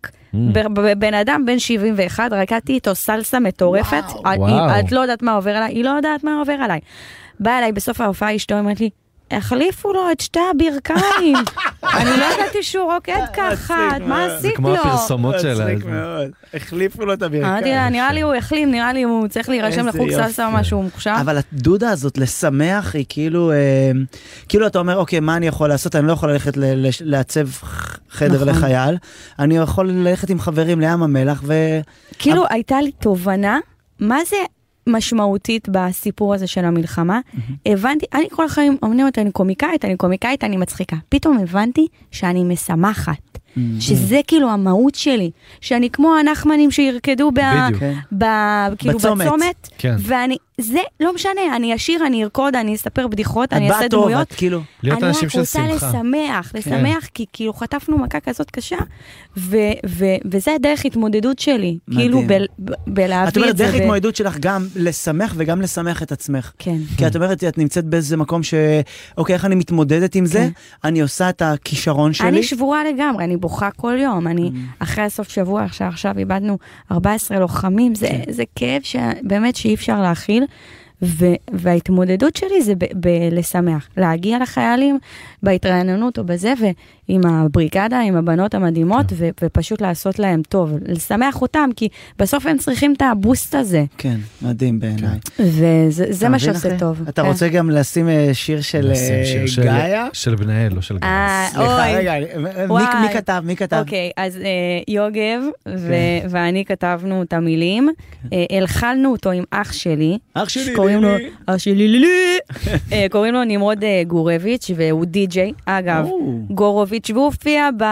ב- בן אדם בן 71, רקדתי איתו סלסה מטורפת. את לא יודעת מה עובר עליי, היא לא יודעת מה עובר עליי. באה אליי בסוף ההופעה אשתו, אומרת לי, החליפו לו את שתי הברכיים. *laughs* אני לא ידעתי שהוא רוקד ככה, מה עשית לו? שלה. מצחיק מאוד. החליפו לו את הברכיים. אמרתי לה, נראה לי הוא החלים, נראה לי הוא צריך להירשם לחוג. סלסה או משהו, מוכשר. אבל הדודה הזאת לשמח היא כאילו, אה, כאילו אתה אומר, אוקיי, מה אני יכול לעשות? אני לא יכול ללכת לעצב חדר נכון. לחייל, אני יכול ללכת עם חברים לים המלח ו... כאילו הייתה לי תובנה, מה זה משמעותית בסיפור הזה של המלחמה? הבנתי, אני כל החיים אומרים אותי, אני קומיקאית, אני קומיקאית, אני מצחיקה. פתאום הבנתי שאני משמחת. שזה כאילו המהות שלי, שאני כמו הנחמנים שירקדו ב... כן. ב... כאילו בצומת. בצומת, כן. ואני, זה לא משנה, אני אשיר, אני ארקוד, אני אספר בדיחות, אני אעשה דמויות. את כאילו... להיות אנשים של שמחה. אני רק רוצה לשמח, לשמח, כי כאילו חטפנו מכה כזאת קשה, ו- ו- וזה הדרך התמודדות שלי, מדהים. כאילו ב- ב- בלהביא את אומרת, את זה. דרך ב- התמודדות שלך גם לשמח וגם לשמח את עצמך. כן. כי את אומרת, את נמצאת באיזה מקום ש... אוקיי, איך אני מתמודדת עם זה? אני עושה את הכישרון שלי. אני שבורה לגמרי, אני בוכה כל יום. אני, Mm. אחרי הסוף שבוע, עכשיו, עכשיו איבדנו 14 לוחמים, זה, כן. זה כאב שבאמת שאי אפשר להכיל. ו- וההתמודדות שלי זה ב- בלשמח, להגיע לחיילים בהתרעננות או בזה, ועם הבריגדה, עם הבנות המדהימות, כן. ו- ופשוט לעשות להם טוב, לשמח אותם, כי בסוף הם צריכים את הבוסט הזה, כן, מדהים בעיניי. וזה זה אתה מה שעושה אחי? טוב. אתה כן. רוצה גם לשים אה, שיר של נשים אה, שיר של- גאיה? של בנאל, לא של גאיה. אה, סליחה, אוי. רגע, מי- וואי. מי כתב? מי כתב? אוקיי, אז אה, יוגב ו- כן. ואני כתבנו את המילים, אה, הלחלנו אותו עם אח שלי. אח שלי, שקוראים לו, לילי. אח שלי לילי, אה, קוראים לו נמרוד אה, גורביץ' והוא די-ג'יי, אגב. גורוביץ', והוא הופיע ב...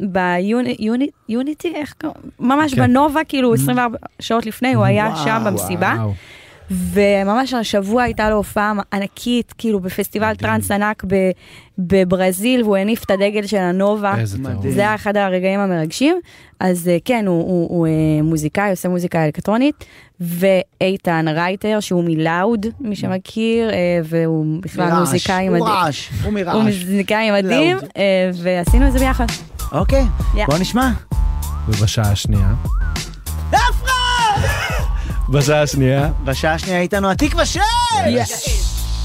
ביוניטי, איך קוראים? ממש כן. בנובה, כאילו 24 שעות לפני, הוא היה וואו, שם במסיבה. וואו. וממש השבוע הייתה לו הופעה ענקית, כאילו בפסטיבל טראנס ענק בברזיל, והוא הניף את הדגל של הנובה. זה היה אחד הרגעים המרגשים. אז אה, כן, הוא, הוא, הוא מוזיקאי, עושה מוזיקה אלקטרונית, ואיתן רייטר, שהוא מלאוד, מי שמכיר, אה, והוא בכלל מוזיקאי הוא מדהים. רעש, הוא מרעש. הוא מוזיקאי מדהים. אה, ועשינו את זה ביחד. אוקיי. בוא נשמע. ובשעה השנייה. בשעה השנייה. בשעה השנייה איתנו התקווה של...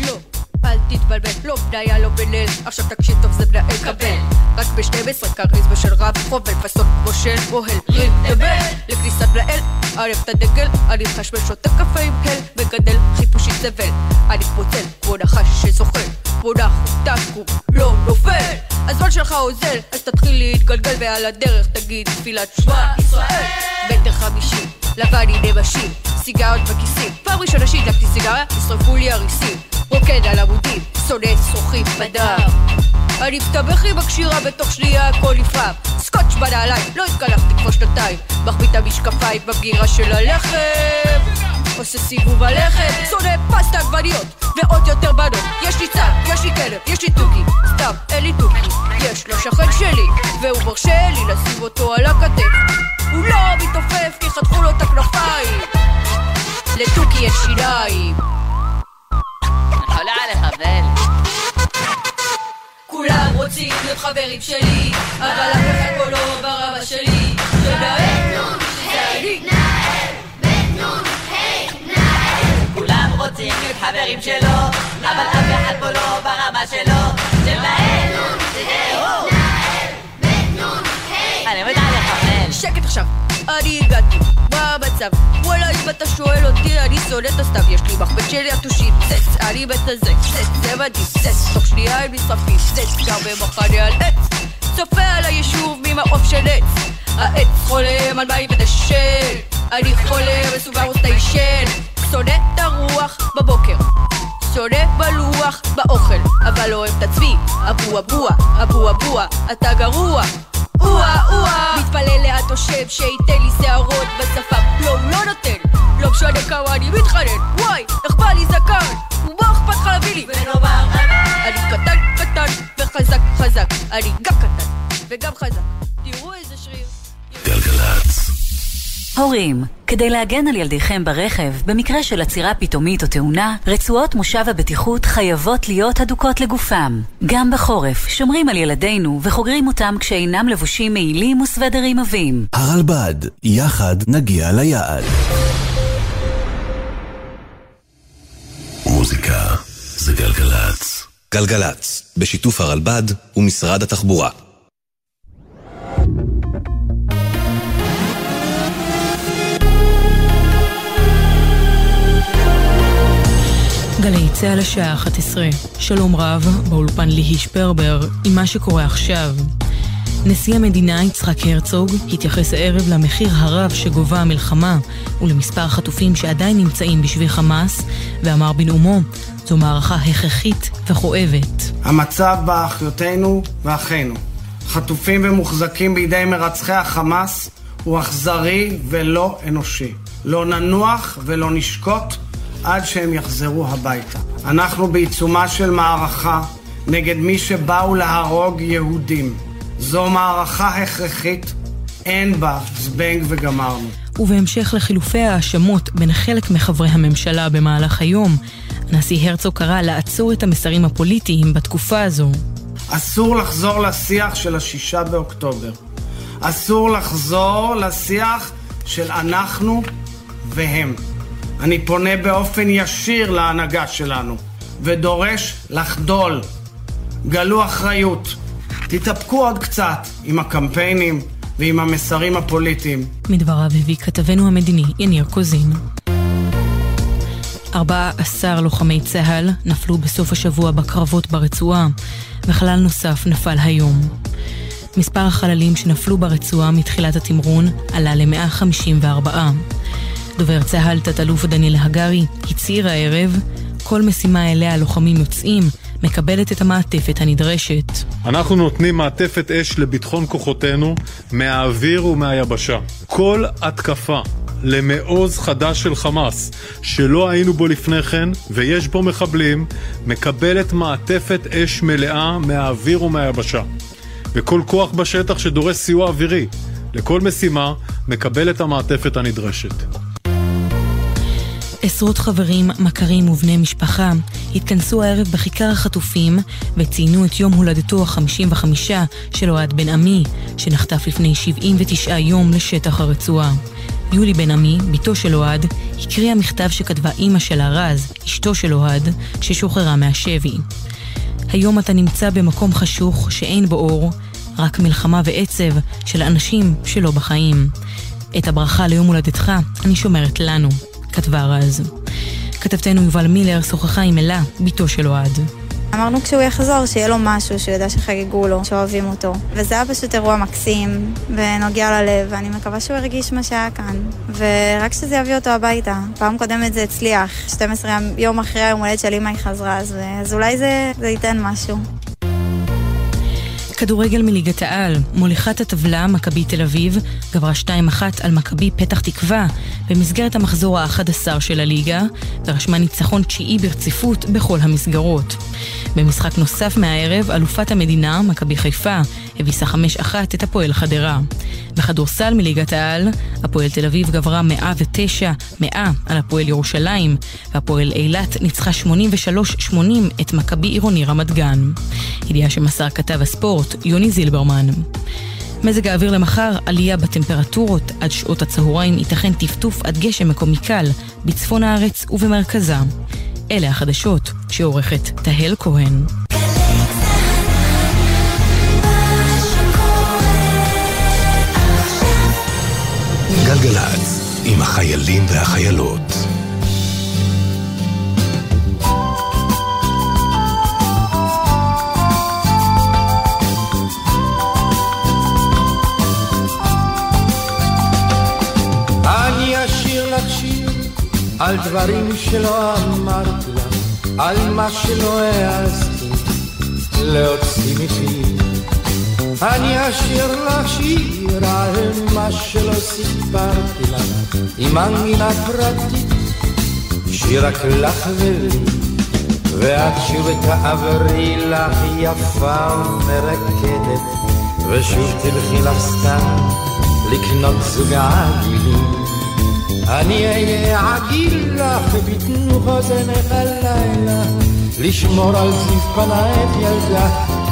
לא, אל תתבלבל, לא בדיה, לא בליל עכשיו תקשיב טוב זה מנהל קבל רק ב-12 כריזמה של רב חובל פסון כמו של ריב דבל לכניסת לאל ערב את הדגל אני מחשמל שותה קפה עם הל מגדל חיפושית זבל אני פוצל כמו נחש שזוחל כמו נחו לא נופל הזמן שלך אוזל אז תתחיל להתגלגל ועל הדרך תגיד תפילת שמע ישראל. מטר חמישים לבן עם נמשים סיגריות בכיסים. פעם ראשונה שהדלקתי סיגריה נשרפו לי הריסים. רוקד על עמודים שונא שרוכים בדם. אני מסתבך עם הקשירה בתוך שנייה הכל נפרם סקוץ' בנעליים לא התקלחתי כבר שנתיים. מחביא את המשקפיים בבגירה של הלחם עושה סיבוב הלחם שונא פסטה עגבניות ועוד יותר בנות. יש לי צד, יש לי כלב, יש לי תוכי. סתם, אין לי תוכי. יש לו שכן שלי והוא מרשה לי לשים אותו על הכתף. הוא לא מתעופף כי חתכו לו את הכנפיים. לתוכי יש שיניים. עולה עליך, בל. כולם רוצים להיות חברים שלי, אבל אף אחד פה לא ברמה שלי. שנהל, חברים שלו, אבל אף אחד פה לא ברמה שלו. זהו. אני עומד עליך, בל. שקט עכשיו, אני הגעתי, מה המצב? וואלה, אם אתה שואל אותי, אני שונא את הסתיו, יש לי מחבט של יתושים, זץ, אני מת על זה, זץ, זה מדהים, זץ, תוך שנייה הם נשרפים, זץ, גר במחנה על עץ, צופה על היישוב ממעוף של עץ, העץ חולם על מים ודשן, אני חולם בסוגר סטיישן, שונא את הרוח בבוקר, שונא בלוח באוכל, אבל לא אוהב את עצמי, אבו אבוה, אבו אבוה, אתה גרוע, אוה אוה. מתפלל לאט חושב שייתן לי שערות בשפה. לא, הוא לא נותן. לא משנה כמה אני מתחנן. וואי, איך בא לי זקן. ומה אכפת לך להביא לי? ונאמר אני קטן קטן וחזק חזק. אני גם קטן וגם חזק. תראו איזה שריר. גלגלצ. הורים, כדי להגן על ילדיכם ברכב, במקרה של עצירה פתאומית או תאונה, רצועות מושב הבטיחות חייבות להיות הדוקות לגופם. גם בחורף, שומרים על ילדינו וחוגרים אותם כשאינם לבושים מעילים וסוודרים עבים. הרלב"ד, יחד נגיע ליעד. מוזיקה זה גלגלצ. גלגלצ, בשיתוף הרלב"ד ומשרד התחבורה. גלי צה"ל השעה 11, שלום רב, באולפן ליהי שפרבר, עם מה שקורה עכשיו. נשיא המדינה יצחק הרצוג התייחס הערב למחיר הרב שגובה המלחמה ולמספר החטופים שעדיין נמצאים בשבי חמאס, ואמר בנאומו, זו מערכה הכרחית וכואבת. המצב באחיותינו ואחינו, חטופים ומוחזקים בידי מרצחי החמאס, הוא אכזרי ולא אנושי. לא ננוח ולא נשקוט עד שהם יחזרו הביתה. אנחנו בעיצומה של מערכה נגד מי שבאו להרוג יהודים. זו מערכה הכרחית, אין בה זבנג וגמרנו. ובהמשך לחילופי ההאשמות בין חלק מחברי הממשלה במהלך היום, הנשיא הרצוג קרא לעצור את המסרים הפוליטיים בתקופה הזו. אסור לחזור לשיח של השישה באוקטובר. אסור לחזור לשיח של אנחנו והם. אני פונה באופן ישיר להנהגה שלנו ודורש לחדול. גלו אחריות. תתאפקו עוד קצת עם הקמפיינים ועם המסרים הפוליטיים. מדבריו הביא כתבנו המדיני יניר קוזין. 14 לוחמי צה"ל נפלו בסוף השבוע בקרבות ברצועה, וחלל נוסף נפל היום. מספר החללים שנפלו ברצועה מתחילת התמרון עלה ל-154. דובר צה"ל, תת-אלוף דניאל הגרי, הצהיר הערב, כל משימה אליה הלוחמים יוצאים, מקבלת את המעטפת הנדרשת. אנחנו נותנים מעטפת אש לביטחון כוחותינו מהאוויר ומהיבשה. כל התקפה למעוז חדש של חמאס, שלא היינו בו לפני כן, ויש בו מחבלים, מקבלת מעטפת אש מלאה מהאוויר ומהיבשה. וכל כוח בשטח שדורש סיוע אווירי לכל משימה, מקבל את המעטפת הנדרשת. עשרות חברים, מכרים ובני משפחה התכנסו הערב בכיכר החטופים וציינו את יום הולדתו ה-55 של אוהד בן עמי, שנחטף לפני 79 יום לשטח הרצועה. יולי בן עמי, בתו של אוהד, הקריאה מכתב שכתבה אימא שלה רז, אשתו של אוהד, ששוחררה מהשבי. היום אתה נמצא במקום חשוך שאין בו אור, רק מלחמה ועצב של אנשים שלא בחיים. את הברכה ליום הולדתך אני שומרת לנו. כתבה רז. כתבתנו יובל מילר שוחחה עם אלה, בתו של אוהד. אמרנו כשהוא יחזור, שיהיה לו משהו, שהוא ידע שחגגו לו, שאוהבים אותו. וזה היה פשוט אירוע מקסים, ונוגע ללב, ואני מקווה שהוא הרגיש מה שהיה כאן. ורק שזה יביא אותו הביתה. פעם קודמת זה הצליח, 12 יום אחרי היום הולדת של אמא היא חזרה, אז, אז אולי זה, זה ייתן משהו. כדורגל מליגת העל, מוליכת הטבלה, מכבי תל אביב, גברה 2-1 על מכבי פתח תקווה במסגרת המחזור ה-11 של הליגה, ורשמה ניצחון תשיעי ברציפות בכל המסגרות. במשחק נוסף מהערב, אלופת המדינה, מכבי חיפה, הביסה 5-1 את הפועל חדרה. בכדורסל מליגת העל, הפועל תל אביב גברה 109-100 על הפועל ירושלים, והפועל אילת ניצחה 83-80 את מכבי עירוני רמת גן. ידיעה שמסר כתב הספורט, יוני זילברמן. מזג האוויר למחר, עלייה בטמפרטורות, עד שעות הצהריים ייתכן טפטוף עד גשם מקומי קל, בצפון הארץ ובמרכזה. אלה החדשות שעורכת תהל כהן. גלגלצ, עם החיילים והחיילות. על דברים שלא אמרתי לך, על מה שלא העזתי להוציא מפי. אני אשיר לך שיר על מה שלא סיפרתי לך, עם מנגינה פרטית, שיר רק לך ולי. ואת שוב תעברי לך יפה ומרקדת, ושוב תלכי לך סתם לקנות זוג עגילים. אני אהיה עגיל לך בתנוך אוזנך הלילה, לשמור על זיו פנייך ילדה,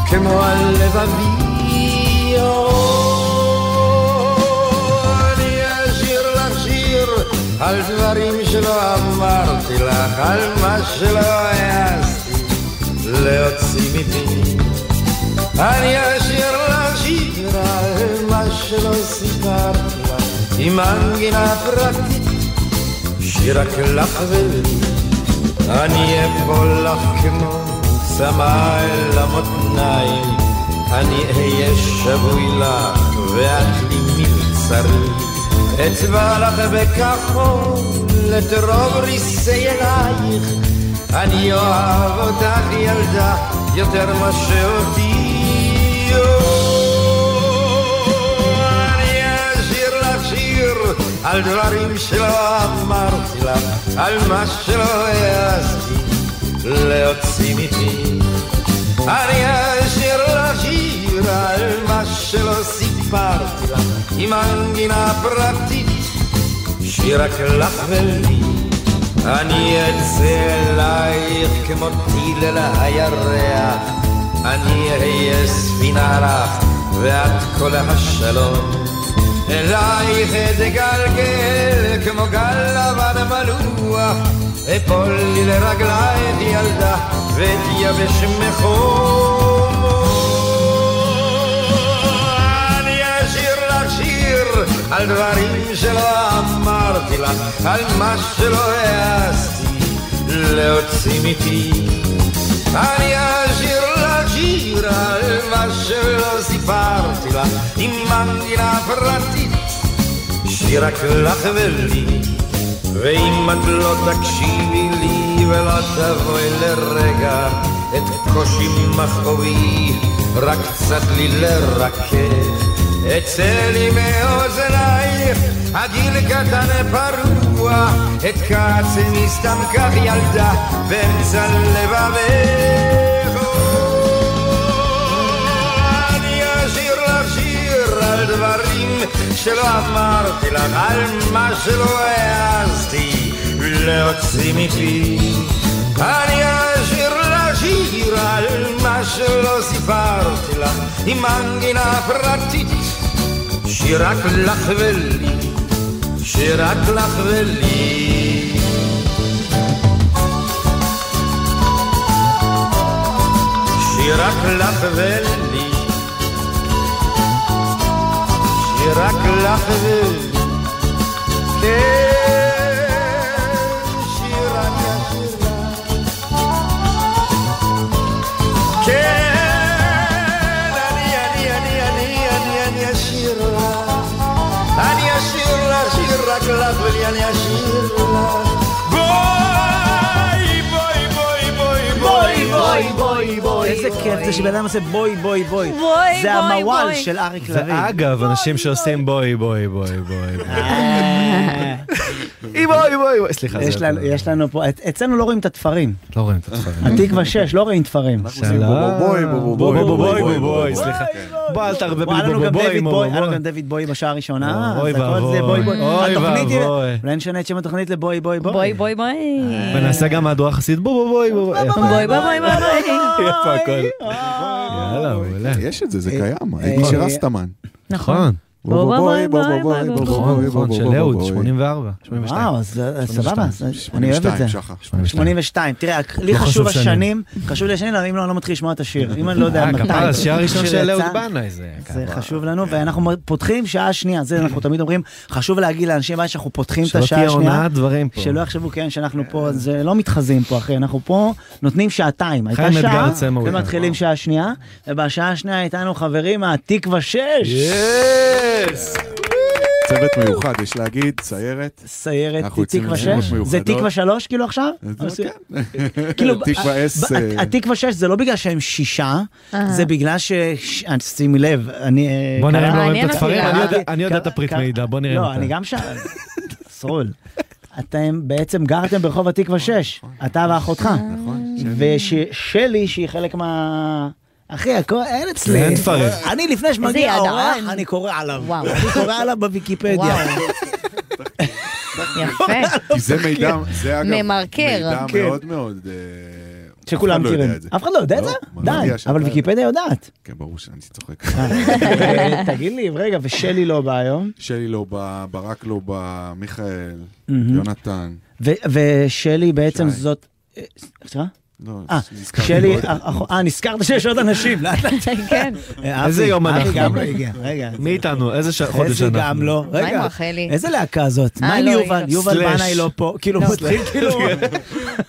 כמו על לבבי. על דברים שלא אמרתי לך, על מה שלא העזתי להוציא מפי. אני אשיר לך שיר על מה שלא סיפרתי לך, עם מנגינה פרטית, שיר רק לך ולי. אני אפול לך כמו צמא אל המותניים, אני אהיה שבוי לך ואת לי מבצרי. אצבע לך בכחול את רוב ריסי אלייך, אני אוהב אותך ילדה יותר מה שאותי. אני אשיר לך שיר על דברים שלא אמרתי לך, על מה שלא העזתי להוציא מפי. אני אשיר לך שיר על מה שלא סיפרתי לך, עם מנגינה פרטית, שיר רק לך ולי. אני אצא אלייך כמו טיל אל הירח, אני אהיה ספינה לך ואת כל השלום. אלייך אתגלגל כמו גל לבן מלוח, אפול לי לרגלייך ילדה ותייבש מחום. על דברים שלא אמרתי לך, על מה שלא העזתי להוציא מפי. אני אשיר לך שיר על מה שלא סיפרתי לך, עם מנגינה פרטית, שיר רק לך ולי. ואם את לא תקשיבי לי ולא תבואי לרגע את קושי מכאובי, רק קצת לי לרכך. אצא לי מאוזנייך הגיל קטן פרוע, את קצני סתם כך ילדה, באמצע לבבך. אני אשיר לך שיר על דברים שלא אמרתי לך, על מה שלא העזתי להוציא מפי. אני אשיר לך שיר על שלא סיפרתי לך, עם מנגינה פרטית, שרק לך ולי, שרק לך ולי. שרק לך ולי, שרק לך ולי, כן, כיף זה שבן אדם עושה בואי, בואי, בואי. בואי, זה המוואל. של אריק לוין. ואגב, אנשים שעושים בואי בואי בואי בואי בואי. אה. אי בואי בואי בואי. סליחה, יש זה לנו- יש לנו פה, אצלנו לא רואים את התפרים. לא רואים את התפרים. התקווה 6, לא רואים תפרים. שלום. בואי בואי בואי בואי בואי בואי סליחה. בוא אל בואי בואי בוי, היה לנו בואי. גם דויד בוי בשעה הראשונה. אוי אז הכל זה ואבוי. בוי בוי. אוי ואבוי. אולי נשנה את שם התוכנית לבוי בוי בוי. בואי בואי בואי. ונעשה גם מהדורה חסיד בואי בואי בואי. בואי בואי בואי בואי. איפה הכל? יאללה, מעולה. יש את זה, זה אה, קיים. הייתי של רסטמן. נכון. בוא בוא בואי בוא בוא בואי בוא נכון, בוא נכון, בוא של בוא אהוד, בוא. 84, 82. וואו, סבבה, אני אוהב את 82, זה. שחר. 82. תראה, לי לא חשוב השנים, חשוב לי השנים, אם לא, אני לא מתחיל לשמוע את השיר. אם אני לא יודע אה, מתי. כפרה, השיר הראשון של אהוד בנאי זה. זה חשוב לנו, ואנחנו פותחים שעה שנייה, זה אנחנו תמיד אומרים, חשוב להגיד לאנשים מה שאנחנו פותחים את שלא השעה תהיה השנייה. הונאת דברים פה. שלא יחשבו כן שאנחנו פה, אז אה, לא מתחזים פה אחי, אנחנו פה נותנים שעתיים. הייתה שעה. ומתחילים שעה שנייה, ובשעה השנייה איתנו חברים מהתקווה 6. יס! צוות מיוחד, יש להגיד, סיירת. סיירת תקווה לתנועות 6? זה. תקווה 3 כאילו עכשיו? זה כן. תקווה ה- S, ב- אה, התקווה 6 זה לא בגלל שהם שישה, אה. זה בגלל ש... ש- שימי לב, אני... אה, בוא נראה אם לא רואים את הספרים, אני יודע- את הפריט מידע, בוא נראה לא, אני גם ש... סרול. אתם בעצם גרתם ברחוב התקווה 6, אתה ואחותך. נכון. ושלי, שהיא חלק מה... אחי, הכל אין אצלי. אין תפרים. אני לפני שמגיע האורח. אני קורא עליו. וואו. אני קורא עליו בוויקיפדיה. וואו. יפה. זה מידע, זה אגב, ממרקר. מידע כן. מאוד מאוד... אה, שכולם לא מכירים. אף אחד לא יודע את לא, זה? מה, די, אבל ויקיפדיה יודעת. כן, ברור שאני צוחק. אה, תגיד לי, רגע, ושלי לא בא היום? שלי לא בא, ברק לא בא, מיכאל. יונתן. ושלי בעצם. זאת... אה, סליחה? לא, אה, שלי. אה, אה, נזכרת שיש עוד אנשים, לאט לאט. *laughs* כן. אה, איזה אבי, יום אבי אנחנו? גם לא הגיע, רגע. מי איתנו? איזה ש- חודש איזה אנחנו? גם לא, מה עם רגע, רחלי? איזה להקה זאת? אה, מה עם לא, יובל? היא- יובל. בנאי לא פה, כאילו, לא. מתחיל כאילו...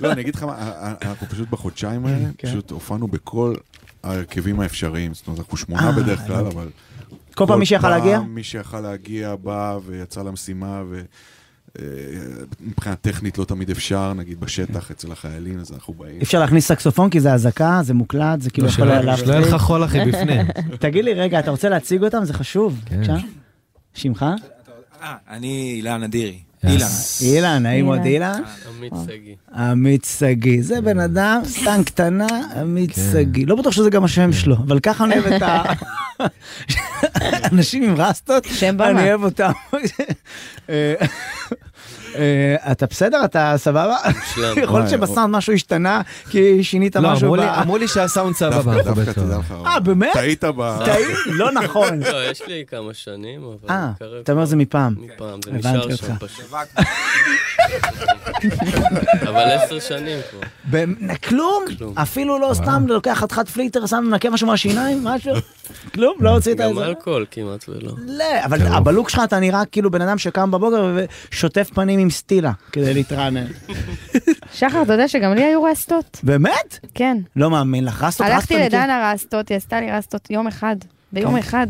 לא, אני אגיד לך מה, אנחנו פשוט בחודשיים האלה, כן. פשוט הופענו בכל ההרכבים האפשריים, זאת אומרת, אנחנו שמונה בדרך כלל, לא. אבל... כל פעם מי שיכול להגיע? פעם מי שיכול להגיע בא ויצא למשימה, ומבחינה טכנית לא תמיד אפשר, נגיד בשטח אצל החיילים, אז אנחנו באים. אי אפשר להכניס סקסופון כי זה אזעקה, זה מוקלט, זה כאילו לא, יכול להפחיד. שלא יהיה לך חול אחי בפנים. *laughs* תגיד לי, רגע, אתה רוצה להציג אותם? זה חשוב. כן. בבקשה. שמך? אה, אני אילן אדירי. אילן. אילן, האם עוד אילן? עמית שגיא. עמית שגיא, זה בן אדם, סתם קטנה, עמית כן. שגיא. לא בטוח שזה גם השם שלו, אבל ככה אני אוהב את ה... *laughs* אנשים עם רסטות, שם במה. אני אוהב אותם. *laughs* אה, אתה בסדר? אתה סבבה? יכול להיות שבסאונד משהו השתנה, כי שינית לא, משהו אמרו. לי- אמרו לי שהסאונד סבבה. אה, באמת? טעית ב... טעית? לא נכון. לא, יש לי כמה שנים, אבל... אה, אתה אומר זה מפעם. מפעם, זה נשאר. שם פשוט. אבל עשר שנים כבר. כלום. אפילו לא סתם לוקח חתיכת פליטר, שם מנקה משהו מהשיניים, משהו? כלום? לא הוצאת את גם זה? אלכוהול כמעט ולא. לא, אבל הבלוק שלך אתה נראה כאילו בן אדם שקם בבוקר ושוטף פנים עם סטילה כדי להתרענן. *laughs* שחר, אתה יודע שגם לי היו רסטות? באמת? כן. לא מאמין לך, רסטות הלכתי לדנה רסטות, היא עשתה לי רסטות יום אחד. ביום כמה- אחד.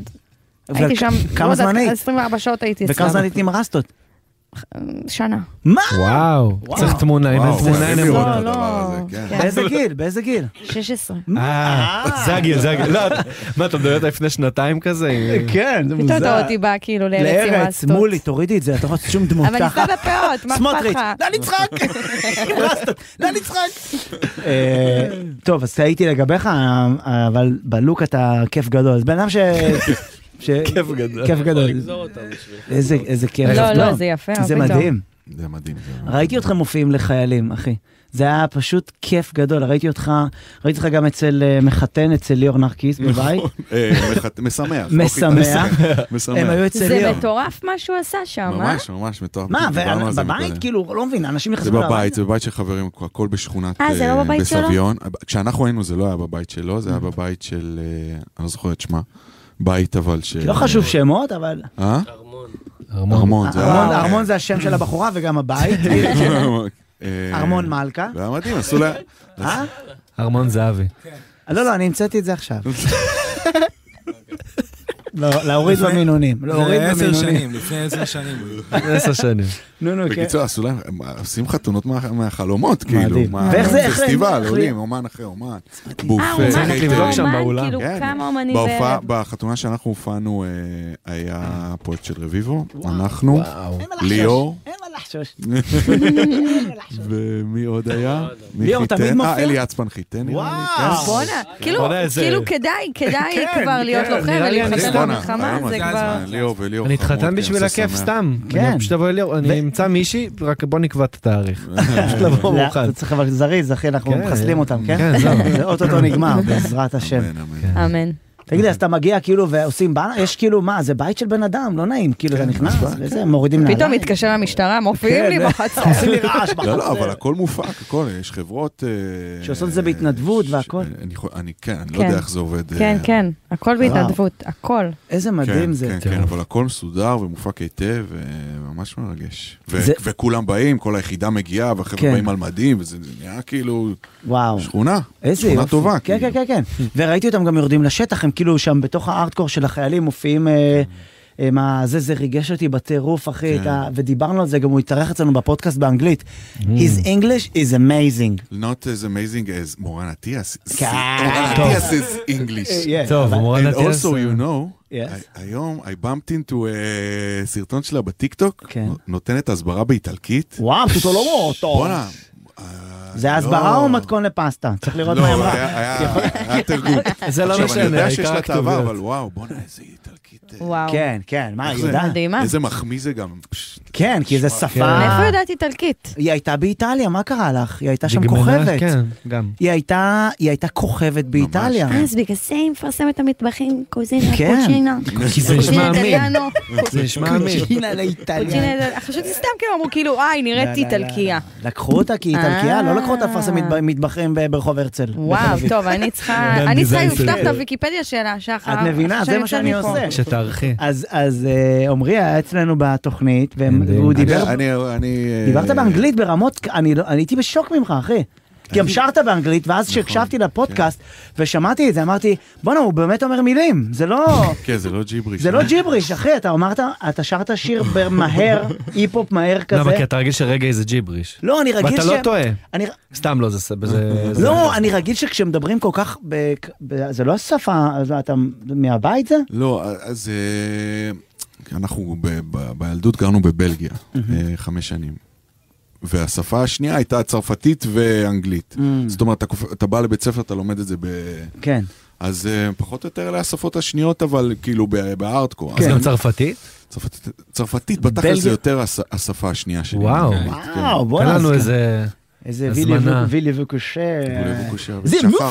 הייתי שם, כמה זמן היית? 24 שעות הייתי וכמה אצלם. זמן הייתי עם הרסטות? שנה. מה? וואו, צריך תמונה, אם אין תמונה אין לראות אמונה. את הדבר הזה, כן. באיזה גיל? באיזה גיל? 16. אה, זה הגיל, זה הגיל. לא, מה, אתה מדבר לפני שנתיים כזה? כן, זה פתאום אתה רואה אותי באה כאילו לארץ עם לארץ, האסטות. מולי, תורידי את זה, אתה יכול לעשות שום דמות אבל ככה. ניסה בפאות, מה אכפת לך? לא נצחק! לא נצחק! אה, טוב, אז טעיתי לגביך, אה, אבל בלוק אתה כיף גדול. אז בן אדם ש... ש- כיף גדול. כיף גדול. *laughs* איזה כיף. לא, לא, זה יפה, זה פתאום. מדהים. זה מדהים. זה- ראיתי אתכם מופיעים לחיילים, אחי. זה היה פשוט כיף גדול, ראיתי אותך, ראיתי אותך גם אצל אה, מחתן, אצל ליאור נרקיס בבית. *laughs* אה, משמח. *laughs* משמח. משמח. הם היו אצל זה ליאור. מטורף מה שהוא עשה שם, אה? ממש, ממש מטורף. מה, זה מקודם. כאילו, לא מבין, אנשים זה נכנסו בבית, זה בבית של חברים, הכל בשכונת אה, זה לא אה, בבית שלו? בסביון. כשאנחנו היינו זה לא היה בבית שלו, זה היה בבית של, אני לא זוכר את שמה, בית אבל של... לא חשוב שמות, אבל... אה? ארמון. ארמון. ארמון, ארמון זה השם של הבחורה וגם הבית. *laughs* אה, ארמון מלכה. זה היה מדהים, עשו לה... אה? ארמון זהבי. לא, לא, אני המצאתי את זה עכשיו. *laughs* לא, להוריד במינונים. להוריד זה עשר במינונים. שנים, לפני עשר *laughs* שנים. עשר שנים. נו, נו, כן. בקיצור, עשו להם, הם עושים חתונות מה- מהחלומות, כאילו. ואיך זה- איך- פסטיבל, עולים, אומן אחרי אומן. אה, בופה. אומן צריך אחרי לבדוק שם אומן, באולם. כאילו כן. כמה אומנים בהופעה, בערב. בחתונה שאנחנו הופענו, אה, היה פרויקט של רביבו, אנחנו, ליאור, *laughs* אין מה לחשוש. ומי עוד היה? ליאור? תמיד אה, מופיע? אלי יצפן חיתן לי, וואו. כן. בואנה, כאילו, כאילו כדאי, כדאי כן, כבר להיות כן, לוחם ולהתחתן בואנה, במלחמה, היום זה כבר... הזמן, ליאור וליאור אני אתחתן כן, בשביל הכיף. סתם. כן. פשוט אבוא אליאור, אני אמצא מישהי, רק בוא נקבע את התאריך. פשוט לבוא מאוחד. אתה צריך אבל זריז, אחי, אנחנו כן. מחסלים אותם, כן? כן, זהו. זה אוטוטו נגמר, *laughs* בעזרת השם. אמן, אמן. אמן. תגיד לי, אז אתה מגיע כאילו ועושים בנה, יש כאילו, מה, זה בית של בן אדם, לא נעים, כאילו כן, אתה נכנס, וזה, מורידים פתאום נעליים. מתקשר למשטרה, מופיעים לי כן, בחצר. עושים לי רעש לא, בחצר. לא, אבל הכל מופק, הכל, יש חברות... אה, שעושות את זה בהתנדבות והכל. אני כן, אני לא כן. יודע איך זה עובד. אה, כן, כן, הכל בהתנדבות, הכל. איזה כן, מדהים זה. כן, כן, אבל הכל מסודר ומופק היטב, וממש מרגש. וכולם באים, כל היחידה מגיעה, והחבר'ה כן. באים על מדים, וזה נהיה כאילו וואו. שכונה. איזה שכונה. טובה. כן, כן, כאילו. כן, כן. וראיתי אותם גם יורדים לשטח, הם כאילו שם בתוך הארטקור של החיילים מופיעים... אה, אה, מה זה, זה ריגש אותי בטירוף, אחי, כן. ה- ודיברנו על זה, גם הוא התארח אצלנו בפודקאסט באנגלית. His English is amazing. Not as amazing as מורן אטיאס. כן, מורן. אטיאס is English. *laughs* Yeah, טוב, מורן And אטיאס. also, you know, Yes. I- היום I bumped into a סרטון שלה בטיקטוק, כן. נותנת הסברה באיטלקית. וואו, פשוט לא מוטו. בואנה. זה הסברה או מתכון לפסטה? צריך לראות מה היא לא, אמרה. היה- היה תרגום. זה לא עכשיו, משנה, אני יודע שיש העיקר לה את העבר, הכתוביות. אבל וואו, בואנה, איזה איטלקית. אה, וואו. כן, כן, מה, היא זה? יודעת? מדהימה. איזה מחמיא זה גם. כן, כי זה שמע, שפה... מאיפה יודעת איטלקית? היא הייתה באיטליה, מה קרה לך? היא הייתה שם כוכבת. כן, גם. היא הייתה, כוכבת באיטליה. כן. אז בגלל זה היא מפרסמת המטבחים, קוזינה, כן. קוצ'ינה. *laughs* כי זה נשמע אמין. זה נשמע אמין. קוצ'ינה לאיטליה. חשבתי סתם כאילו אמרו כאילו, אה, היא נראית לא, לא, לא, איטלקיה. לקחו אותה כי היא איטלקיה, לא לקחו אותה לפרסם אה. מטבחים ברחוב הרצל. וואו. טוב, אני צריכה, אני צריכה לפתוח את הוויקיפדיה שלה, שחר. את מבינה? זה מה שאני. עושה. שתערכי. אז אז אה, עמרי היה אצלנו בתוכנית. והוא אני- דיבר, אני. אה, דיברת באנגלית ברמות, אני לא- אני הייתי בשוק ממך, אחי. גם שרת באנגלית, ואז נכון, כשהקשבתי לפודקאסט ושמעתי את זה, אמרתי, בואנה, הוא באמת אומר מילים, זה לא... *laughs* כן, זה לא ג'יבריש. זה לא ג'יבריש, אחי, אתה אמרת, אתה שרת שיר מהר, היפ-הופ מהר לא, כזה. אבל כי אתה רגיל שרגע זה ג'יבריש. לא, אני רגיל ואתה ש... לא טועה. אני... סתם לא, זה... *laughs* לא, אני רגיל שכשמדברים כל כך. זה לא השפה, אז אתה מהבית זה? לא, אז אה, אנחנו ב- ב- בילדות גרנו בבלגיה אה, חמש שנים. והשפה השנייה הייתה צרפתית ואנגלית. זאת אומרת, אתה אתה בא לבית ספר, אתה לומד את זה ב... כן. אז אה, פחות או יותר אלה השפות השניות, אבל כאילו ב- בארדקור. אז אז גם אני- צרפתית? צרפתית, צרפתית, בתכל'ס זה יותר הש- השפה השנייה שלי. וואו. כן, כן. וואו, בוא נעשה. איזה הזמנה. וילי וקושה. וולב וקושר זה ושחר.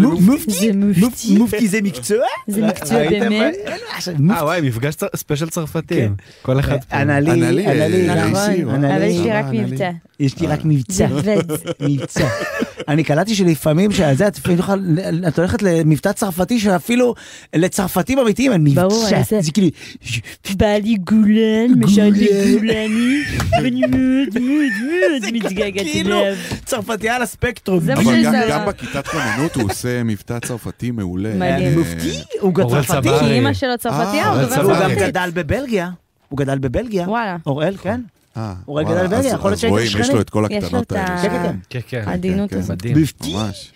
מופתי. מופתי? מופתי. מופתי זה מקצוע? זה מקצוע ראיתם? באמת? אין מה עכשיו, אה מופתי. וואי, מפגש צר- ספיישל צרפתים. כל אחד פה. אנלי, אנלי, אה, אנלי, נכון. נכון, אבל אנלי. יש לי רק אנלי. מבצע. יש לי רק מבצע. זה עובד. מבצע. אני קלטתי שלפעמים שזה, את הולכת למבטא צרפתי שאפילו לצרפתים אמיתיים אין ברור. אני אעשה- זה כאילו, בא לי גולן, גולן. גולני, ואני מאוד מאוד מאוד *laughs* מתגעגעת כאילו אליו. צרפתייה על הספקטרום. זה מה אבל גם- בכיתת כוננות הוא עושה מבטא צרפתי מעולה. אה, מופתי? הוא גם צרפתי. כי אימא שלו צרפתייה, אה, הוא גם. גדל בבלגיה. הוא גדל בבלגיה. וואלה. אוראל, כן. אה, הוא גדל בבלגיה, אז- יכול להיות אז שהייתם רואים, יש שכנים. לו את כל הקטנות האלה. כן, כן, כן, כן. העדינות כן, הזאת. מדהים. ממש.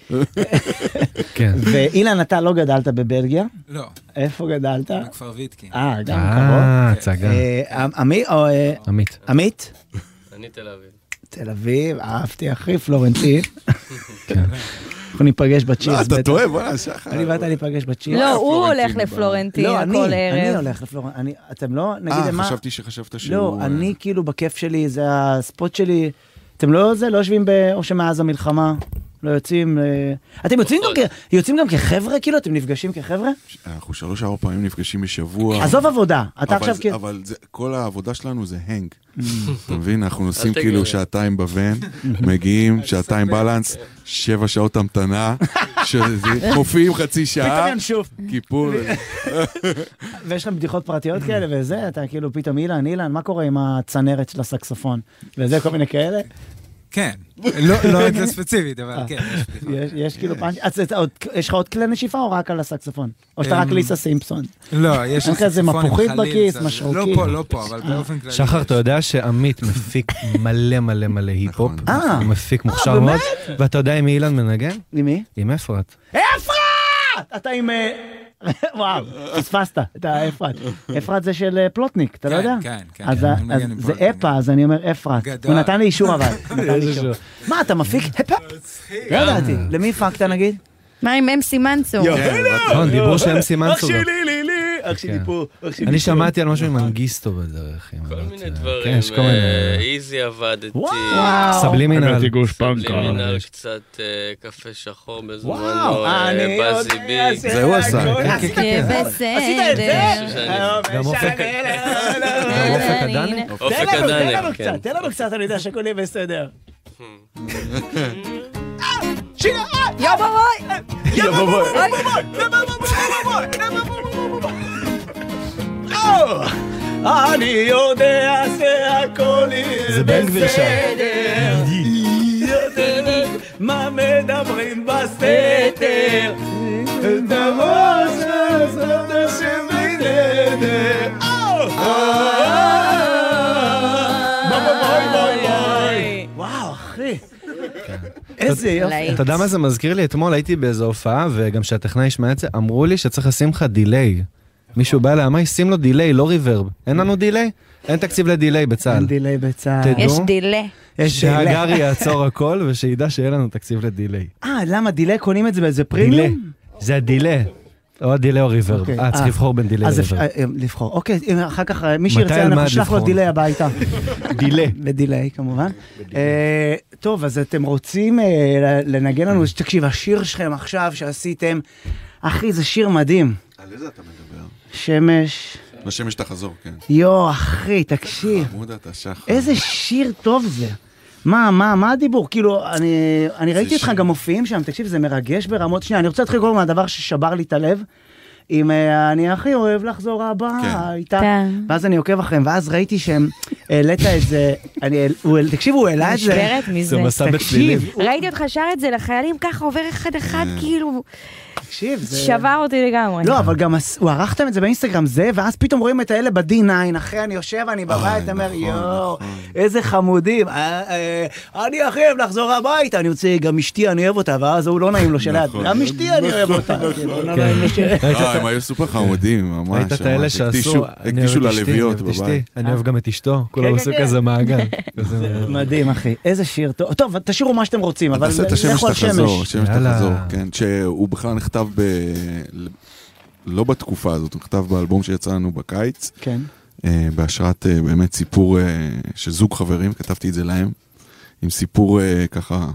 כן. *laughs* ואילן, אתה לא גדלת בבלגיה? לא. איפה גדלת? בכפר ויטקין. אה, גם אה, קרוב. הצגה. אה, עמית? או, אה, עמית. עמית? אני תל אביב. תל אביב, אהבתי, אחי, פלורנטין. *laughs* אנחנו ניפגש בצ'ירס. לא, אתה. טועה, בוא'נה, שחר. אני ואתה ניפגש בצ'ירס. לא, הוא הולך לפלורנטין לא, אני, כל אני ערב. הולך לפלורנטין. אני- אתם לא, נגיד, אה, מה... חשבתי שחשבת שהוא... לא, אה, אני כאילו בכיף שלי, זה הספוט שלי. אתם לא זה, לא יושבים ב... או שמאז המלחמה, לא יוצאים... אה, אתם יוצאים גם כ- יוצאים גם כחבר'ה, כאילו? אתם נפגשים כחבר'ה? אנחנו שלוש ארבע פעמים נפגשים בשבוע. עזוב עבודה, אתה עכשיו כאילו... אבל זה- כל העבודה שלנו זה הנג. Mm. אתה מבין? אנחנו נוסעים. כאילו שעתיים בוון, *laughs* מגיעים, שעתיים בלנס, שבע שעות המתנה, *laughs* מופיעים חצי שעה, פתאום ינשוף. כיפור. *laughs* ויש לכם בדיחות פרטיות כאלה וזה, אתה כאילו פתאום אילן, אילן, מה קורה עם הצנרת של הסקסופון? וזה, כל מיני כאלה? כן. לא לא את זה ספציפית, אבל כן, יש *laughs* יש כאילו פאנץ', אז אתה עוד- יש לך עוד כלי נשיפה או רק על הסקסופון? או שאתה רק אמ, ליסה סימפסון? לא, יש לך איזה מפוחית בכיס, זה- לא? פה, לא פה, אבל באופן כללי. שחר, אתה יודע שעמית מפיק מלא מלא מלא היפ-הופ? אה. הוא מפיק מוכשר מאוד. ואתה יודע עם מי אילן מנגן? עם מי? עם אפרת. אפרת! אתה עם... *laughs* וואו, פספסת את האפרת. אפרת זה של אה, פלוטניק, אתה לא כן, יודע? כן, כן, עם זה. אפה, אז אני אומר אפרת. הוא נתן לי אישור אבל. *laughs* מה, אתה מפיק? *laughs* הפה? לא ידעתי. למי הפקת נגיד? מה עם אמסי מנצור? נכון, דיבור של אמסי מנצור. גם. לי, לי, לי, אח שלי כן. פה, אח שלי אני. שמעתי על משהו עם מנגיסטו בדרך. כל לא מיני. דברים. כן, יש כל מיני... אה, איזי עבדתי. סבלימינל. הבאתי גושפנקה. סבלימינל קצת אה, קפה שחור בזמנו. אה, יודע, ביג. זה הוא עשה. כן. בסדר. עשית את זה? גם אופק- הדני? אופק לנו כן. קצת, תן לנו קצת, אני יודע שהכל יהיה בסדר. *laughs* שירה, יא בואי! יא בואי, אני יודע שהכל יהיה זה בן גביר שם. בסדר. מה מדברים בסתר? את הראש הזאת שבנדר. וואו, אחי. איזה יופי. אתה יודע מה זה מזכיר לי? אתמול הייתי באיזו הופעה, וגם שהטכנאי ישמע את זה, אמרו לי שצריך לשים לך delay. מישהו בא אליי, אמר, שים לו delay, לא reverb. אין לנו delay? אין תקציב ל delay בצה"ל. אין delay בצה"ל. תדעו יש delay. שהגרי יעצור הכל, ושידע שיהיה לנו תקציב ל delay. אה, למה delay קונים את זה באיזה delay. פרימיום? זה ה delay. או ה delay או reverb. אוקיי, אה, צריך אה. לבחור בין delay ל reverb. אה, לבחור. אוקיי, אחר כך אה, מי שירצה, אנחנו נשלח לו? דיליי הביתה. *laughs* דיליי. בדיליי כמובן. אה, טוב, אז אתם רוצים אה, לנגן לנו, תקשיב, השיר שלכם עכשיו שעשיתם, אחי, זה שיר מדהים. על איזה אתה מדבר? שמש, לשמש תחזור, כן. יואו, אחי, תקשיב, חמוד אתה, שחר. איזה שיר טוב זה. מה, מה, מה הדיבור? כאילו, אני, אני ראיתי אותך. גם מופיעים שם, תקשיב, זה מרגש ברמות. שנייה, אני רוצה להתחיל קודם מהדבר ששבר לי את הלב. עם אה, אני הכי אוהב לחזור הביתה, כן. ואז אני עוקב אחריהם, ואז ראיתי שהם העלית את זה, אני, הוא, תקשיב, הוא העלה את זה. נשברת מזה. זה מסע בצלילים. תקשיב, ראיתי אותך שר את זה לחיילים ככה עובר אחד אחד כאילו תקשיב, זה... שבר אותי לגמרי. לא, אבל גם הוא ערכתם את זה באינסטגרם זה, ואז פתאום רואים את האלה ב-D9, אחרי אני יושב, אני בבית, אומר, נכון, יואו, איזה חמודים, אה, אה, אני הכי אוהב לחזור הביתה, אני רוצה, גם אשתי, אני אוהב אותה, ואז הוא לא נעים לו שליד, נכון. גם אשתי, אני אוהב אותה, לא, הם היו סופר חמודים, *laughs* ממש. ראית את האלה. שעשו, הקדישו- ללוויות בבית. אני אוהב גם את אשתו, כן, כולם עשו כן. כזה מעגל. *laughs* מדהים, אחי, איזה שיר טוב. טוב, תשאירו מה שאתם רוצים, אבל לכו על שמש. כן, שהוא בכלל נכתב ב... לא בתקופה הזאת, הוא נכתב באלבום שיצא לנו בקיץ, כן. אה, בהשראת אה, באמת סיפור אה, של זוג חברים, כתבתי את זה להם, עם סיפור ככה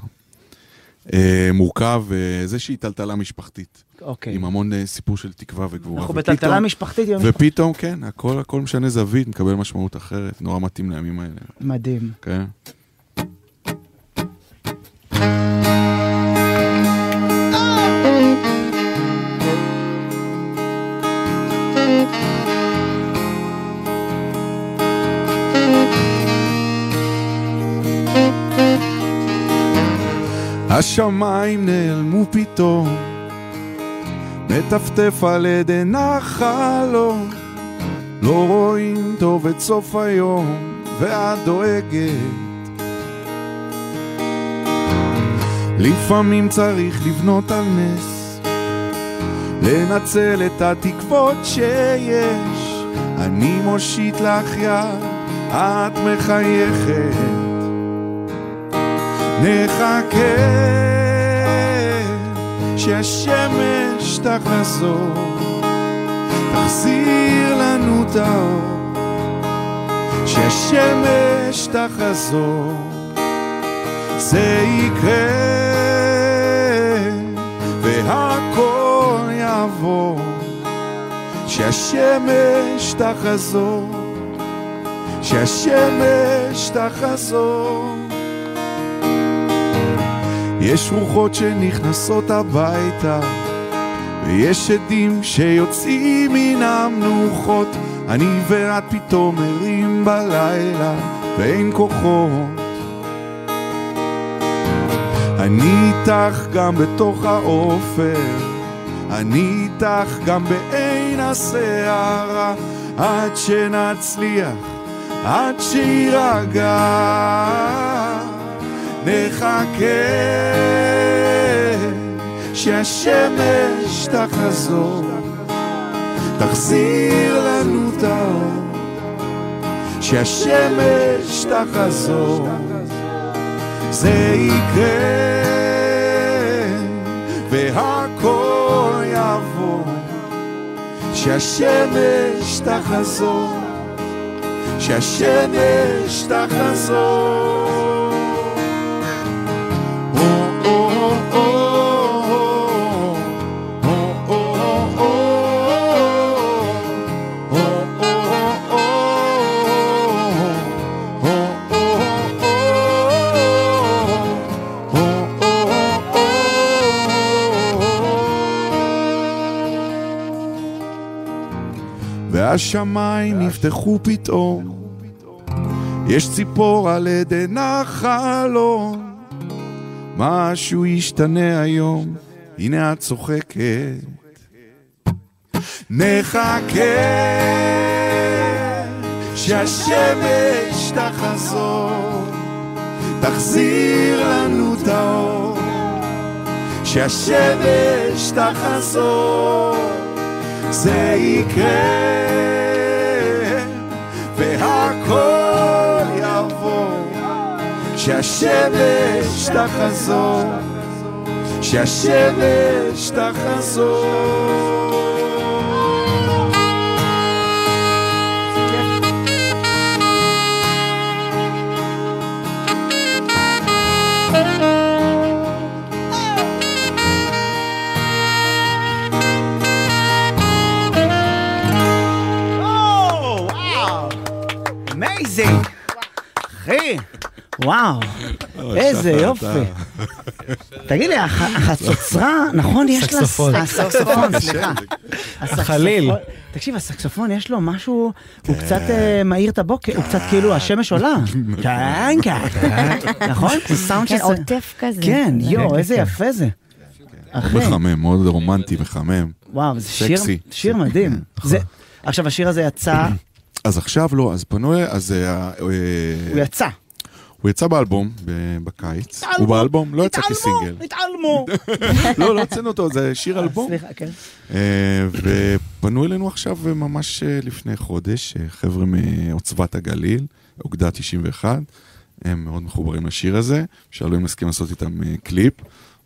מורכב, איזושהי טלטלה משפחתית, אוקיי. עם המון אה, סיפור של תקווה וגבורה. אנחנו בטלטלה משפחתית. ופתאום, כן, הכל הכל משנה זווית, מקבל משמעות אחרת, נורא מתאים לימים האלה, מדהים. כן. השמיים נעלמו פתאום, מטפטף על עדן החלום, לא רואים טוב את סוף היום, ואת דואגת. לפעמים צריך לבנות על נס, לנצל את התקוות שיש. אני מושיט לך יד, את מחייכת. נחכה שהשמש תחזור, תחזיר לנו את האור. שהשמש תחזור, זה יקרה, והכל יעבור. שהשמש תחזור, שהשמש תחזור. יש רוחות שנכנסות הביתה, ויש עדים שיוצאים מן המנוחות. אני ואת פתאום ערים בלילה, ואין כוחות. אני איתך גם בתוך האופר, אני איתך גם בעין הסערה, עד שנצליח, עד שיירגע. נחכה שהשמש תחזור, תחזיר לנו את האור, שהשמש תחזור, זה יקרה, והכל יעבור, שהשמש תחזור, שהשמש תחזור. והשמיים נפתחו פתאום, יש ציפור על עדן החלון, משהו ישתנה היום, הנה את צוחקת. נחכה שהשמש תחזור, תחזיר לנו את האור, שהשמש תחזור. זה יקרה, והכל יעבור, שהשמש תחזור, שהשמש תחזור. Amazing! אחי, וואו, איזה יופי. תגיד לי, הח- החצוצרה, נכון, יש לה... סקסופון. הסקסופון, *laughs* סליחה. הסקסופון- חליל. תקשיב, הסקסופון יש לו משהו, הוא קצת אה, מאיר את הבוקר, הוא קצת כאילו השמש עולה. *laughs* כן, כן. נכון? *laughs* זה סאונד כן, שזה- עוטף כזה. כן, יואו, כן, איזה כן. יפה זה. אחי, מחמם, מאוד רומנטי, מחמם. וואו, זה שיר- מדהים. זה- עכשיו, השיר הזה יצא, *clears throat* אז עכשיו לא, אז פנו, אז... אה, אה, הוא יצא. הוא יצא באלבום בקיץ. הוא באלבום, לא יצא כסינגל. התעלמו. *laughs* לא, לא הוצאנו אותו, זה שיר אלבום. סליחה, כן. אה, ופנו אלינו עכשיו אה, ממש אה, לפני חודש, אה, חבר'ה מעוצבת הגליל, אוגדה 91, הם מאוד מחוברים לשיר הזה, שאלו אם נסכים לעשות איתם אה, קליפ.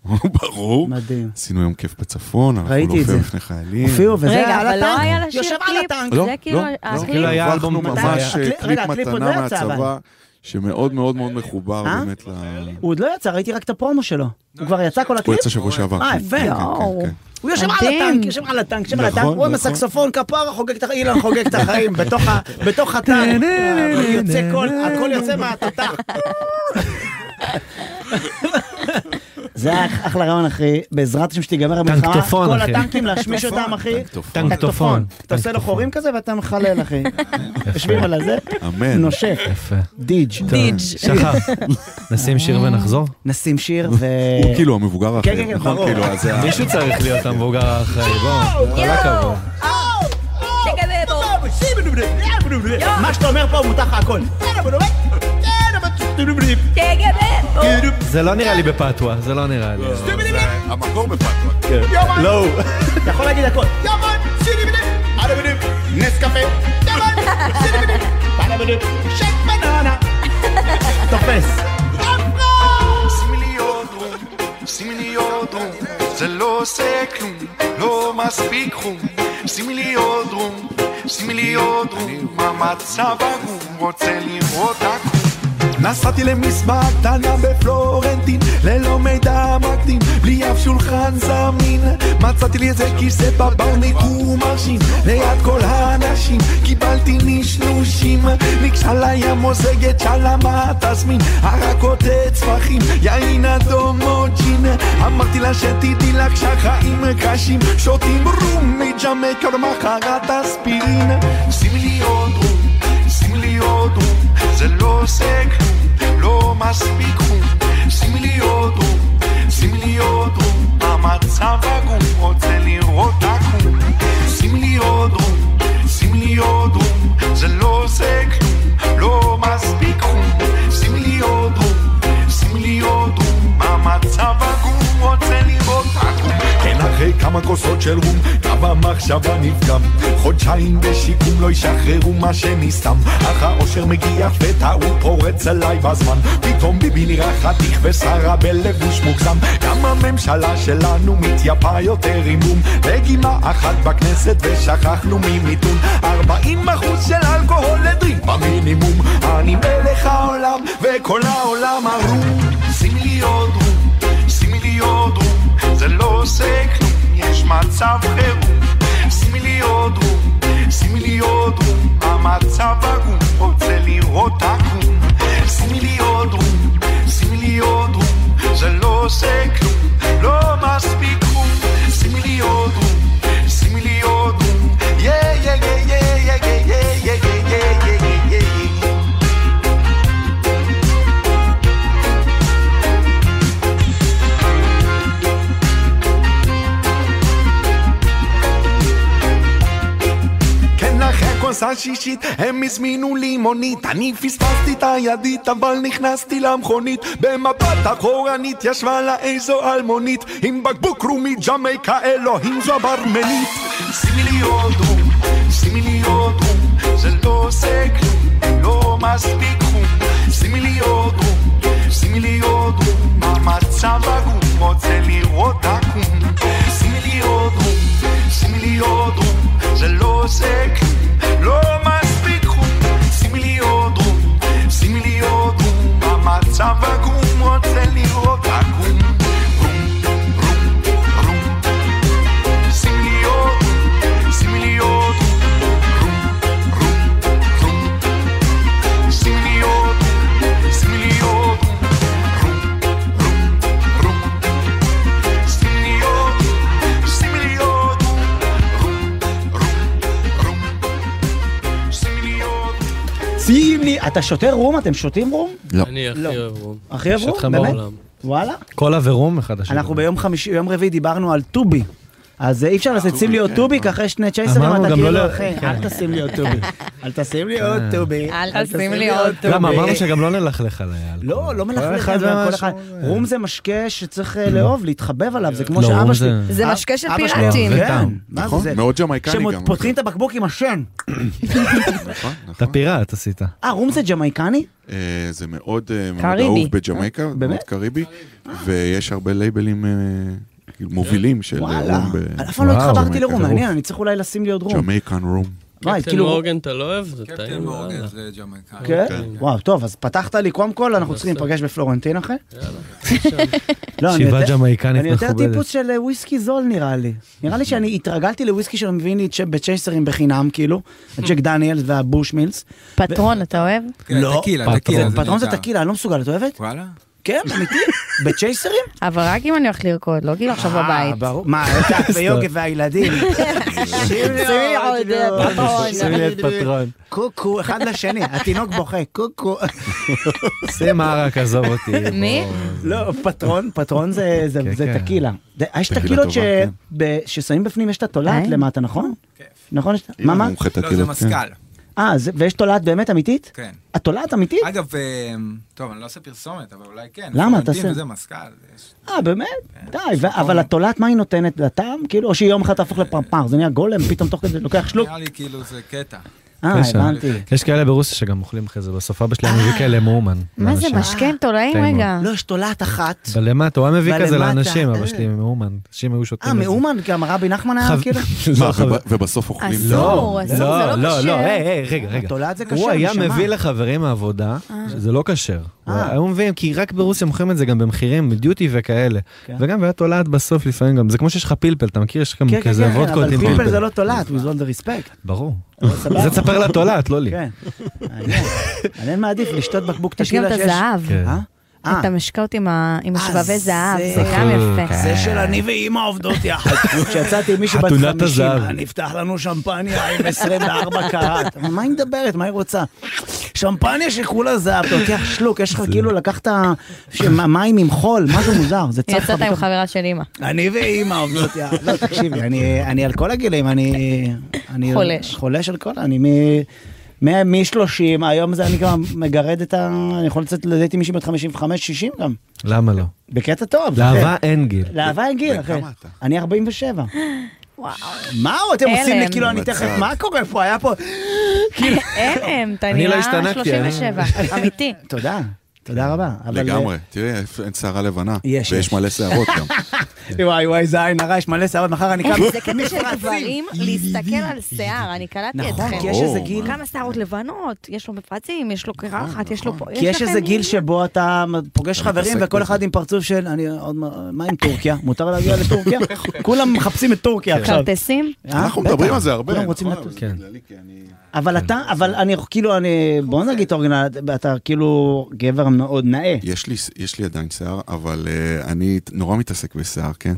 ברור. מדהים. עשינו יום כיף בצפון, את להופיע זה. בפני חיילים. הופיעו, וזה רגע, על אבל לא. היה יושב על קליפ? לא, זה כאילו לא, הקליפ? לא, כאילו היה הרווחנו אלבום ממש? אה, קליפ רגע, לא מתנה אבל. מהצבא, שמאוד מאוד מאוד מחובר אה? באמת ל... הוא עוד לא יצא, ראיתי רק את הפרומו שלו. הוא כבר יצא כל הוא הקליפ? יצא שבוע שעבר. אה, יפה. כן, כן. כן. הוא יושב על. הטנק, יושב על הטנק, יושב על נכון, הטנק, הוא עם נכון. הסקסופון כפרה חוגג את החיים, אילן חוגג את החיים בתוך הטנק. אה, יוצא הקול יוצא מהתותח. *laughs* זה היה אחלה רעיון אחי, בעזרת השם שתיגמר המלחמה, טנקטופון, כל. הטנקים להשמיש אותם אחי, טנקטופון. אתה עושה לו חורים כזה ואתה מחלל אחי, *laughs* יושבים על הזה. נושף, יפה. דיג', טוב, שחר, נשים שיר ונחזור? נשים שיר ו... הוא כאילו המבוגר כן, האחר, כן, כן, נכון? ברור. כאילו, מישהו צריך להיות המבוגר האחראי, בוא, כל הכבוד. מה שאתה אומר פה מותר לך הכל. זה לא נראה לי בפתווה, זה לא נראה לי. המקור בפתווה. לא. אתה יכול להגיד הכל. נס קפה, שק בננה. תופס. שימי לי עוד רום, זה לא עושה כלום, לא מספיק חום. שימי לי עוד רום, שימי לי עוד רום, המצב עגום, רוצה לראות עקום. נסעתי למסבע קטנה בפלורנטין ללא מידע מקדים, בלי אף שולחן זמין. מצאתי לי איזה כיסא בבר ניטור מרשים ליד כל האנשים קיבלתי נשנושים. ניגשה לי המוזגת שאלה מה תזמין הרכות צפחים, יין אדום או ג'ין. אמרתי לה שתדעי לך שהחיים קשים שותים רום מג'מייקה למחרת אספירין שימי לי עוד רום, שימי לי עוד רום, זה לא עושה כלום, לא מספיק חום. שימי לי עוד רום, שימי לי עוד רום, המצב עגום, רוצה לראות עקום. שימי לי עוד רום, שימי לי עוד רום, זה לא עושה כלום, לא מספיק חום. שימי לי עוד רום, שימי לי עוד רום, המצב אחרי כמה כוסות של רום, קו המחשבה נפגם. חודשיים בשיקום לא ישחררו מה שנסתם. אך האושר מגיח וטעות פורץ אליי בזמן. פתאום ביבי נראה חתיך ושרה בלבוש מוגזם. גם הממשלה שלנו מתייפה יותר עם רום. לגימה אחת בכנסת ושכחנו ממיתון. 40 אחוז של אלכוהול לדריק במינימום. אני מלך העולם וכל העולם ערום. שימי לי עוד רום, שימי לי עוד רום, זה לא עושה כלום, יש מצב חירום. שימי לי עוד רום, שימי לי עוד רום, המצב עגום, רוצה לראות עקום. שימי לי עוד רום, שימי לי עוד רום, זה לא עושה כלום, לא מספיק חום. שימי לי עוד רום, אחרי הכוס השישית הם הזמינו לי מונית. אני פספסתי את הידית אבל נכנסתי למכונית. במבט אחורנית ישבה לה איזו אלמונית. עם בקבוק רומי ג'מייקה אלוהים זו הברמנית. שימי לי עוד רום, שימי לי עוד רום, זה לא עושה כלום, לא מספיק חום. שימי לי עוד רום, שימי לי עוד רום, המצב עגום, רוצה לראות עקום. שימי לי עוד רום, שימי לי עוד רום, זה לא עושה כלום, לא מספיק חום. שימי לי עוד רום, שימי לי עוד רום, המצב עגום, אתה שותה רום? אתם שותים רום? לא. אני הכי אוהב רום. הכי אוהב רום? באמת? וואלה? קולה ורום אחד השני. אנחנו ביום חמישי, ביום רביעי דיברנו על טובי. אז אי אפשר לעשות שים לי עוד טובי, כי אחרי שני צ'ייסרים אתה גם לא כאילו ל- אחי, כן. אל תשים לי עוד *laughs* טובי. אל תשים לי עוד טובי. אל תשים לי עוד טובי. למה, אמרנו שגם לא נלכלך על. לא, לא מלכלך, אחד אבל כל אחד. רום זה משקה שצריך אה, לאהוב, להתחבב עליו, זה כמו לא, שאבא שלי. זה- משקה של פיראטים. כן, וטעם. מה זה נכון? מאוד ג'מייקני גם. שפותחים את הבקבוק עם השן. אתה פיראט עשית. אה, רום זה ג'מייקני? אה, זה מאוד אה. אהוב בג'מייקה? מאוד קריבי, ויש הרבה לייבלים אה, כאילו מובילים של אה, וואלה. רום ב- אף פעם לא התחברתי לרום, רום. מעניין, אני צריך אולי לשים לי עוד רום. Jamaican rum. וואי, קפטן כאילו- מורגן אתה לא אוהב? זה קפטן. מורגן וואלה. זה ג'מייקני. כן? וואו, טוב, אז פתחת לי, קודם כל, אנחנו צריכים להיפגש בפלורנטין אחרי. לא, אני ישיבה יותר- ג'מייקנית אני יותר מכובדת. טיפוס של אה, וויסקי זול נראה לי. נראה לי שאני התרגלתי לוויסקי שמביאים לי בצ'ייסרים בחינם, כאילו, הג'ק דניאלס והבוש מילס. פטרון, אתה אוהב? לא, טקילה זה פטרון זה. טקילה, אני לא מסוגל, את אוהבת? וואלה? כן, אמיתי? בצ'ייסרים? אבל רק אם אני הולך לרקוד, לא כאילו עכשיו אה, בבית. ברור. מה, את ויוגב *laughs* והילדים. *laughs* שימי עוד פטרון. שימי את פטרון. קוקו, אחד לשני, התינוק בוכה, קוקו. שים ערק, עזוב אותי. מי? לא, פטרון, פטרון זה- זה זה. טקילה. יש טקילות ששמים בפנים, יש את התולעת? למטה, נכון? נכון? מה, מה? לא, זה כן. מזכ"ל. אה, ויש תולעת באמת אמיתית? כן. התולעת אמיתית? אגב, אה, טוב, אני לא עושה פרסומת, אבל אולי כן. למה? פלורנטין תעשה. וזה מזכ"ל. אה, באמת? די, ו- אבל התולעת, מה היא נותנת לטעם? כאילו, או שיום אחד תהפוך לפרפר, זה נהיה גולם, פתאום תוך כדי לוקח שלוק. נראה לי כאילו זה קטע. אה. הבנתי. יש כאלה ברוסיה שגם אוכלים אחרי זה, בסוף אבא שלי היה מביא כאלה מאומן. מה זה. משקן תולעים רגע? לא, יש תולעת אחת. אבל למטה, הוא היה מביא כזה לאנשים, אבא אה. שלי מאומן. אנשים היו שותים אה, את זה. מאומן, גם רבי נחמן היה כאילו? *laughs* לא, ובסוף אוכלים? אסור, לא, אסור, זה לא לא, לא. לא, רגע, רגע. התולעת זה הוא כשר, היה נשמה. מביא לחברים מהעבודה, אה. שזה לא כשר. הוא אה. היו מביאים, כי רק ברוסיה מוכרים את זה גם במחירים, דיוטי וכאלה. כן. וגם היה תולעת בסוף לפעמים גם, זה כמו שיש לך פלפל, אתה מכיר? יש גם כן, כן, כזה כן, וודקות אבל עם פלפל פלפל. זה לא תולעת, with all the respect. ברור. זה תספר לתולעת, לא לי. כן. אני מעדיף לשתות בקבוק יש גם את שיש... הזהב. כן. אה? אה. אתה משקה אותי עם ה- עם השבבי זהב, זה- זה גם יפה. זה של אני ואימא עובדות יחד. *laughs* כשיצאתי עם מישהי בת חתונת 50, הזהב. נפתח לנו שמפניה עם 24 קראט. מה היא מדברת? מה היא רוצה? שמפניה שכולה זהב, אתה לוקח שלוק, יש לך כאילו לקחת מים עם חול, משהו מוזר, זה צף לך יצאת עם. חברה של אימא. אני ואימא עובדות יחד. לא, תקשיבי, אני- אני על כל הגילים, אני... אני חולש. חולש על כל... אני מ... מ-30, היום זה אני גם מגרד את ה... אני יכול לצאת לדייט עם מישהי בת 55-60 גם. למה לא? בקטע טוב. לאהבה אין גיל. לאהבה אין גיל, אחי. אני 47. מה אתם עושים לי. כאילו אני תכף, מה קורה פה? היה פה... כאילו... הלם, אתה אני לא נראה השתנקתי, אני- 37, אמיתי. תודה, תודה רבה. אבל- אה, לגמרי, תראה, איפה- אין שערה לבנה. יש, ויש יש. מלא שערות גם. *laughs* וואי וואי, זה עין הרע, יש מלא שערות, מחר אני קם... זה קטע של גברים להסתכל על שיער, אני קלטתי נכון, אתכם. כי יש איזה גיל- כמה שערות לבנות, יש לו מפרצים, יש לו קרחת, יש לו פה, כי יש איזה גיל שבו אתה פוגש חברים וכל. אחד עם פרצוף של, אני עוד מה, עם טורקיה? מותר להגיע לטורקיה? *laughs* כולם מחפשים את טורקיה עכשיו. כרטסים? אה? אנחנו. מדברים על זה הרבה. כולם רוצים נכון, לטוס. אבל אבל אתה, אבל אני כאילו, אני, בוא נגיד אורגינל, אתה כאילו גבר מאוד נאה. יש לי, יש לי עדיין שיער, אבל uh, אני נורא מתעסק בשיער, כן?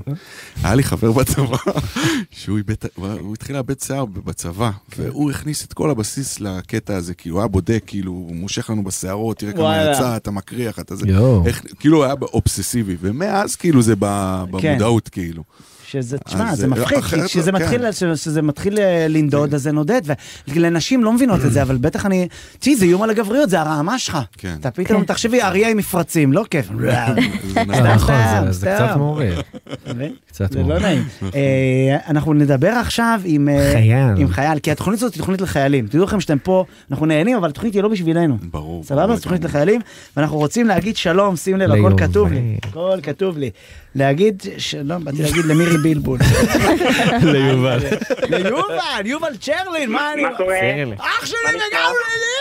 היה לי חבר בצבא, *laughs* שהוא הוא התחיל לאבד שיער בצבא, והוא הכניס את כל הבסיס לקטע הזה, כאילו, היה בודק, כאילו, הוא מושך לנו בשערות, תראה כמה. יצא, אתה מקריח, אתה זה. איך, כאילו, היה אובססיבי, ומאז, כאילו, זה כן. במודעות, כאילו. שזה, תשמע, זה זה- מפחיד, כי כשזה כן. מתחיל, שזה מתחיל אה, לנדוד, אז זה נודד, ולנשים לא מבינות את זה, אבל בטח אני, תשמעי, זה איום על הגבריות, זה הרעמה שלך. כן. אתה פתאום, תחשבי, אריה עם מפרצים, לא כיף. *laughs* זה נכון. זה-. קצת מעורר. זה לא. נעים. אה, אנחנו נדבר עכשיו עם אה, חייל. עם חייל, כי התוכנית הזאת היא תוכנית לחיילים. תדעו לכם שאתם פה, אנחנו נהנים, אבל התוכנית היא לא בשבילנו. ברור. סבבה? זו תוכנית לחיילים, ואנחנו רוצים להגיד שלום, שים לב, הכל. כתוב לי. הכל כתוב לי. להגיד שלום, באתי להגיד למירי בילבול. *laughs* ליובל. ליובל, יובל צ'רלין, מה אני... מה קורה? אח שלי וגם לי!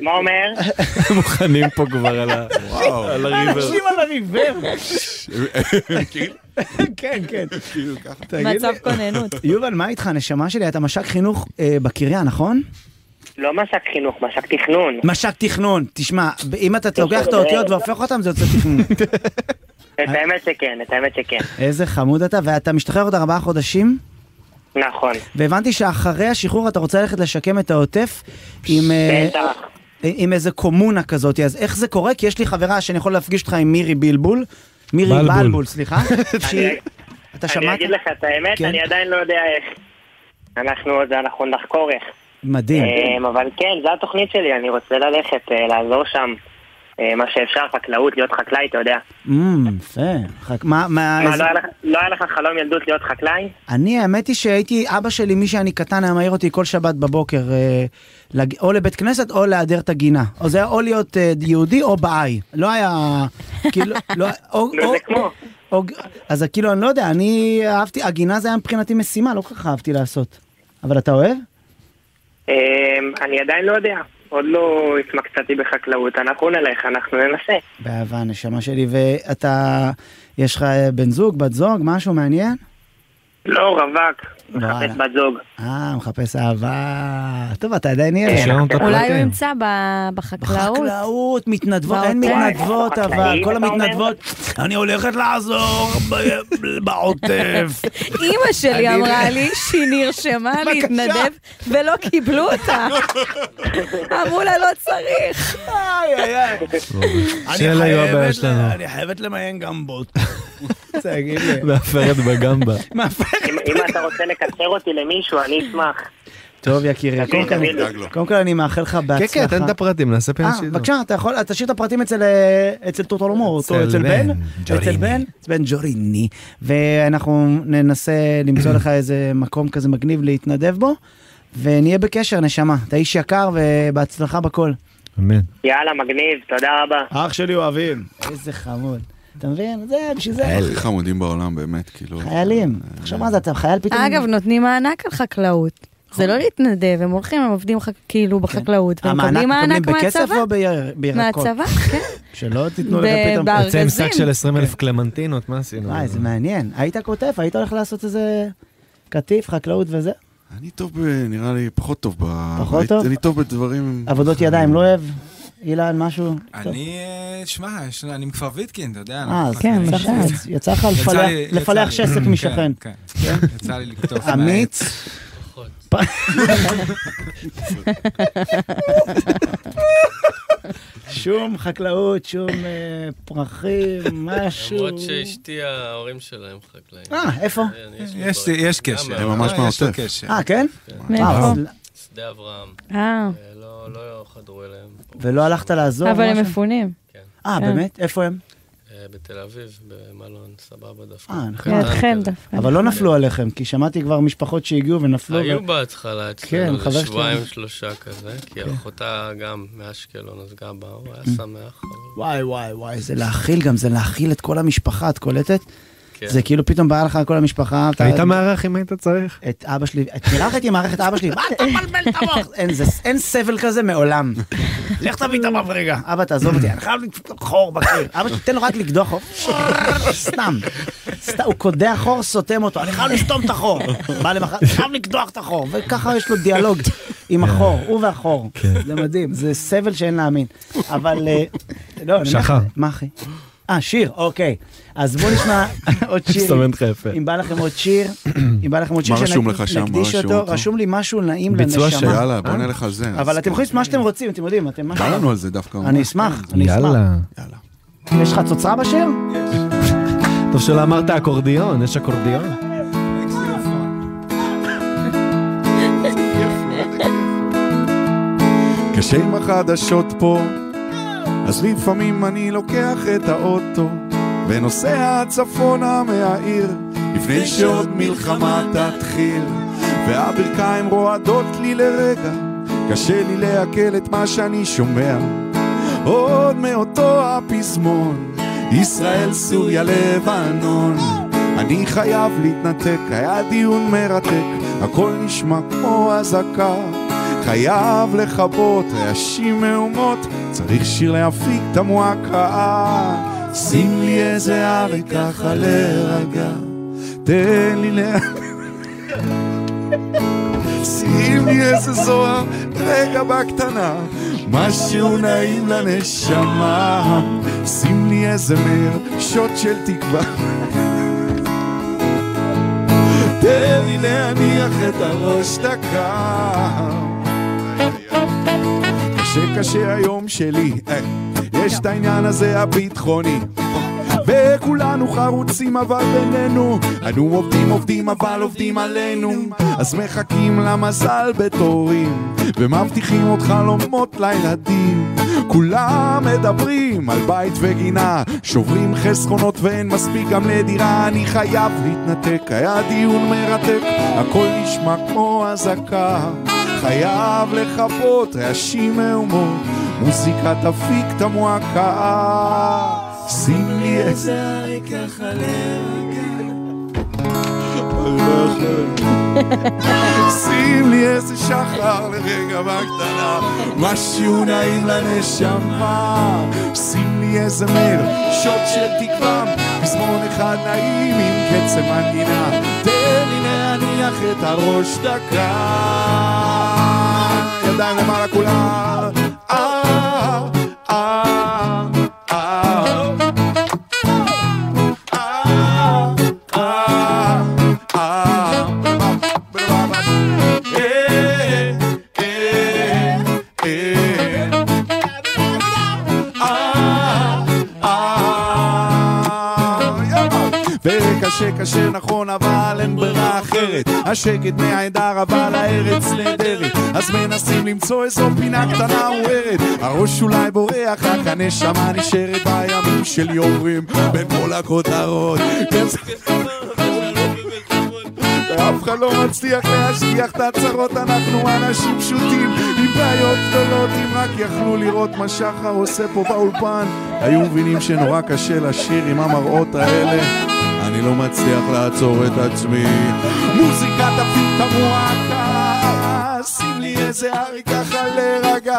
מה אומר? *laughs* מוכנים פה כבר על ה- וואו. על הריבר. אנשים על הריבר. *laughs* כן, כן. כאילו, מצב כוננות. יובל, מה איתך, נשמה שלי? אתה מש"ק חינוך אה, בקריה, נכון? לא מש"ק חינוך, מש"ק תכנון. מש"ק תכנון. תשמע, אם אתה לוקח את האותיות והופך אותם, זה יוצא תכנון. *laughs* את האמת שכן, את האמת שכן. איזה חמוד אתה, ואתה משתחרר עוד ארבעה חודשים, נכון. והבנתי שאחרי השחרור אתה רוצה ללכת לשקם את העוטף עם... אה, בטח. עם איזה קומונה כזאת, אז איך זה קורה? כי יש לי חברה שאני יכול להפגיש אותך עם מירי בילבול. מירי בלבול. בלבול, סליחה. *laughs* אתה אני שמעת? אגיד לך את האמת, כן. אני עדיין לא יודע איך. אנחנו עוד, אנחנו נחקור איך. מדהים. אמ, אבל כן, זו התוכנית שלי, אני רוצה ללכת, אה, לעזור שם. אה, מה שאפשר, חקלאות, להיות חקלאי, אתה יודע. אמ, יפה. מה, מה, לא היה לך- לא היה לך חלום ילדות להיות חקלאי? אני, האמת היא שהייתי, אבא שלי, מי שאני קטן, היה מעיר אותי כל שבת בבוקר, אה, או לבית כנסת או להדר את הגינה. או זה היה או להיות יהודי או באי. לא היה, כאילו, לא, או, זה כמו. אז כאילו, אני לא יודע, אני אהבתי, הגינה זה היה מבחינתי משימה, לא כל כך אהבתי לעשות. אבל אתה אוהב? אמ, אני עדיין לא יודע. עוד לא התמקצעתי בחקלאות, אנחנו נלך, אנחנו ננסה. באהבה, נשמה שלי. ואתה, יש לך אה, בן זוג, בת זוג, משהו מעניין? לא, רווק. מחפש בת זוג. אה, מחפש אהבה. טוב, אתה עדיין ילד. אולי הוא. ימצא בחקלאות. בחקלאות, מתנדבות, אין. מתנדבות אבל, כל? המתנדבות, אני הולכת לעזור בעוטף. *laughs* אימא שלי אמרה לי שהיא נרשמה להתנדב ולא קיבלו אותה. *laughs* אמרו לה לא צריך. איי, איי, איי. *laughs* אני חייבת למיין גמבות. תגיד לי. מאפרת בגמבה. אם אם אתה רוצה לקצר אותי למישהו, אני אשמח. טוב יקירי, קודם כל-. קודם אני מאחל לך בהצלחה. כן, כן, תן את הפרטים, נעשה אה, שידור. בבקשה, אתה יכול, תשאיר את הפרטים אצל, אה, אצל טוטולומור, אצל בן, אצל. בן, אצל בן ג'וריני, ואנחנו ננסה למצוא לך איזה מקום כזה מגניב להתנדב בו, ונהיה בקשר, נשמה. אתה איש יקר ובהצלחה בכל. אמן. יאללה, מגניב, תודה רבה. אח שלי אוהבים. איזה חמוד. אתה מבין? זה, בשביל זה. הכי חמודים בעולם, באמת, כאילו. חיילים. עכשיו מה זה, אתה חייל פתאום? אגב, נותנים מענק על חקלאות. זה לא להתנדב, הם הולכים, הם עובדים כאילו בחקלאות, והם המענק מקבלים מקבלים מענק בכסף מהצבא. או ביר- בירקות? מהצבא, *laughs* כן. שלא תיתנו לך פתאום... בארגזים. יוצא עם שק של 20 אלף קלמנטינות, מה עשינו? וואי, זה מעניין. היית כותב? היית הולך לעשות איזה קטיף, חקלאות וזה? אני טוב, ב- נראה לי, פחות טוב ב... פחות טוב? אני טוב בדברים... עבודות ידיים, לא אוהב? אילן, משהו? אני, אה, שמע, אני מכפר ויטקין, אתה יודע. אה, כן. יצא- לך לפלח-. שסק כן, משכן. כן, כן? יצא לי לקטוף אמיץ? שום חקלאות, שום אה, פרחים, משהו. למרות שאשתי, ההורים שלהם חקלאים. אה, איפה? יש קשר. הם. ממש אה, מהעוטף. קשר. אה, כן? מאיפה? שדה אברהם. אה. לא לא חדרו אליהם. ולא הלכת לעזור? אבל הם? מפונים. אה, כן. באמת? איפה הם? אה, בתל אביב, במלון, סבבה דווקא. אה, קטן לידכם. דווקא. אבל לא נפלו עליכם, כי שמעתי כבר משפחות שהגיעו ונפלו. היו בהתחלה כן, אצלנו, שלי. שבועיים שלושה כזה, כי אחותה גם מאשקלון, אז גם באה, הוא היה Mm. שמח. וואי וואי וואי, זה להכיל גם, זה להכיל את כל המשפחה, את קולטת? כן. זה כאילו פתאום בא לך כל המשפחה. אתה- היית מארח אם היית צריך? את אבא שלי, את לך הייתי מארח את אבא שלי, מה אתה מבלבל את המוח? אין סבל כזה מעולם. לך תביא את המברגה. אבא תעזוב אותי, אני חייב חור בקיר. אבא שלי, תן לו רק לקדוח חור. סתם. הוא קודח חור, סותם אותו, אני חייב לסתום את החור. בא למחרת, אני חייב לקדוח את החור. וככה יש לו דיאלוג עם החור, הוא והחור. זה מדהים, זה סבל שאין להאמין. אבל... אה, לא, שחר. מה אחי? אה, שיר, אוקיי. אז בואו נשמע *laughs* עוד שיר. מסתמן לך יפה. אם בא לכם עוד שיר, אם בא לכם עוד שיר מה רשום לך שם? מה שנקדיש רשום אותו? רשום לי משהו נעים ביצוע לנשמה. של- יאללה, בוא נלך על זה. אבל אתם יכולים לעשות מה שאתם רוצים, אתם יודעים, אתם מה בא לנו על זה דווקא. אני. אשמח, כן. אני אשמח. יאללה. יש לך צוצרה בשיר? טוב שלא אמרת אקורדיון, יש אקורדיון? קשה עם החדשות פה, אז לפעמים אני לוקח את האוטו ונוסע צפונה מהעיר לפני שעוד מלחמה תתחיל. והברכיים רועדות לי לרגע קשה לי לעכל את מה שאני שומע. עוד מאותו הפזמון ישראל, סוריה, לבנון. אני חייב להתנתק, היה דיון מרתק הכל נשמע כמו אזעקה. חייב לכבות רעשים מהומות, צריך שיר להפיק את המועקה. שים לי איזה ארי ככה להירגע, תן לי לה... שים לי איזה זוהר, רגע בקטנה, משהו נעים לנשמה. שים לי איזה מאיר, שוט של תקווה. תן לי להניח את הראש דקה. קשה קשה היום שלי, אה, יש את העניין הזה הביטחוני. וכולנו חרוצים אבל בינינו. אנו עובדים עובדים אבל עובדים עלינו. אז מחכים למזל בתורים. ומבטיחים עוד חלומות לילדים. כולם מדברים על בית וגינה. שוברים חסכונות ואין מספיק גם לדירה. אני חייב להתנתק. היה דיון מרתק. הכל נשמע כמו אזעקה. חייב לכבות רעשים מהומות, מוזיקה תפיק את המועקה. שים לי איזה להרגע. *laughs* שים לי איזה שחר לרגע בקטנה, משהו נעים לנשמה. שים לי איזה מאיר, שוט של תקווה, פזמון אחד נעים עם קצב מנגינה. תן לי להניח את הראש דקה. ידיים למעלה כולם. השקט מהעדר אבל הארץ נהדרת. אז מנסים למצוא איזו פינה קטנה מוארת. הראש אולי בורח רק הנשמה נשארת בימים של יורים. בין כל הכותרות. כן, ואף אחד לא מצליח להשכיח את הצרות, אנחנו אנשים פשוטים עם בעיות גדולות, אם רק יכלו לראות מה שחר עושה פה באולפן, היו מבינים שנורא קשה לשיר עם המראות האלה. אני לא מצליח לעצור את עצמי. מוזיקה תפיק את המועקה, שים לי איזה ארי ככה להירגע,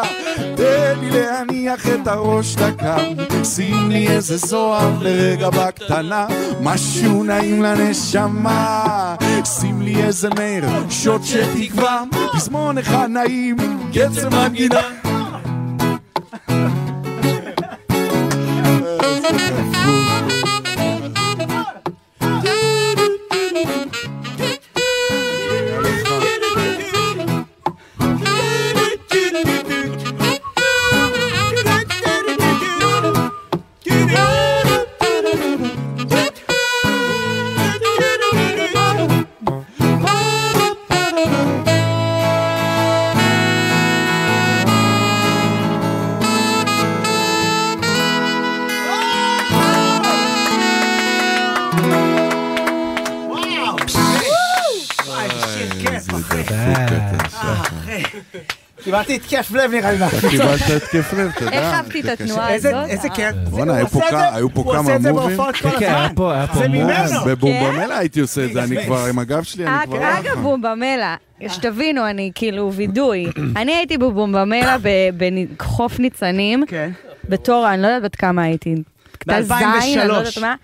תן לי להניח את הראש דקה, שים לי איזה זוהר לרגע בקטנה, משהו נעים לנשמה, שים לי איזה נר, שוט של תקווה, פזמון אחד נעים, קצב מנגינה. *laughs* קיבלתי התקף לב נראה לי. אתה קיבלת התקף לב, אתה יודע. איך אהבתי את. התנועה הזאת. איזה כיף. בואנה, הוא היו פה כמה- פה הוא עושה את זה מובים. בהופעות כל כן, כן, הזמן. זה. ממנו. בבומבמלה הייתי עושה את זה, אני כבר עם הגב שלי, אני כבר... לא אגב, בומבמלה, שתבינו, אני כאילו וידוי. *coughs* אני הייתי בבומבמלה ב- בחוף ניצנים, בתור, אני לא יודעת בת כמה הייתי, כיתה ז', אני לא יודעת מה,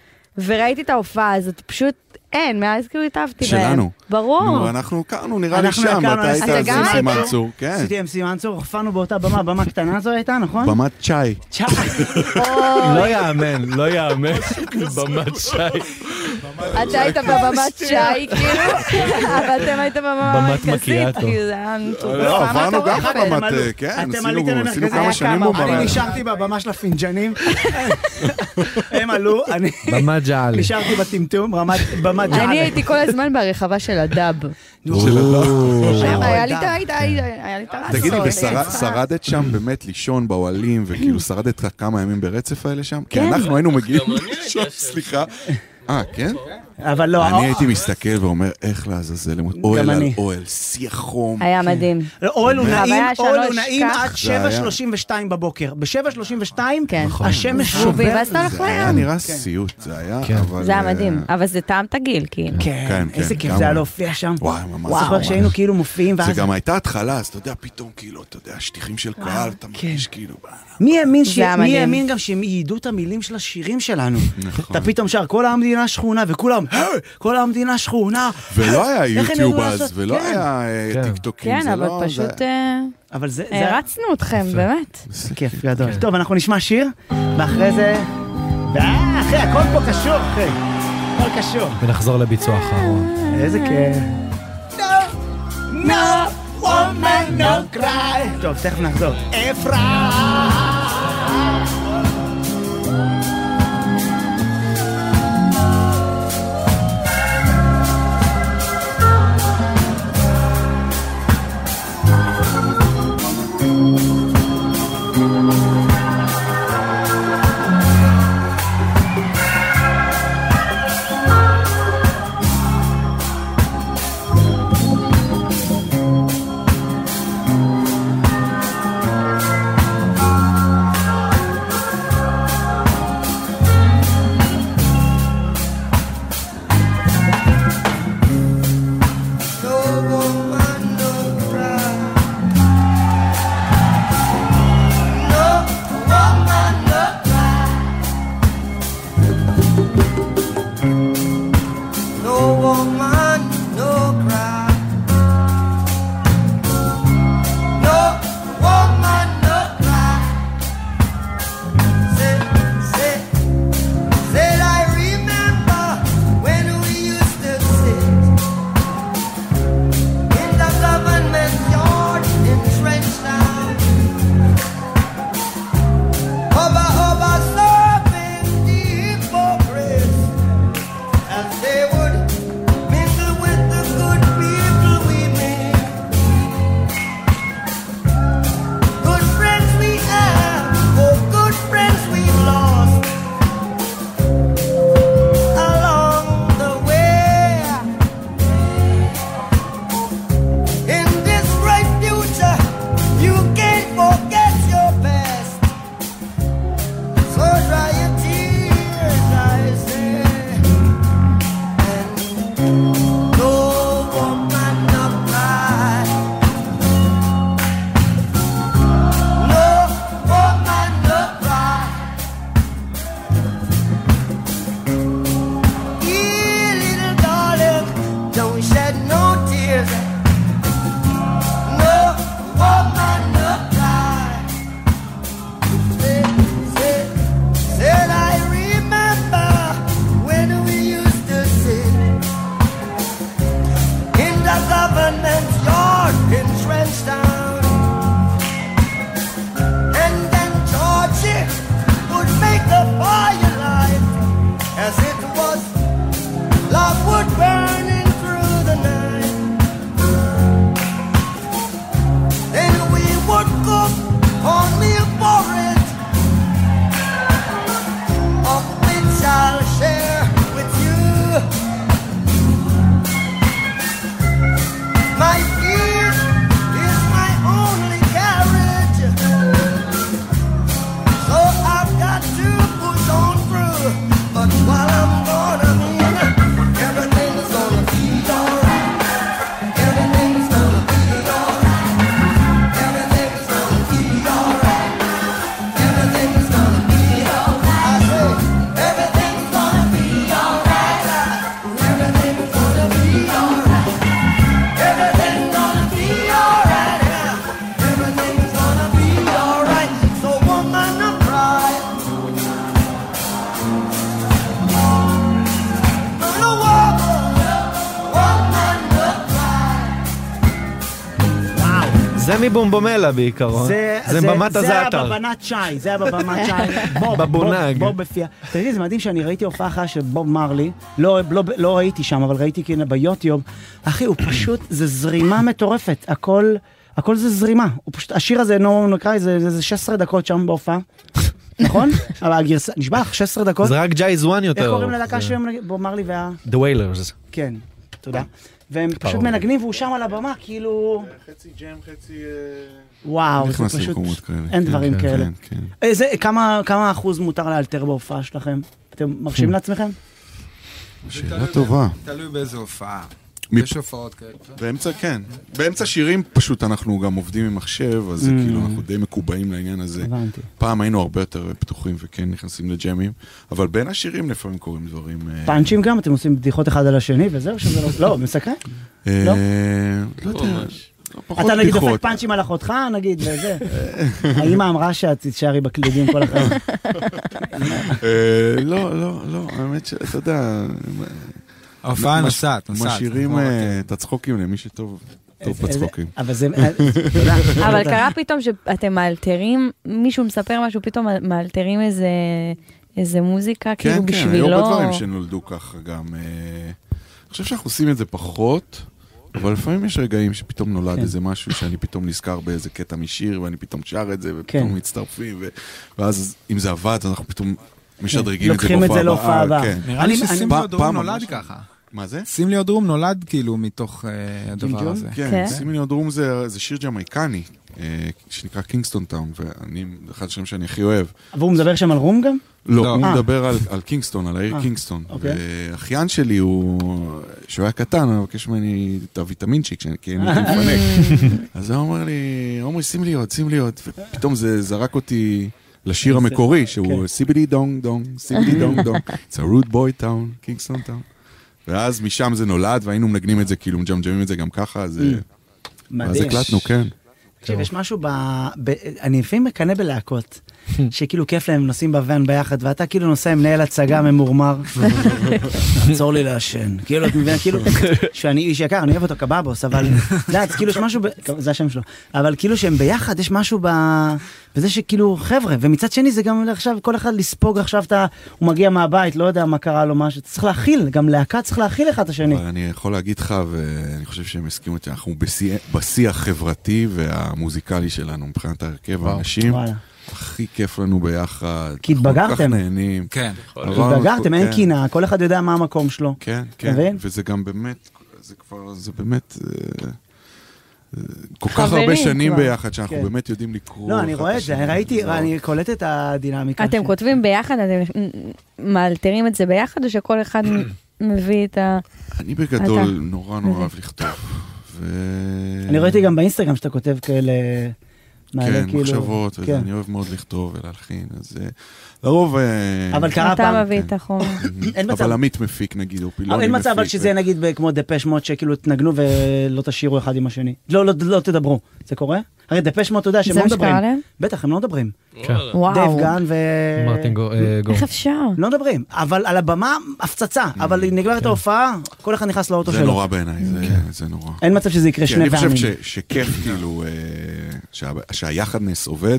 וראיתי את ההופעה הזאת, פשוט אין, מאז כאילו התאהבתי בהם. שלנו. ברור. נו, אנחנו הכרנו, נראה לי שם, ואתה היית אתה אז עם היית? סימן צור. כן. עשיתי עם סימן צור, הופענו באותה במה, במה קטנה זו הייתה, נכון? במת צ'אי. *laughs* לא יאמן, לא יאמן. במת שי. אתה היית בבמת *laughs* שי, כאילו, אבל אתם *laughs* הייתם בבמה המרכזית. כאילו, זה היה מטורף. לא, עברנו גם. בבמת, כן, עשינו כמה שנים בבמה. אני נשארתי בבמה של הפינג'נים, *laughs* הם עלו, אני. נשארתי בטמטום, רמת במת ג'אלה. אני הייתי כל הזמן ברחבה של הדאב. תגידי, הייתי ושרד- צריכה- שרדת שם באמת לישון באוהלים, וכאילו שרדת כמה ימים ברצף האלה שם? כי כן. אנחנו היינו מגיעים לישון, סליחה. אה, כן? אבל לא, אני הייתי מסתכל ואומר, איך לעזאזל, אוהל על. אוהל, שיא החום. היה מדהים. אוהל הוא נעים, אוהל לא הוא נעים. עד זה היה. 7.32 בבוקר. ב-7.32 כן. השמש זבובי, שובר. ואז אתה הולך זה היה לים. נראה סיוט, זה היה, אבל... זה היה אה, מדהים, אבל זה טעם את הגיל, כאילו. כן, כן, איזה כן, כיף זה היה להופיע שם. וואי, ממש. וואו, זוכר שהיינו כאילו מופיעים זה ואז... גם הייתה התחלה, אז אתה יודע, פתאום כאילו, אתה יודע, שטיחים של קהל, אתה מרגיש כאילו... מי האמין ש- זה מי. האמין גם שהם יידעו את המילים של השירים שלנו? נכון. אתה פתאום שר, כל המדינה שכונה, וכולם, "היי, כל המדינה שכונה. ולא היה יוטיוב אז? ולא כן. היה אה, טיקטוקים, כן, זה אבל לא... זה- פשוט אה, אבל זה... זה- הרצנו אתכם, באמת. זה כיף גדול. טוב, אנחנו נשמע שיר, ואחרי זה... אה, אחי, הכל פה קשור, אחי. הכל קשור. ונחזור לביצוע האחרון. איזה כיף. No woman, no cry. טוב, תכף נחזור. אפרת. זה מבומבומלה בעיקרון. זה במת זה הזעתר. היה בבנת שי, זה היה בבמת שי. בוב, בבונג. בוב, בוב בפיה. תראי, זה מדהים שאני ראיתי הופעה אחת של בוב מרלי, לא, לא, לא ראיתי שם, אבל ראיתי כאילו ביוטיוב. אחי, הוא פשוט, זה זרימה מטורפת. הכל, הכל זה זרימה. הוא פשוט, השיר הזה, נו, נקרא, זה, זה, זה 16 דקות שם בהופעה. נכון? *laughs* אבל הגרסה, נשבע לך 16 דקות. זה רק ג'ייז וואן יותר. איך קוראים ללהקה זה- שהם, בוב מרלי וה... The Wailers. כן, תודה. והם פשוט כפרה. מנגנים והוא שם על הבמה, כאילו... חצי ג'ם, חצי... וואו, זה פשוט... אין כן, דברים כן, כאלה. כן. איזה, כמה, כמה אחוז מותר לאלתר בהופעה שלכם? אתם מרשים. לעצמכם? שאלה טובה. תלוי באיזה הופעה. מפ- יש הופעות כאלה. באמצע, כן. באמצע שירים פשוט אנחנו גם עובדים עם מחשב, אז Mm. כאילו אנחנו די מקובעים לעניין הזה. הבנתי. פעם היינו הרבה יותר פתוחים וכן נכנסים לג'מים, אבל בין השירים לפעמים קורים דברים... אה, פאנצ'ים גם? אתם עושים בדיחות אחד על השני וזהו? שזה לא... לא, מסקרן. אה, לא? לא יודע. לא, אתה נגיד דופק. פאנצ'ים על אחותך, נגיד, וזה. האמא אמרה שאת תישארי בקלידים כל החיים. אה, לא, לא, לא, האמת שאתה יודע... ההופעה מש- נוסעת, נוסעת, משאירים כמו אה, את הצחוקים למי שטוב טוב איזה- בצחוקים. אבל זה... *laughs* תודה. אבל קרה פתאום שאתם מאלתרים, מישהו מספר משהו, פתאום מאלתרים איזה... איזה מוזיקה, כאילו כן, כן, היו בשבילו. הרבה דברים שנולדו ככה גם. אה, אני חושב שאנחנו עושים את זה פחות, אבל לפעמים יש רגעים שפתאום נולד כן. איזה משהו שאני פתאום נזכר באיזה קטע משיר, ואני פתאום שר את זה, ופתאום כן. מצטרפים, ו- ואז אם זה עבד, אנחנו פתאום משדרגים את זה לוקחים את זה בהופעה להופעה הבאה. הבאה. כן. נראה לי אני- ששים פעם- לי עוד רום פעם נולד ככה. מה זה? שים לי עוד רום נולד כאילו מתוך אה, הדבר? הזה. כן, שימי לי עוד רום זה זה שיר ג'מייקני, אה, שנקרא קינגסטון טאון, ואני, אחד השירים שאני הכי אוהב. והוא מדבר שם על רום גם? לא, לא. הוא אה. מדבר על, על קינגסטון, על העיר קינגסטון. אוקיי. ואחיין שלי הוא, כשהוא היה קטן, הוא מבקש ממני את הוויטמינצ'יק, כי אני מפנק. אז הוא אומר לי, עומרי, שים לי עוד, שים לי עוד. ופתאום זה זרק אותי לשיר המקורי, שהוא סיבידי דונג דונג, סיבידי דונג דונג. It's a rude boy town, Kingston Town. ואז משם זה נולד, והיינו מנגנים את זה, כאילו מג'מג'מים את זה גם ככה, אז... אה, מדהים. הקלטנו, כן. תקשיב, יש משהו ב... ב... אני לפעמים מקנא בלהקות, *laughs* שכאילו כיף להם, נוסעים בוואן ביחד, ואתה כאילו נוסע עם מנהל הצגה ממורמר. *laughs* עצור לי לעשן. כאילו, את מבינה, כאילו, *laughs* שאני איש יקר, אני אוהב אותו קבבוס, אבל, את יודעת, כאילו יש משהו, ב... זה השם שלו, אבל כאילו שהם ביחד, יש משהו ב... בזה שכאילו, חבר'ה, ומצד שני זה גם עכשיו, כל אחד לספוג עכשיו את ה... הוא מגיע מהבית, לא יודע מה קרה לו, משהו, צריך להכיל, גם להקה צריך להכיל אחד את השני. אני יכול להגיד לך, ואני חושב שהם הסכימו איתי, אנחנו בשיא- בשיא החברתי והמוזיקלי שלנו, מבחינת ההרכב, האנשים. וואלה. הכי כיף לנו ביחד. כי אנחנו כל כך התבגרתם. נהנים. כן. התבגרתם, אין כן, קינה, כל אחד יודע מה המקום שלו. כן, כן? וזה גם באמת, זה כבר, זה באמת... אה, אה, כל כך הרבה שנים כבר. ביחד, שאנחנו כן. באמת יודעים לקרוא. לא, אני רואה את זה, ראיתי, אני קולט את הדינמיקה. אתם ש- כותבים ביחד, אתם מאלתרים את זה ביחד, או שכל אחד *coughs* מביא את ה... אני בגדול נורא נורא אוהב לכתוב. ו- אני ראיתי גם באינסטגרם שאתה כותב כאלה... מעלה כן, כאילו- מחשבות, כן. אני אוהב מאוד לכתוב ולהלחין, אז אה, לרוב... אה, אבל קרה אתה פעם- מביא את החומר. *laughs* אין מצב. אבל עמית מפיק נגיד, או פילוני מפיק. אין מצב אבל שזה נגיד ב- כמו דפש מוט שכאילו תנגנו ולא תשאירו אחד עם השני. לא, לא, לא תדברו. זה קורה? הרי דפש מוט, אתה יודע שהם זה לא מה שקרה מדברים. להם? בטח, הם לא מדברים. כן. וואו. דייב גן ו... מרטין גו- אה. איך אפשר? לא מדברים, אבל על הבמה הפצצה, אבל נגמרת ההופעה, כל אחד נכנס לאוטו זה שלו. נורא בעיניי, זה- זה נורא. אין מצב שזה יקרה שני אני פעמים. חושב ש- שכיף כאילו, אה, שה- שהיחדנס עובד.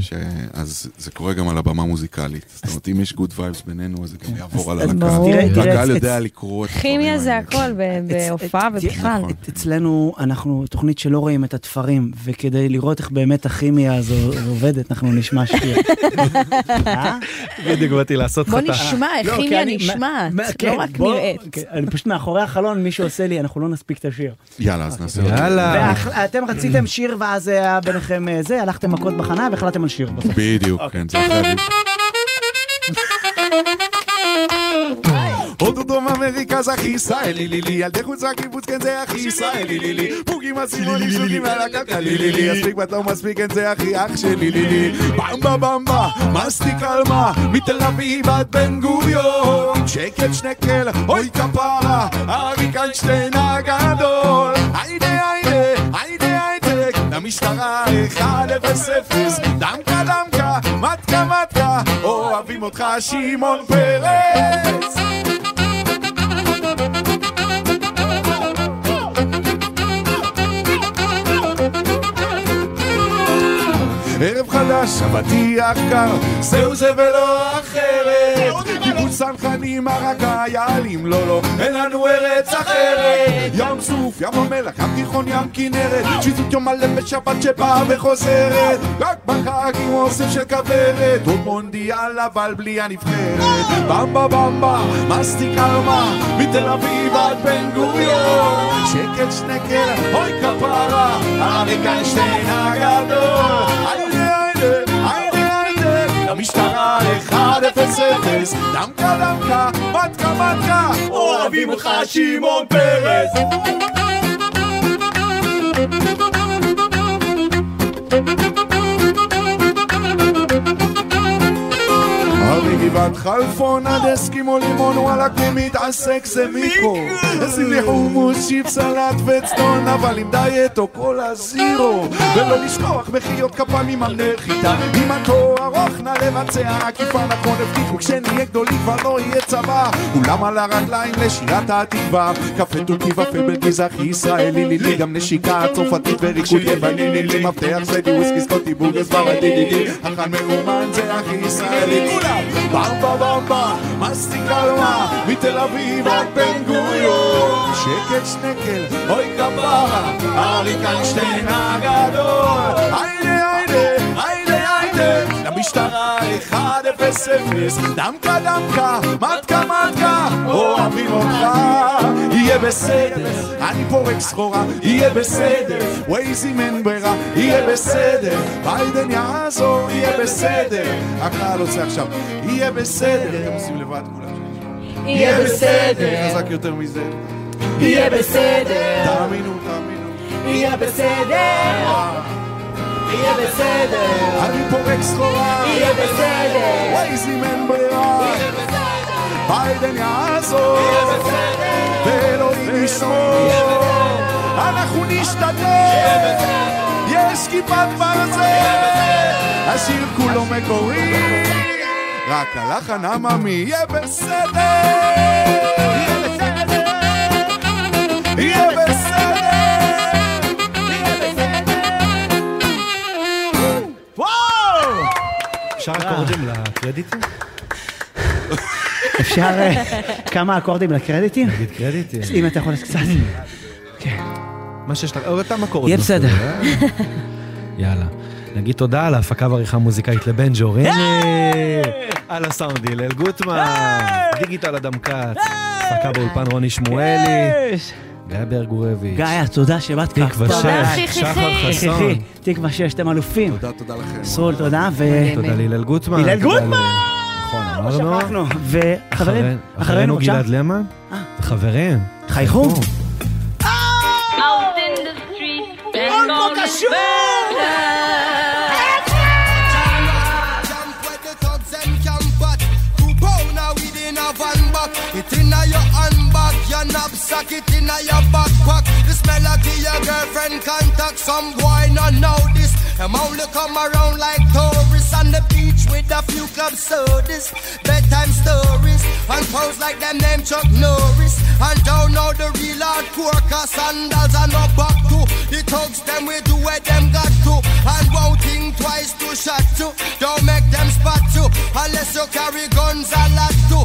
ש- אז זה קורה גם על הבמה המוזיקלית. זאת אומרת, אם יש good vibes בינינו, אז זה גם יעבור על אז הקהל. יודע לקרוא את כימיה זה הכל בהופעה ובכלל. את- אצלנו, אנחנו תוכנית שלא רואים את התפרים, וכדי לראות איך באמת הכימיה הזו עובדת, אנחנו נשמע שיר. אה? בדיוק באתי לעשות בוא חטא. נשמע איך לא, כי כימיה נשמעת, לא כן, רק בוא- נראית. כן, אני פשוט מאחורי החלון, מישהו עושה לי, אנחנו לא נספיק את השיר. יאללה, אז נעשה יאללה. ואתם רציתם שיר ואז היה ביניכם אה, זה, הלכתם מכות בחנה והחלטתם על שיר בסוף. בדיוק, כן, זה. הודו דרום אמריקה זה הכי ישראלי לי לי ילדי חוץ הקיבוץ כן זה הכי ישראלי לי לי פוגים עשירונים שוגים על הקרקע לי לי לי מספיק בת לא מספיק כן זה הכי אח שלי לי לי במבה במבה מסטיק על מה? מתל אביב עד בן גוריון. שקל שנקל אוי כפרה אריק איינשטיין הגדול. היידה היידה למשטרה 1-0-0 דמקה דמקה מתקה מתקה אוהבים אותך שמעון פרץ ערב חדש, אבטיח קר, זהו זה ולא אחרת. צנחנים, הרק היעלים, לא לא, אין לנו ארץ אחרת. ים סוף, ים המלח, ים תיכון, ים כנרת, שיזות יום מלא בשבת שבאה וחוזרת. רק בחג עם אוסף של כוורת, עוד מונדיאל אבל בלי הנבחרת. במבה במבה, מסטיק אלמה, מתל אביב עד בן גוריון. שקל שנקל, אוי כפרה, אריק איינשטיין הגדול. היידה, היידה היידה, למשטרה 1-0-0, דמקה דמקה, מתקה מתקה, אוהבים אותך שמעון פרס. גבעת חלפון עד אסקימו לימון וואלכ מי מתעסק זה מיקרו. שים לי חומוס, שיפ סלט וצדון אבל עם דיאט או קולה זירו ולא לשכוח מחיאות כפיים עם הנחיתה עם התואר ארוך נא לבצע עקיפה נכון הבטיחו כשנהיה גדולים כבר לא יהיה צבא. כולם על הרגליים לשירת התקווה קפה טורקי ופל בלגז הכי ישראלי לי לי גם נשיקה צרפתית וריקוד יווני לי לי מפתח סיידי וויסקי סקוטי בורגס ספרדי די החן מאומן זה הכי ישראלי. כולם במבה במבה מסטיק אלמה מתל אביב עד בן גוריון שקל שנקל אוי כפרה אריק איינשטיין הגדול היידה היידה היידה היידה למשטרה 1-0-0 דמקה דמקה מתקה מתקה אוהבים אותך. יהיה בסדר אני פורק סחורה יהיה בסדר ווייזים אין ברירה יהיה בסדר. ביידן יעזור יהיה בסדר. הקהל עושה עכשיו יהיה בסדר. אתם עושים לבד כולם יהיה בסדר. חזק יותר מזה. יהיה בסדר. תאמינו תאמינו. יהיה בסדר. יהיה בסדר. אני פורק סחורה. יהיה בסדר. ווייזים אין ברירה. ביידן יעזור. ואלוהים ישמור. אנחנו נשתדל. יש כיפת ברזל. השיר כולו מקורי. רק הלחן עממי יהיה בסדר. יהיה בסדר לקרדיטים? אפשר אה, כמה אקורדים לקרדיטים? נגיד קרדיטים. אם אתה יכול לעשות קצת. מה שיש לך, אותם אקורדים. יהיה בסדר. אה? יאללה. נגיד תודה על ההפקה ועריכה מוזיקאית לבן ג'וריני, על הסאונד הלל גוטמן, דיגיטל אדם כץ, הפקה באולפן רוני שמואלי, גיא ברגורביץ', גיא, תודה שבאת ככה. תקווה שש, שחר חסון. תקווה שש, אתם אלופים. תודה, תודה לכם. סרול, תודה. ו... תודה להלל גוטמן. הלל גוטמן! נכון, אמרנו. וחברים, אחרינו בבקשה. גלעד למה, וחברים. חייכו. Out in the knapsack, it inna your backpack. This melody your girlfriend contact. Some boy not know this. Them only come around like tourists on the beach with a few club sodas, bedtime stories, and pose like them name Chuck Norris. And don't know the real hardcore, cause sandals are no back to. The thugs them we do what them got to. And won't think twice to shot to. Don't make them spot you. Unless you carry guns a lot to.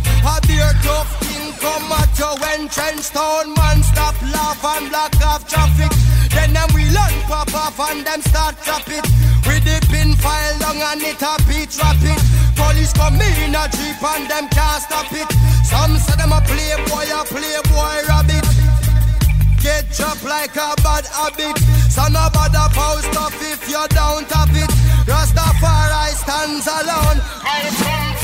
Beer tough thing come at you when trench town man stop laugh and block off traffic. Then them we learn pop off and them start trap it. We dip in file long and it a beat rapid. Police come in a jeep and them can't stop it. Some say them a playboy, a playboy rabbit. Get dropped like a bad habit. So no bother post off if you don't have it. Rastafari stands alone.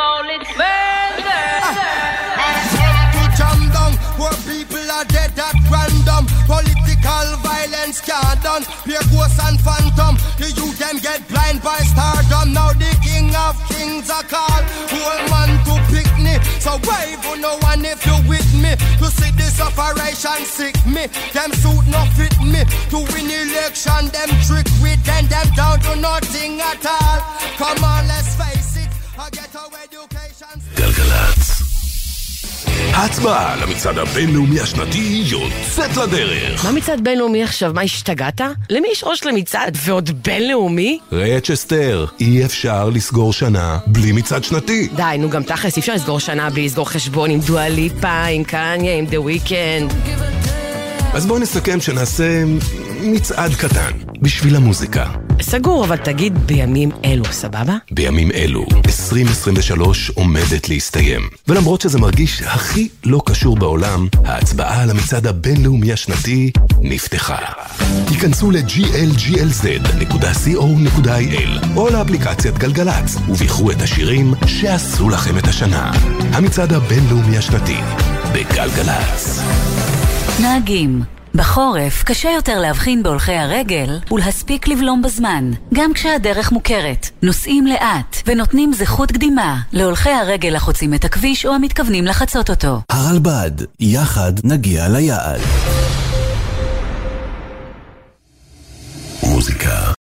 Call it murder. to jam down where people are dead at random. Political violence can't done. Pure ghosts and phantom. The youth them get blind by stardom. Now the king of kings are called. Whole man to pick me. So wave on no one if you with me. To see this operation sick me. Them suit no fit me. To win election, them trick with then them down to nothing at all. Come ההצבעה למצעד הבינלאומי השנתי יוצאת לדרך. מה מצעד בינלאומי עכשיו? מה, השתגעת? למי יש ראש למצעד? ועוד בינלאומי? ראה את צ'סטר, אי אפשר לסגור שנה בלי מצעד שנתי. די, נו גם תכלס, אי אפשר לסגור שנה בלי לסגור חשבון עם דואליפה, עם קניה, עם The Weeknd. אז בואו נסכם שנעשה מצעד קטן בשביל המוזיקה. סגור, אבל תגיד בימים אלו, סבבה? בימים אלו, 2023 עומדת להסתיים. ולמרות שזה מרגיש הכי לא קשור בעולם, ההצבעה על המצעד הבינלאומי השנתי נפתחה. היכנסו ל-glglz.co.il או לאפליקציית גלגלצ ובחרו את השירים שעשו לכם את השנה. המצעד הבינלאומי השנתי בגלגלצ. נהגים בחורף קשה יותר להבחין בהולכי הרגל ולהספיק לבלום בזמן, גם כשהדרך מוכרת. נוסעים לאט ונותנים זכות קדימה להולכי הרגל החוצים את הכביש או המתכוונים לחצות אותו. הרלב"ד, יחד נגיע ליעד.